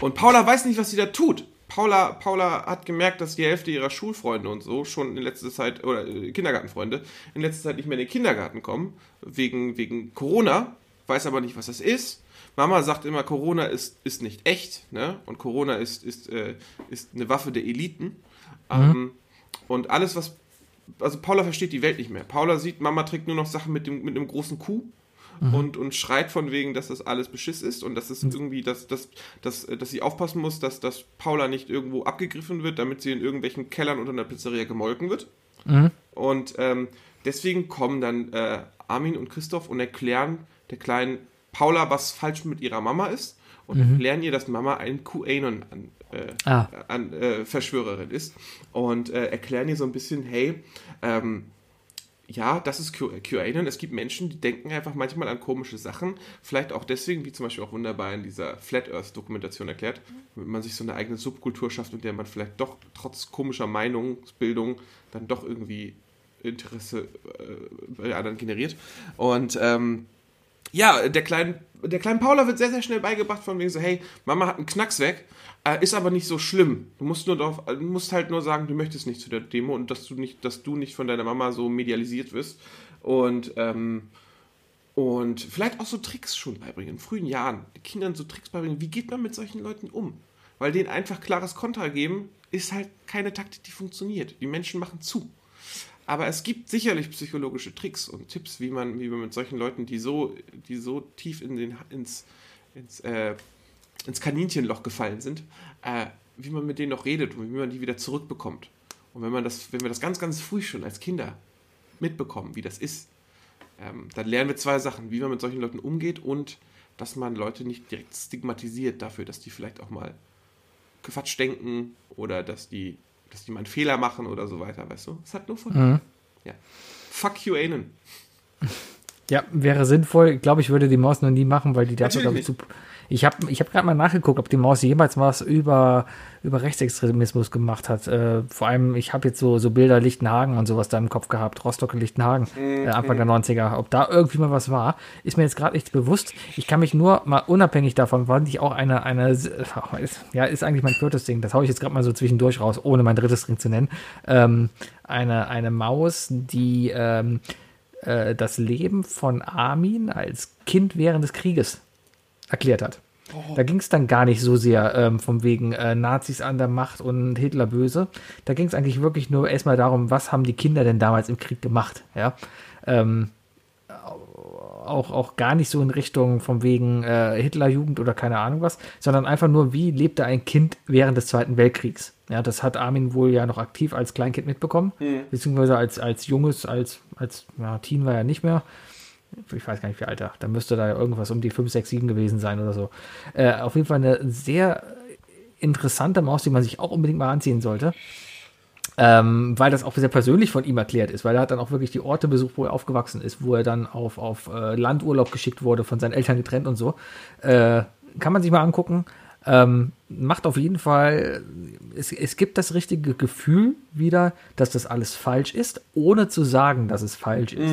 Und Paula weiß nicht, was sie da tut. Paula, Paula hat gemerkt, dass die Hälfte ihrer Schulfreunde und so schon in letzter Zeit, oder äh, Kindergartenfreunde, in letzter Zeit nicht mehr in den Kindergarten kommen, wegen, wegen Corona, weiß aber nicht, was das ist. Mama sagt immer, Corona ist, ist nicht echt, ne? Und Corona ist, ist, äh, ist eine Waffe der Eliten. Ähm, und alles, was. Also Paula versteht die Welt nicht mehr. Paula sieht, Mama trägt nur noch Sachen mit, dem, mit einem großen Kuh und, und schreit von wegen, dass das alles Beschiss ist und dass es irgendwie, dass, dass, dass, dass sie aufpassen muss, dass, dass Paula nicht irgendwo abgegriffen wird, damit sie in irgendwelchen Kellern unter einer Pizzeria gemolken wird. Und ähm, deswegen kommen dann äh, Armin und Christoph und erklären der kleinen Paula, was falsch mit ihrer Mama ist und erklären ihr, dass Mama ein QAnon an, äh, Ah. an äh, Verschwörerin ist und äh, erklären ihr so ein bisschen, hey, ähm, ja, das ist Q- QAnon. Es gibt Menschen, die denken einfach manchmal an komische Sachen. Vielleicht auch deswegen, wie zum Beispiel auch wunderbar in dieser Flat Earth Dokumentation erklärt, wenn man sich so eine eigene Subkultur schafft, in der man vielleicht doch trotz komischer Meinungsbildung dann doch irgendwie Interesse äh, bei anderen generiert. Und ähm, ja, der kleinen, der kleinen Paula wird sehr, sehr schnell beigebracht von wegen so, hey, Mama hat einen Knacks weg, äh, ist aber nicht so schlimm. Du musst nur darauf, du musst halt nur sagen, du möchtest nicht zu der Demo und dass du nicht, dass du nicht von deiner Mama so medialisiert wirst. Und, ähm, und vielleicht auch so Tricks schon beibringen, in frühen Jahren. Den Kindern so Tricks beibringen. Wie geht man mit solchen Leuten um? Weil denen einfach klares Kontra geben, ist halt keine Taktik, die funktioniert. Die Menschen machen zu. Aber es gibt sicherlich psychologische Tricks und Tipps, wie man, wie man mit solchen Leuten, die so, die so tief in den, ins, ins, äh, ins Kaninchenloch gefallen sind, äh, wie man mit denen noch redet und wie man die wieder zurückbekommt. Und wenn man das, wenn wir das ganz, ganz früh schon als Kinder mitbekommen, wie das ist, ähm, dann lernen wir zwei Sachen, wie man mit solchen Leuten umgeht und dass man Leute nicht direkt stigmatisiert dafür, dass die vielleicht auch mal Quatsch denken oder dass die, dass die mal einen Fehler machen oder so weiter, weißt du? Es hat nur von. Ja. Fuck you, Anen. Ja, wäre sinnvoll. Ich glaube, ich würde die Maus noch nie machen, weil die dafür, glaube ich, zu. Ich habe ich hab gerade mal nachgeguckt, ob die Maus jemals was über, über Rechtsextremismus gemacht hat. Äh, vor allem, ich habe jetzt so, so Bilder Lichtenhagen und sowas da im Kopf gehabt. Rostock und Lichtenhagen, äh, Anfang der 90er. Ob da irgendwie mal was war, ist mir jetzt gerade nicht bewusst. Ich kann mich nur mal unabhängig davon, fand ich auch eine, eine, ja, ist eigentlich mein viertes Ding. Das haue ich jetzt gerade mal so zwischendurch raus, ohne mein drittes Ding zu nennen. Ähm, eine, eine Maus, die, ähm, äh, das Leben von Armin als Kind während des Krieges erklärt hat. Da ging es dann gar nicht so sehr ähm, von wegen äh, Nazis an der Macht und Hitler böse. Da ging es eigentlich wirklich nur erstmal darum, was haben die Kinder denn damals im Krieg gemacht. Ja? Ähm, auch, auch gar nicht so in Richtung von wegen äh, Hitlerjugend oder keine Ahnung was, sondern einfach nur, wie lebte ein Kind während des Zweiten Weltkriegs. Ja, das hat Armin wohl ja noch aktiv als Kleinkind mitbekommen, beziehungsweise als, als Junges, als, als ja, Teen war er nicht mehr. Ich weiß gar nicht, wie alt er. Da müsste da irgendwas um die 5, 6, 7 gewesen sein oder so. Äh, auf jeden Fall eine sehr interessante Maus, die man sich auch unbedingt mal anziehen sollte. Ähm, weil das auch sehr persönlich von ihm erklärt ist, weil er hat dann auch wirklich die Orte besucht, wo er aufgewachsen ist, wo er dann auf, auf äh, Landurlaub geschickt wurde, von seinen Eltern getrennt und so. Äh, kann man sich mal angucken. Ähm, macht auf jeden Fall, es, es gibt das richtige Gefühl wieder, dass das alles falsch ist, ohne zu sagen, dass es falsch ist.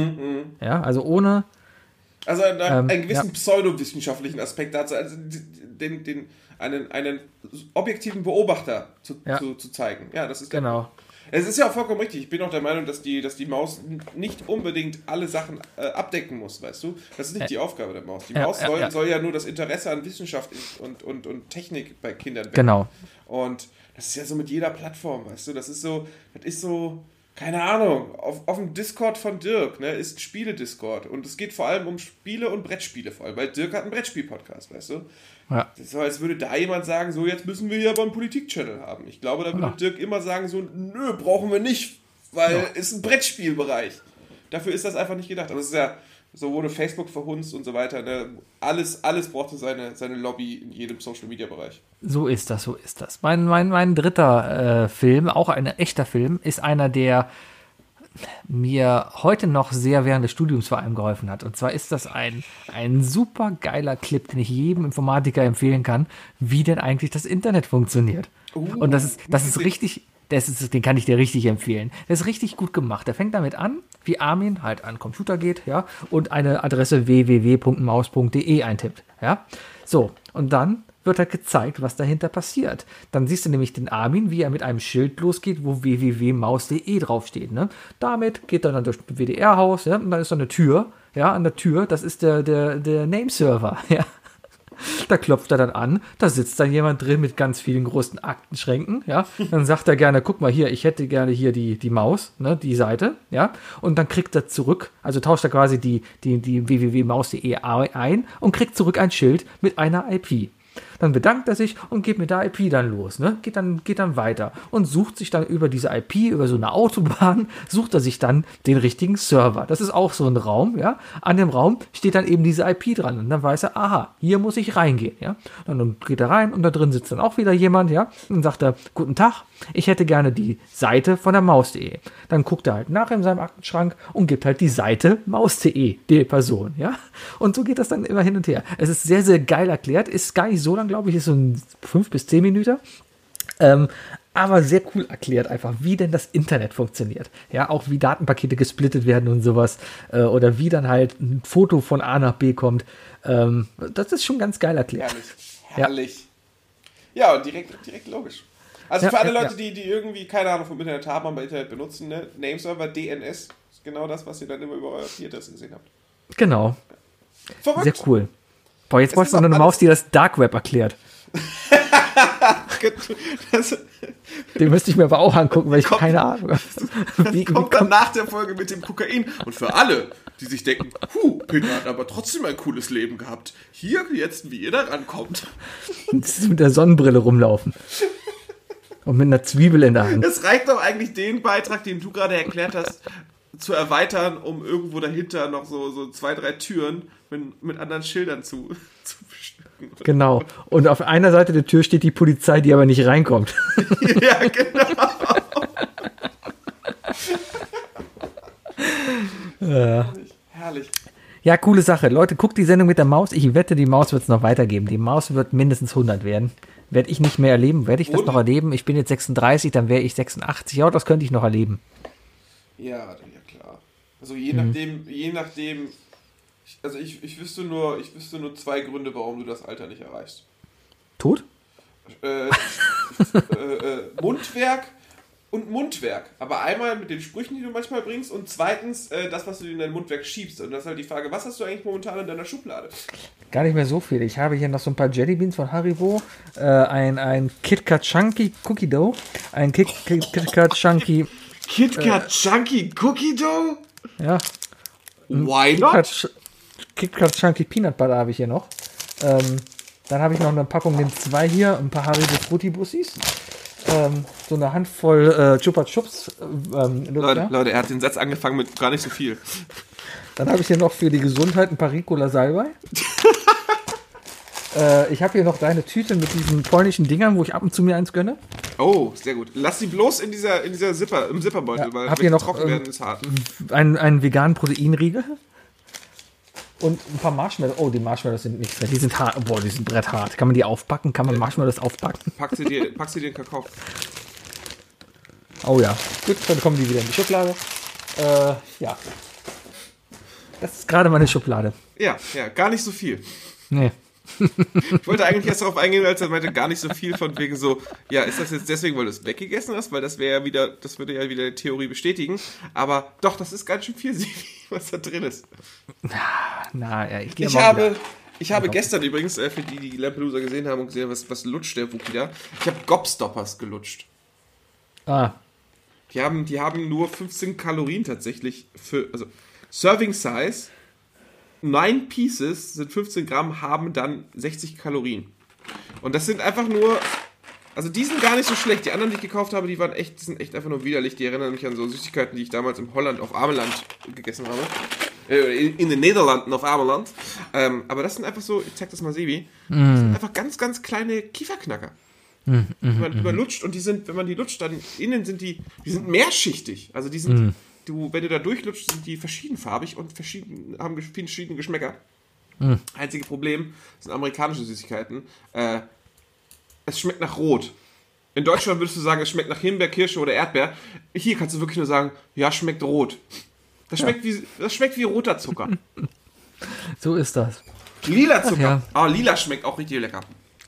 Ja, also ohne, Also einen, Ähm, einen gewissen ja. pseudowissenschaftlichen Aspekt dazu, also den, den, einen, einen objektiven Beobachter zu, Ja. zu, zu zeigen. Ja, das ist der genau. Es ist ja auch vollkommen richtig. Ich bin auch der Meinung, dass die, dass die Maus nicht unbedingt alle Sachen äh, abdecken muss, weißt du? Das ist nicht die Aufgabe der Maus. Die Ja, Maus soll, ja. soll ja nur das Interesse an Wissenschaft und, und, und Technik bei Kindern wecken. Genau. Und das ist ja so mit jeder Plattform, weißt du? Das ist so, das ist so, keine Ahnung, auf, auf dem Discord von Dirk, ne, ist Spiele-Discord. Und es geht vor allem um Spiele und Brettspiele vor allem, weil Dirk hat einen Brettspiel-Podcast, weißt du? Ja. Das ist so, als würde da jemand sagen, so, jetzt müssen wir hier aber einen Politik-Channel haben. Ich glaube, da würde Ja. Dirk immer sagen, so, nö, brauchen wir nicht, weil es ist ein Brettspielbereich. Dafür ist das einfach nicht gedacht. Aber es ist ja, so wurde Facebook verhunzt und so weiter. Ne? Alles, alles brauchte seine, seine Lobby in jedem Social-Media-Bereich. So ist das, so ist das. Mein, mein, mein dritter äh, Film, auch ein echter Film, ist einer, der mir heute noch sehr während des Studiums vor allem geholfen hat. Und zwar ist das ein, ein super geiler Clip, den ich jedem Informatiker empfehlen kann, wie denn eigentlich das Internet funktioniert. Und das ist, das ist richtig, das ist, den kann ich dir richtig empfehlen. Der ist richtig gut gemacht. Der fängt damit an, wie Armin halt an den Computer geht, ja, und eine Adresse www.maus.de eintippt, ja. So, und dann wird halt gezeigt, was dahinter passiert. Dann siehst du nämlich den Armin, wie er mit einem Schild losgeht, wo www.maus.de draufsteht. Ne? Damit geht er dann durch das WDR-Haus, ja, und dann ist da eine Tür, ja, an der Tür, das ist der, der, der Name-Server, ja. Da klopft er dann an, da sitzt dann jemand drin mit ganz vielen großen Aktenschränken, ja. Dann sagt er gerne, guck mal hier, ich hätte gerne hier die, die Maus, ne, die Seite, ja. Und dann kriegt er zurück, also tauscht er quasi die, die, die www.maus.de ein und kriegt zurück ein Schild mit einer IP. Dann bedankt er sich und geht mit der IP dann los, ne? Geht dann, geht dann weiter und sucht sich dann über diese IP, über so eine Autobahn, sucht er sich dann den richtigen Server. Das ist auch so ein Raum, ja? An dem Raum steht dann eben diese IP dran und dann weiß er, aha, hier muss ich reingehen, ja? Und dann geht er rein und da drin sitzt dann auch wieder jemand, ja? Und sagt er, guten Tag, ich hätte gerne die Seite von der Maus.de. Dann guckt er halt nach in seinem Aktenschrank und gibt halt die Seite Maus.de, die Person, ja? Und so geht das dann immer hin und her. Es ist sehr, sehr geil erklärt, ist gar nicht so lang, glaube ich, ist so ein fünf bis zehn Minuten. Ähm, aber sehr cool erklärt einfach, wie denn das Internet funktioniert. Ja, auch wie Datenpakete gesplittet werden und sowas. Äh, oder wie dann halt ein Foto von A nach B kommt. Ähm, das ist schon ganz geil erklärt. Herrlich. Herrlich. Ja, und direkt, direkt logisch. Also Ja, für alle ja, Leute, ja. Die, die irgendwie keine Ahnung vom Internet haben, aber Internet benutzen, ne? Nameserver DNS ist genau das, was ihr dann immer über euer IP-Adresse gesehen habt. Genau. Verrückt. Sehr cool. Boah, jetzt brauchst du noch eine Maus, die das Dark Web erklärt. Das, Den müsste ich mir aber auch angucken, weil ich Kommt- keine Ahnung habe. Wie, wie kommt dann kommt, nach der Folge mit dem Kokain. Und für alle, die sich denken, huh, Peter hat aber trotzdem ein cooles Leben gehabt. Hier jetzt, wie ihr da rankommt. mit der Sonnenbrille rumlaufen. Und mit einer Zwiebel in der Hand. Es reicht doch eigentlich den Beitrag, den du gerade erklärt hast, zu erweitern, um irgendwo dahinter noch so, so zwei, drei Türen mit, mit anderen Schildern zu, zu bestücken. Genau. Und auf einer Seite der Tür steht die Polizei, die aber nicht reinkommt. ja, genau. Herrlich. Ja, coole Sache. Leute, guckt die Sendung mit der Maus. Ich wette, die Maus wird es noch weitergeben. Die Maus wird mindestens 100 werden. Werde ich nicht mehr erleben? Werde ich das Und? noch erleben? Ich bin jetzt 36, dann wäre ich 86. Ja, das könnte ich noch erleben. Ja, ja klar. Also je nachdem, je nachdem, also ich, ich wüsste nur, ich wüsste nur zwei Gründe, warum du das Alter nicht erreichst. Tot? Äh, äh, äh, Mundwerk und Mundwerk. Aber einmal mit den Sprüchen, die du manchmal bringst und zweitens äh, das, was du in dein Mundwerk schiebst. Und das ist halt die Frage, was hast du eigentlich momentan in deiner Schublade? Gar nicht mehr so viel. Ich habe hier noch so ein paar Jellybeans von Haribo, äh, ein, ein KitKat Chunky Cookie Dough, ein Kit, Kit, KitKat Chunky, KitKat Chunky Cookie Dough? ja, Why KitKat, not? Ch- KitKat Chunky Peanut Butter habe ich hier noch. Ähm, dann habe ich noch eine Packung den zwei hier, ein paar Haribo Fruity Bussis. Ähm, so eine Handvoll äh, Chupa Chups. Ähm, Leute. Leute, er hat den Satz angefangen mit gar nicht so viel. Dann habe ich hier noch für die Gesundheit ein paar Ricola Salbei. äh, ich habe hier noch deine Tüte mit diesen polnischen Dingern, wo ich ab und zu mir eins gönne. Oh, sehr gut. Lass sie bloß in dieser, in dieser Zipper, im Zipperbeutel, Ja, weil hab hier noch, trocken ähm, werden ist hart. Einen, einen veganen Proteinriegel. Und ein paar Marshmallows. Oh, die Marshmallows sind nichts mehr. Die sind hart. Boah, die sind bretthart. Kann man die aufbacken? Kann man Marshmallows aufbacken? Pack sie dir, pack sie dir in den Kakao. Oh ja. Gut, dann kommen die wieder in die Schublade. Äh, ja. Das ist gerade meine Schublade. Ja, ja, gar nicht so viel. Nee. Ich wollte eigentlich erst darauf eingehen, als er meinte, gar nicht so viel von wegen so, ja, ist das jetzt deswegen, weil du es weggegessen hast? Weil das wäre ja wieder, das würde ja wieder die Theorie bestätigen. Aber doch, das ist ganz schön viel, was da drin ist. Na, ja, ich gehe Ich mal habe, wieder. ich habe gestern übrigens, äh, für die, die Lampedusa gesehen haben und gesehen, was, was lutscht der Wookie da, ich habe Gobstoppers gelutscht. Ah, Die haben, die haben nur 15 Kalorien tatsächlich für, also Serving Size, 9 Pieces sind 15 Gramm, haben dann 60 Kalorien. Und das sind einfach nur, also die sind gar nicht so schlecht. Die anderen, die ich gekauft habe, die waren echt, die sind echt einfach nur widerlich. Die erinnern mich an so Süßigkeiten, die ich damals im Holland auf Ameland gegessen habe. Äh, In, den Niederlanden auf Ameland. Ähm, aber das sind einfach so, ich zeig das mal Sebi, das sind einfach ganz, ganz kleine Kieferknacker. die man, man lutscht und die sind, wenn man die lutscht, dann innen sind die, die sind mehrschichtig. Also die sind, du, wenn du da durchlutscht, sind die verschiedenfarbig und verschieden, haben verschiedene Geschmäcker. Einzige Problem sind amerikanische Süßigkeiten. Äh, es schmeckt nach Rot. In Deutschland würdest du sagen, es schmeckt nach Himbeer, Kirsche oder Erdbeer. Hier kannst du wirklich nur sagen, ja, schmeckt rot. Das schmeckt, wie, das schmeckt wie roter Zucker. So ist das. Lila Zucker. ja. Aber lila schmeckt auch richtig lecker.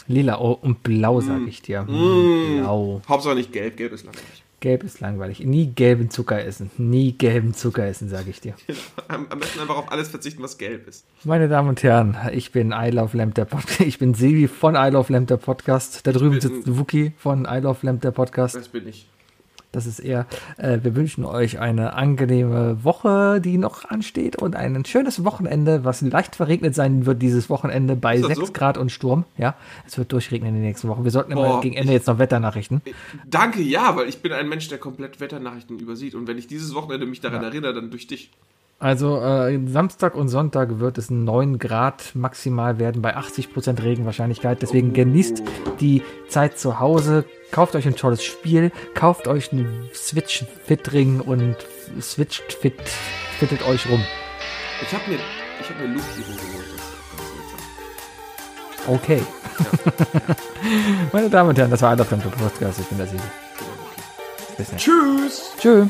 Lila oh, und blau, sag ich dir. Mm. Blau. Hauptsache nicht gelb. Gelb ist langweilig. Gelb ist langweilig. Nie gelben Zucker essen. Nie gelben Zucker essen, sag ich dir. Am, am besten einfach auf alles verzichten, was gelb ist. Meine Damen und Herren, ich bin I Love Lamp der Podcast. Ich bin Sebi von I Love Lamp der Podcast. Da drüben sitzt Wookie von I Love Lamp der Podcast. Das bin ich. Das ist er. Äh, wir wünschen euch eine angenehme Woche, die noch ansteht und ein schönes Wochenende, was leicht verregnet sein wird dieses Wochenende bei Ist das 6 so? Grad und Sturm. Ja, es wird durchregnen in den nächsten Wochen. Wir sollten immer Boah, gegen Ende jetzt noch Wetternachrichten. Danke, ja, weil ich bin ein Mensch, der komplett Wetternachrichten übersieht. Und wenn ich dieses Wochenende mich daran erinnere, dann durch dich. Also äh, Samstag und Sonntag wird es 9 Grad maximal werden bei 80% Regenwahrscheinlichkeit. Deswegen genießt die Zeit zu Hause. Kauft euch ein tolles Spiel. Kauft euch einen Switch-Fit-Ring und switcht fit, fittet euch rum. Ich habe mir, ich hab mir Luke geholt. Okay. Meine Damen und Herren, das war einer von Podcast. Ich bin der Sieg. Bis dann. Tschüss! Tschüss.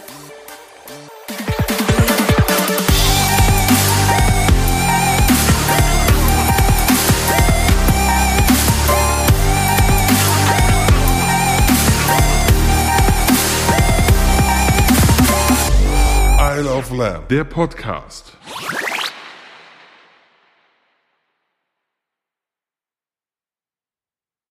Of Lamb. Der Podcast.